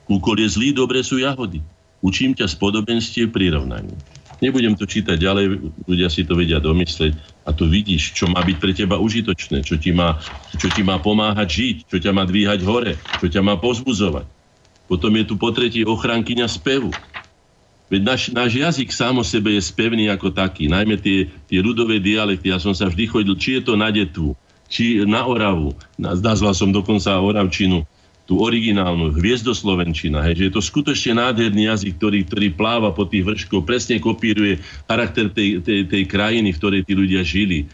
Kúkol je zlý, dobre sú jahody. Učím ťa z podobenstiev prirovnaní. Nebudem to čítať ďalej, ľudia si to vedia domyslieť a tu vidíš, čo má byť pre teba užitočné, čo ti má, čo ti má pomáhať žiť, čo ťa má dvíhať hore, čo ťa má pozbuzovať. Potom je tu po tretí ochránkyňa spevu. Veď náš, náš jazyk sám o sebe je spevný ako taký, najmä tie, tie ľudové dialekty. Ja som sa vždy chodil, či je to na Detvu, či na Oravu. Nazval som dokonca Oravčinu tú originálnu hviezdoslovenčina, hej, že je to skutočne nádherný jazyk, ktorý, ktorý pláva po tých vrškoch, presne kopíruje charakter tej, tej, tej krajiny, v ktorej tí ľudia žili e,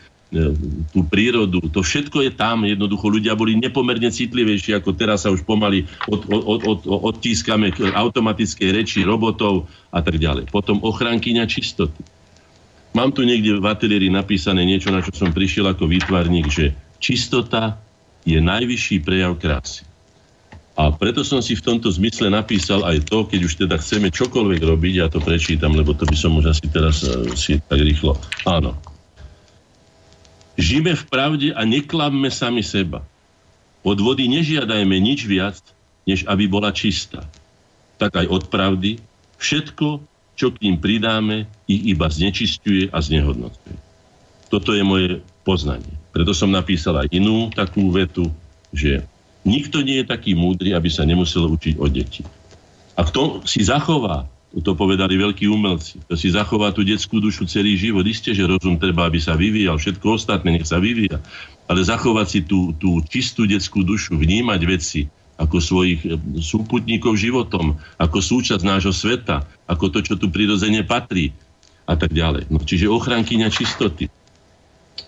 tú prírodu, to všetko je tam, jednoducho ľudia boli nepomerne citlivejší, ako teraz sa už pomaly od, od, od, od, odtískame k automatickej reči robotov a tak ďalej. Potom ochrankyňa čistoty. Mám tu niekde v ateliéri napísané niečo, na čo som prišiel ako výtvarník, že čistota je najvyšší prejav krásy. A preto som si v tomto zmysle napísal aj to, keď už teda chceme čokoľvek robiť, ja to prečítam, lebo to by som už asi teraz uh, si tak rýchlo. Áno. Žime v pravde a neklamme sami seba. Od vody nežiadajme nič viac, než aby bola čistá. Tak aj od pravdy všetko, čo k ním pridáme, ich iba znečistuje a znehodnotuje. Toto je moje poznanie. Preto som napísal aj inú takú vetu, že Nikto nie je taký múdry, aby sa nemusel učiť od detí. A kto si zachová, to povedali veľkí umelci, to si zachová tú detskú dušu celý život. Isté, že rozum treba, aby sa vyvíjal, všetko ostatné nech sa vyvíja. Ale zachovať si tú, tú čistú detskú dušu, vnímať veci ako svojich eh, súputníkov životom, ako súčasť nášho sveta, ako to, čo tu prirodzene patrí a tak ďalej. No, čiže ochrankyňa čistoty.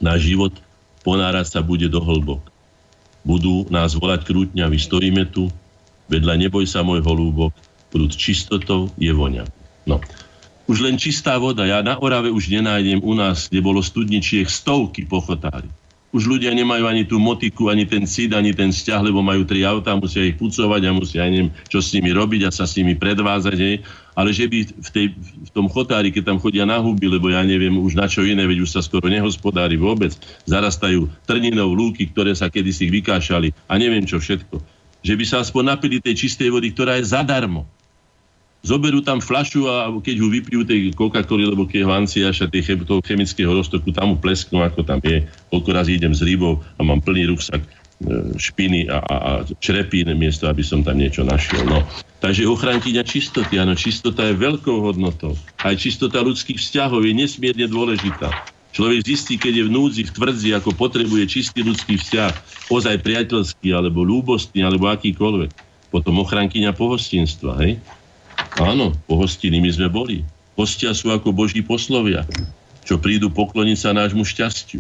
Náš život ponárať sa bude do hlbok budú nás volať krútňavi, stojíme tu, vedľa neboj sa môj holúbok, prúd čistotou je voňa. No. Už len čistá voda, ja na Orave už nenájdem u nás, kde bolo studničiek stovky pochotári. Už ľudia nemajú ani tú motiku, ani ten cid, ani ten vzťah, lebo majú tri autá, musia ich pucovať a musia, ja neviem, čo s nimi robiť a sa s nimi predvázať. Hej. Ale že by v, tej, v tom chotári, keď tam chodia na huby, lebo ja neviem už na čo iné, veď už sa skoro nehospodári vôbec, zarastajú trninou lúky, ktoré sa kedysi vykášali a neviem čo všetko. Že by sa aspoň napili tej čistej vody, ktorá je zadarmo zoberú tam flašu a keď ho vypijú tej Coca-Coly, lebo keď anciaša tej, toho chemického roztoku, tam mu plesknú, ako tam je. Koľko razy idem s rybou a mám plný ruksak e, špiny a, a, a črepín miesto, aby som tam niečo našiel. No. Takže ochrankyňa čistoty, áno, čistota je veľkou hodnotou. Aj čistota ľudských vzťahov je nesmierne dôležitá. Človek zistí, keď je v núdzi, v tvrdzi, ako potrebuje čistý ľudský vzťah, ozaj priateľský, alebo ľúbostný, alebo akýkoľvek. Potom ochrankyňa pohostinstva, hej? Áno, pohostiny my sme boli. Hostia sú ako boží poslovia, čo prídu pokloniť sa nášmu šťastiu.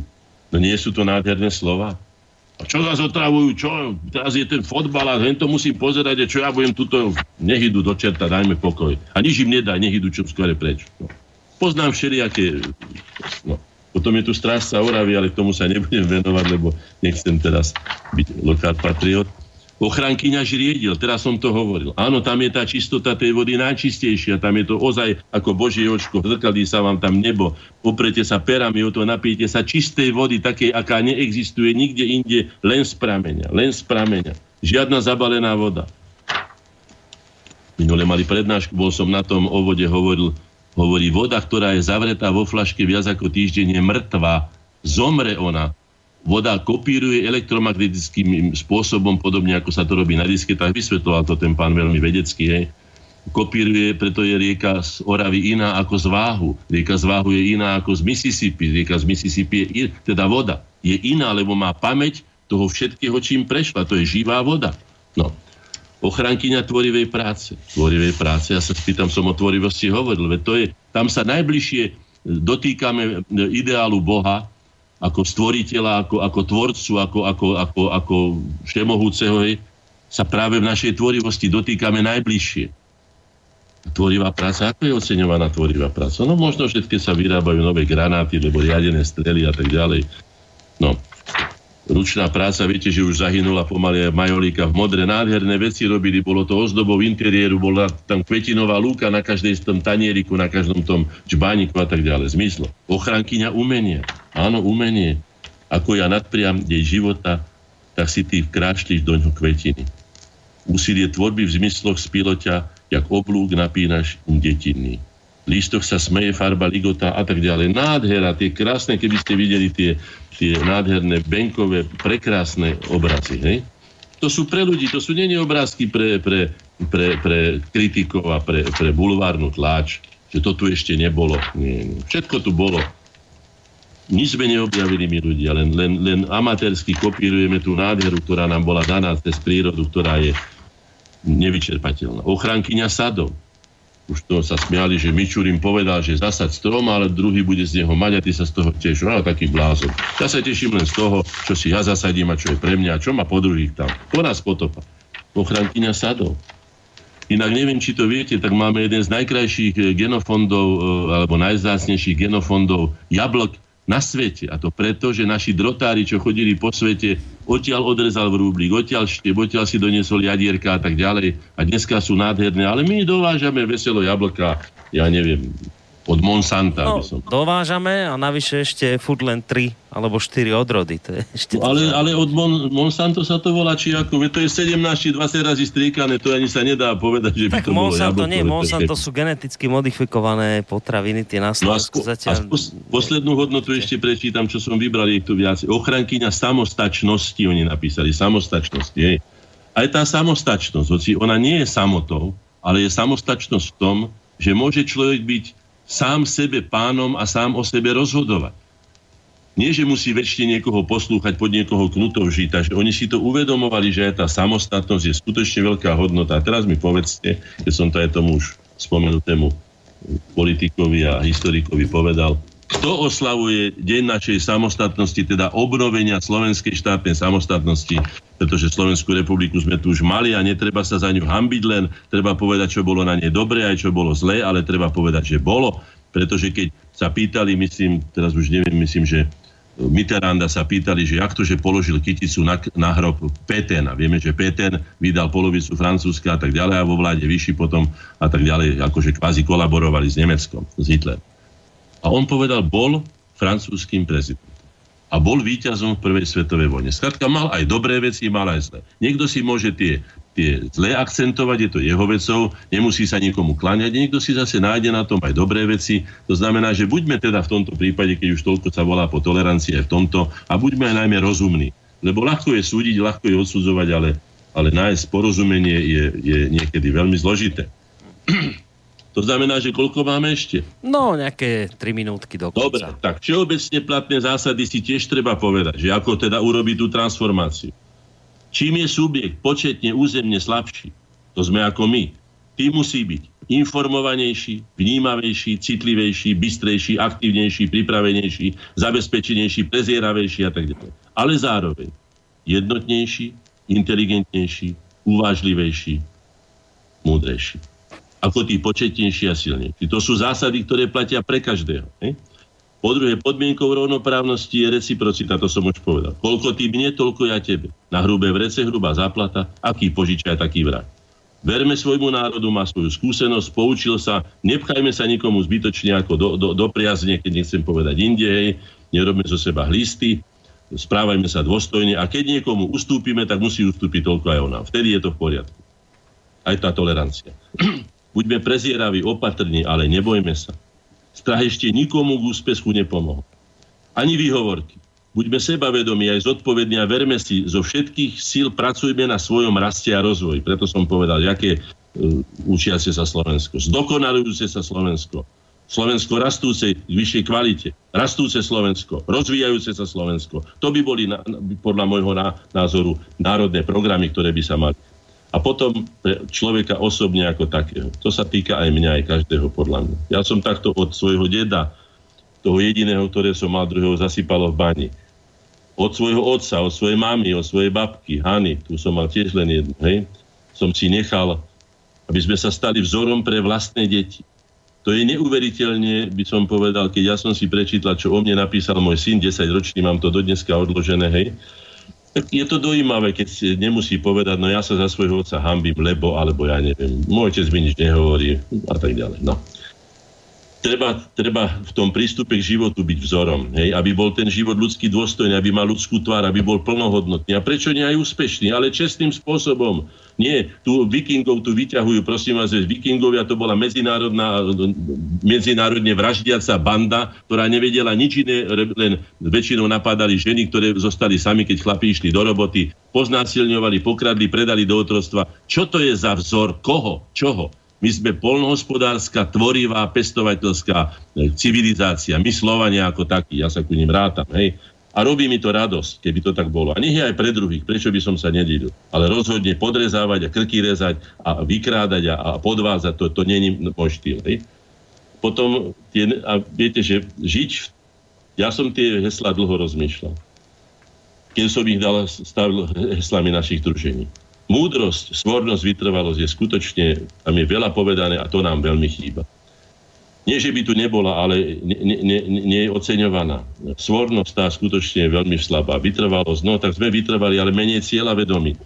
No nie sú to nádherné slova? A čo nás otravujú? Čo? Teraz je ten fotbal a len to musím pozerať, a čo ja budem tuto... Nech idú do čerta, dajme pokoj. A nič im nedá, nech idú čo skôr preč. No. Poznám všelijaké... No. Potom je tu strážca Oravy, ale k tomu sa nebudem venovať, lebo nechcem teraz byť lokál patriot. Ochránkyňa žriedil, teraz som to hovoril. Áno, tam je tá čistota tej vody najčistejšia, tam je to ozaj ako Božie očko, zrkadlí sa vám tam nebo, oprete sa perami o to, napijete sa čistej vody, takej, aká neexistuje nikde inde, len z prameňa, len z prameňa. Žiadna zabalená voda. Minule mali prednášku, bol som na tom o vode hovoril, hovorí, voda, ktorá je zavretá vo flaške viac ako týždeň je mŕtva, zomre ona, voda kopíruje elektromagnetickým spôsobom, podobne ako sa to robí na disketách. Vysvetloval to ten pán veľmi vedecký. Hej. Kopíruje, preto je rieka z Oravy iná ako z Váhu. Rieka z Váhu je iná ako z Mississippi. Rieka z Mississippi je, teda voda, je iná, lebo má pamäť toho všetkého, čím prešla. To je živá voda. No. Ochrankyňa tvorivej práce. Tvorivej práce, ja sa spýtam, som o tvorivosti hovoril, veď to je, tam sa najbližšie dotýkame ideálu Boha, ako stvoriteľa, ako, ako tvorcu, ako, ako, ako, ako všemohúceho, hej, sa práve v našej tvorivosti dotýkame najbližšie. Tvorivá práca, ako je oceňovaná tvorivá práca? No možno všetky sa vyrábajú nové granáty, lebo riadené strely a tak ďalej. No, ručná práca, viete, že už zahynula pomaly Majolíka v modre. Nádherné veci robili, bolo to ozdobou interiéru, bola tam kvetinová lúka na každej tom tanieriku, na každom tom čbániku a tak ďalej. Zmyslo. Ochrankyňa umenia. Áno, umenie. Ako ja nadpriam jej života, tak si ty vkráčliš do ňoho kvetiny. Úsilie tvorby v zmysloch spiloťa, jak oblúk napínaš um detinný lístok sa smeje, farba ligota a tak ďalej. Nádhera, tie krásne, keby ste videli tie, tie nádherné benkové, prekrásne obrazy. Hej? To sú pre ľudí, to sú není obrázky pre, pre, pre, pre kritikov a pre, pre bulvárnu tláč, že to tu ešte nebolo. Nie, nie. Všetko tu bolo. Nič sme neobjavili my ľudia, len, len, len amatérsky kopírujeme tú nádheru, ktorá nám bola daná cez prírodu, ktorá je nevyčerpateľná. Ochránkyňa sadov už to sa smiali, že Mičurín povedal, že zasať strom, ale druhý bude z neho mať a ty sa z toho tešíš. No taký blázon. Ja sa teším len z toho, čo si ja zasadím a čo je pre mňa a čo má po druhých tam. Po nás potopa. Ochrankyňa sadov. Inak neviem, či to viete, tak máme jeden z najkrajších eh, genofondov, eh, alebo najzácnejších genofondov jablok na svete. A to preto, že naši drotári, čo chodili po svete, odtiaľ odrezal vrúblik, odtiaľ štieb, odtiaľ si doniesol jadierka a tak ďalej. A dneska sú nádherné. Ale my dovážame veselo jablka, ja neviem, od Monsanta. No, som... dovážame a navyše ešte Foodland 3 alebo 4 odrody. To je [laughs] ešte no, ale, ale od Mon, Monsanto sa to volá, či ako, to je 17 či 20 razy striekané, to ani sa nedá povedať, že tak by to Monsanto bolo nie, Monsanto sú geneticky modifikované potraviny, tie na Slovensku no zatiaľ... pos, poslednú hodnotu ešte prečítam, čo som vybral, je tu viac. Ochrankyňa samostačnosti, oni napísali, samostačnosť, je. Aj tá samostačnosť, hoci ona nie je samotou, ale je samostačnosť v tom, že môže človek byť sám sebe pánom a sám o sebe rozhodovať. Nie, že musí väčšine niekoho poslúchať, pod niekoho knutou žiť. Takže oni si to uvedomovali, že tá samostatnosť je skutočne veľká hodnota. A teraz mi povedzte, keď som to aj tomu už spomenutému politikovi a historikovi povedal, kto oslavuje Deň našej samostatnosti, teda obnovenia slovenskej štátnej samostatnosti, pretože Slovenskú republiku sme tu už mali a netreba sa za ňu hambiť len, treba povedať, čo bolo na nej dobre, aj čo bolo zlé, ale treba povedať, že bolo, pretože keď sa pýtali, myslím, teraz už neviem, myslím, že Mitterranda sa pýtali, že jak to, že položil kyticu na, na hrob Péten. A vieme, že Péten vydal polovicu Francúzska a tak ďalej a vo vláde vyšší potom a tak ďalej, akože kvázi kolaborovali s Nemeckom, s Hitlerom. A on povedal, bol francúzským prezidentom. A bol víťazom v prvej svetovej vojne. Skladka mal aj dobré veci, mal aj zlé. Niekto si môže tie, tie zlé akcentovať, je to jeho vecou, nemusí sa nikomu kláňať, niekto si zase nájde na tom aj dobré veci. To znamená, že buďme teda v tomto prípade, keď už toľko sa volá po tolerancii aj v tomto, a buďme aj najmä rozumní. Lebo ľahko je súdiť, ľahko je odsudzovať, ale, ale nájsť porozumenie je, je niekedy veľmi zložité. To znamená, že koľko máme ešte? No, nejaké 3 minútky do konca. Dobre, tak všeobecne platné zásady si tiež treba povedať, že ako teda urobiť tú transformáciu. Čím je subjekt početne územne slabší, to sme ako my, tým musí byť informovanejší, vnímavejší, citlivejší, bystrejší, aktívnejší, pripravenejší, zabezpečenejší, prezieravejší a tak ďalej. Ale zároveň jednotnejší, inteligentnejší, uvážlivejší, múdrejší ako tí početnejší a silnejší. To sú zásady, ktoré platia pre každého. Ne? Po druhé, podmienkou rovnoprávnosti je reciprocita, to som už povedal. Koľko ty mne, toľko ja tebe. Na hrubé vrece, hrubá záplata, aký požičaj, taký vrať. Verme svojmu národu, má svoju skúsenosť, poučil sa, nepchajme sa nikomu zbytočne ako do, do, do priazne, keď nechcem povedať inde, hej, nerobme zo seba hlisty, správajme sa dôstojne a keď niekomu ustúpime, tak musí ustúpiť toľko aj ona. Vtedy je to v poriadku. Aj tá tolerancia. Buďme prezieraví, opatrní, ale nebojme sa. Strach ešte nikomu k úspechu nepomohol. Ani výhovorky. Buďme sebavedomí aj zodpovední a verme si, zo všetkých síl pracujme na svojom raste a rozvoji. Preto som povedal, aké uh, učiace sa Slovensko, zdokonalujúce sa Slovensko, Slovensko rastúce k vyššej kvalite, rastúce Slovensko, rozvíjajúce sa Slovensko. To by boli na, podľa môjho názoru národné programy, ktoré by sa mali a potom človeka osobne ako takého. To sa týka aj mňa, aj každého podľa mňa. Ja som takto od svojho deda, toho jediného, ktoré som mal, druhého zasypalo v bani. Od svojho otca, od svojej mamy, od svojej babky, Hany, tu som mal tiež len jednu, hej, som si nechal, aby sme sa stali vzorom pre vlastné deti. To je neuveriteľne, by som povedal, keď ja som si prečítal, čo o mne napísal môj syn, 10 ročný, mám to do dneska odložené, hej, tak je to dojímavé, keď nemusí povedať, no ja sa za svojho otca hambím, lebo, alebo ja neviem, môj otec mi nič nehovorí a tak ďalej. No treba, treba v tom prístupe k životu byť vzorom, hej, aby bol ten život ľudský dôstojný, aby mal ľudskú tvár, aby bol plnohodnotný. A prečo nie aj úspešný, ale čestným spôsobom. Nie, tu vikingov tu vyťahujú, prosím vás, vikingovia to bola medzinárodná, medzinárodne vraždiaca banda, ktorá nevedela nič iné, len väčšinou napadali ženy, ktoré zostali sami, keď chlapí išli do roboty, poznásilňovali, pokradli, predali do otrostva. Čo to je za vzor? Koho? Čoho? My sme polnohospodárska, tvorivá, pestovateľská e, civilizácia. My Slovania ako takí, ja sa ku ním rátam. Hej. A robí mi to radosť, keby to tak bolo. A je aj pre druhých, prečo by som sa nedilil. Ale rozhodne podrezávať a krky rezať a vykrádať a, a podvázať, to, to je môj štýl. Hej. Potom, tie, a viete, že žiť, ja som tie hesla dlho rozmýšľal. Keď som ich dal, stavil heslami našich družení. Múdrosť, svornosť, vytrvalosť je skutočne, tam je veľa povedané a to nám veľmi chýba. Nie, že by tu nebola, ale nie, nie, nie je oceňovaná. Svornosť tá skutočne je veľmi slabá. Vytrvalosť, no tak sme vytrvali, ale menej cieľa vedomí.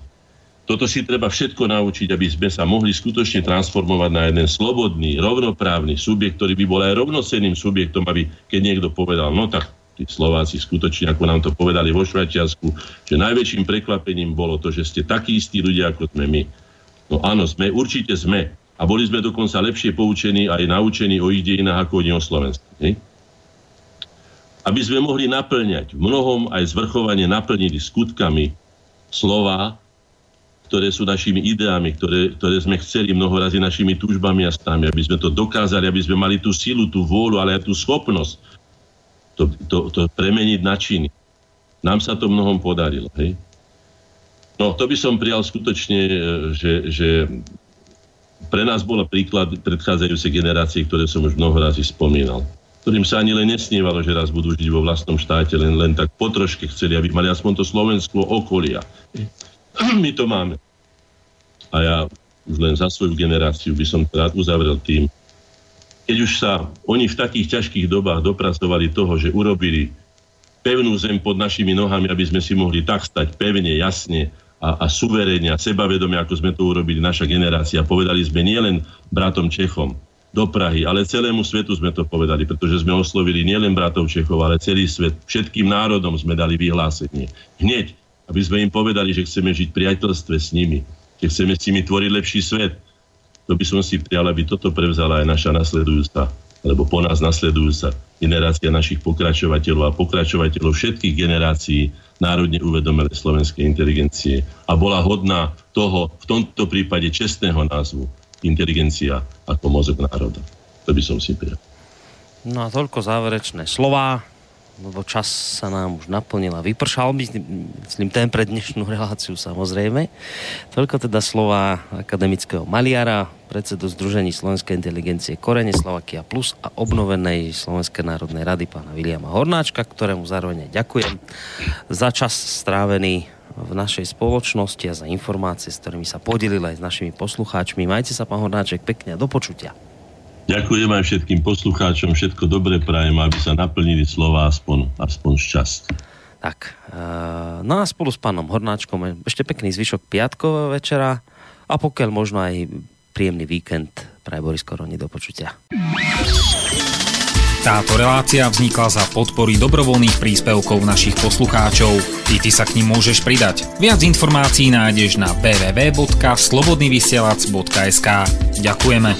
Toto si treba všetko naučiť, aby sme sa mohli skutočne transformovať na jeden slobodný, rovnoprávny subjekt, ktorý by bol aj rovnocenným subjektom, aby keď niekto povedal, no tak tí Slováci skutočne, ako nám to povedali vo Švajčiarsku, že najväčším prekvapením bolo to, že ste takí istí ľudia, ako sme my. No áno, sme, určite sme. A boli sme dokonca lepšie poučení aj naučení o ich dejinách ako oni o Slovensku. Hej? Aby sme mohli naplňať, v mnohom aj zvrchovanie naplnili skutkami slova, ktoré sú našimi ideami, ktoré, ktoré sme chceli mnoho razy našimi túžbami a stami, aby sme to dokázali, aby sme mali tú silu, tú vôľu, ale aj tú schopnosť to, to, to premeniť na činy. Nám sa to mnohom podarilo. Hej? No, to by som prijal skutočne, e, že, že pre nás bola príklad predchádzajúcej generácie, ktoré som už mnoho razy spomínal ktorým sa ani len nesnívalo, že raz budú žiť vo vlastnom štáte, len, len tak potroške chceli, aby mali aspoň to Slovensko okolia. [clears throat] My to máme. A ja už len za svoju generáciu by som rád uzavrel tým, keď už sa oni v takých ťažkých dobách dopracovali toho, že urobili pevnú zem pod našimi nohami, aby sme si mohli tak stať pevne, jasne a, a suverene a sebavedome, ako sme to urobili naša generácia. Povedali sme nielen bratom Čechom do Prahy, ale celému svetu sme to povedali, pretože sme oslovili nielen bratov Čechov, ale celý svet. Všetkým národom sme dali vyhlásenie. Hneď, aby sme im povedali, že chceme žiť priateľstve s nimi, že chceme s nimi tvoriť lepší svet, to by som si prijal, aby toto prevzala aj naša nasledujúca, alebo po nás nasledujúca generácia našich pokračovateľov a pokračovateľov všetkých generácií národne uvedomelé slovenskej inteligencie a bola hodná toho, v tomto prípade čestného názvu, inteligencia ako mozog národa. To by som si prijal. No a toľko záverečné slova lebo čas sa nám už naplnil a vypršal, myslím, ten pre dnešnú reláciu samozrejme. Toľko teda slova akademického maliara, predsedu Združení Slovenskej inteligencie Korene Slovakia Plus a obnovenej Slovenskej národnej rady pána Viliama Hornáčka, ktorému zároveň ďakujem za čas strávený v našej spoločnosti a za informácie, s ktorými sa podelili aj s našimi poslucháčmi. Majte sa, pán Hornáček, pekne a do počutia. Ďakujem aj všetkým poslucháčom, všetko dobre prajem, aby sa naplnili slova aspoň, aspoň šťast. Tak, uh, no a spolu s pánom Hornáčkom ešte pekný zvyšok piatkového večera a pokiaľ možno aj príjemný víkend pre Boris Koroni do počutia. Táto relácia vznikla za podpory dobrovoľných príspevkov našich poslucháčov. I ty sa k ním môžeš pridať. Viac informácií nájdeš na www.slobodnyvysielac.sk Ďakujeme.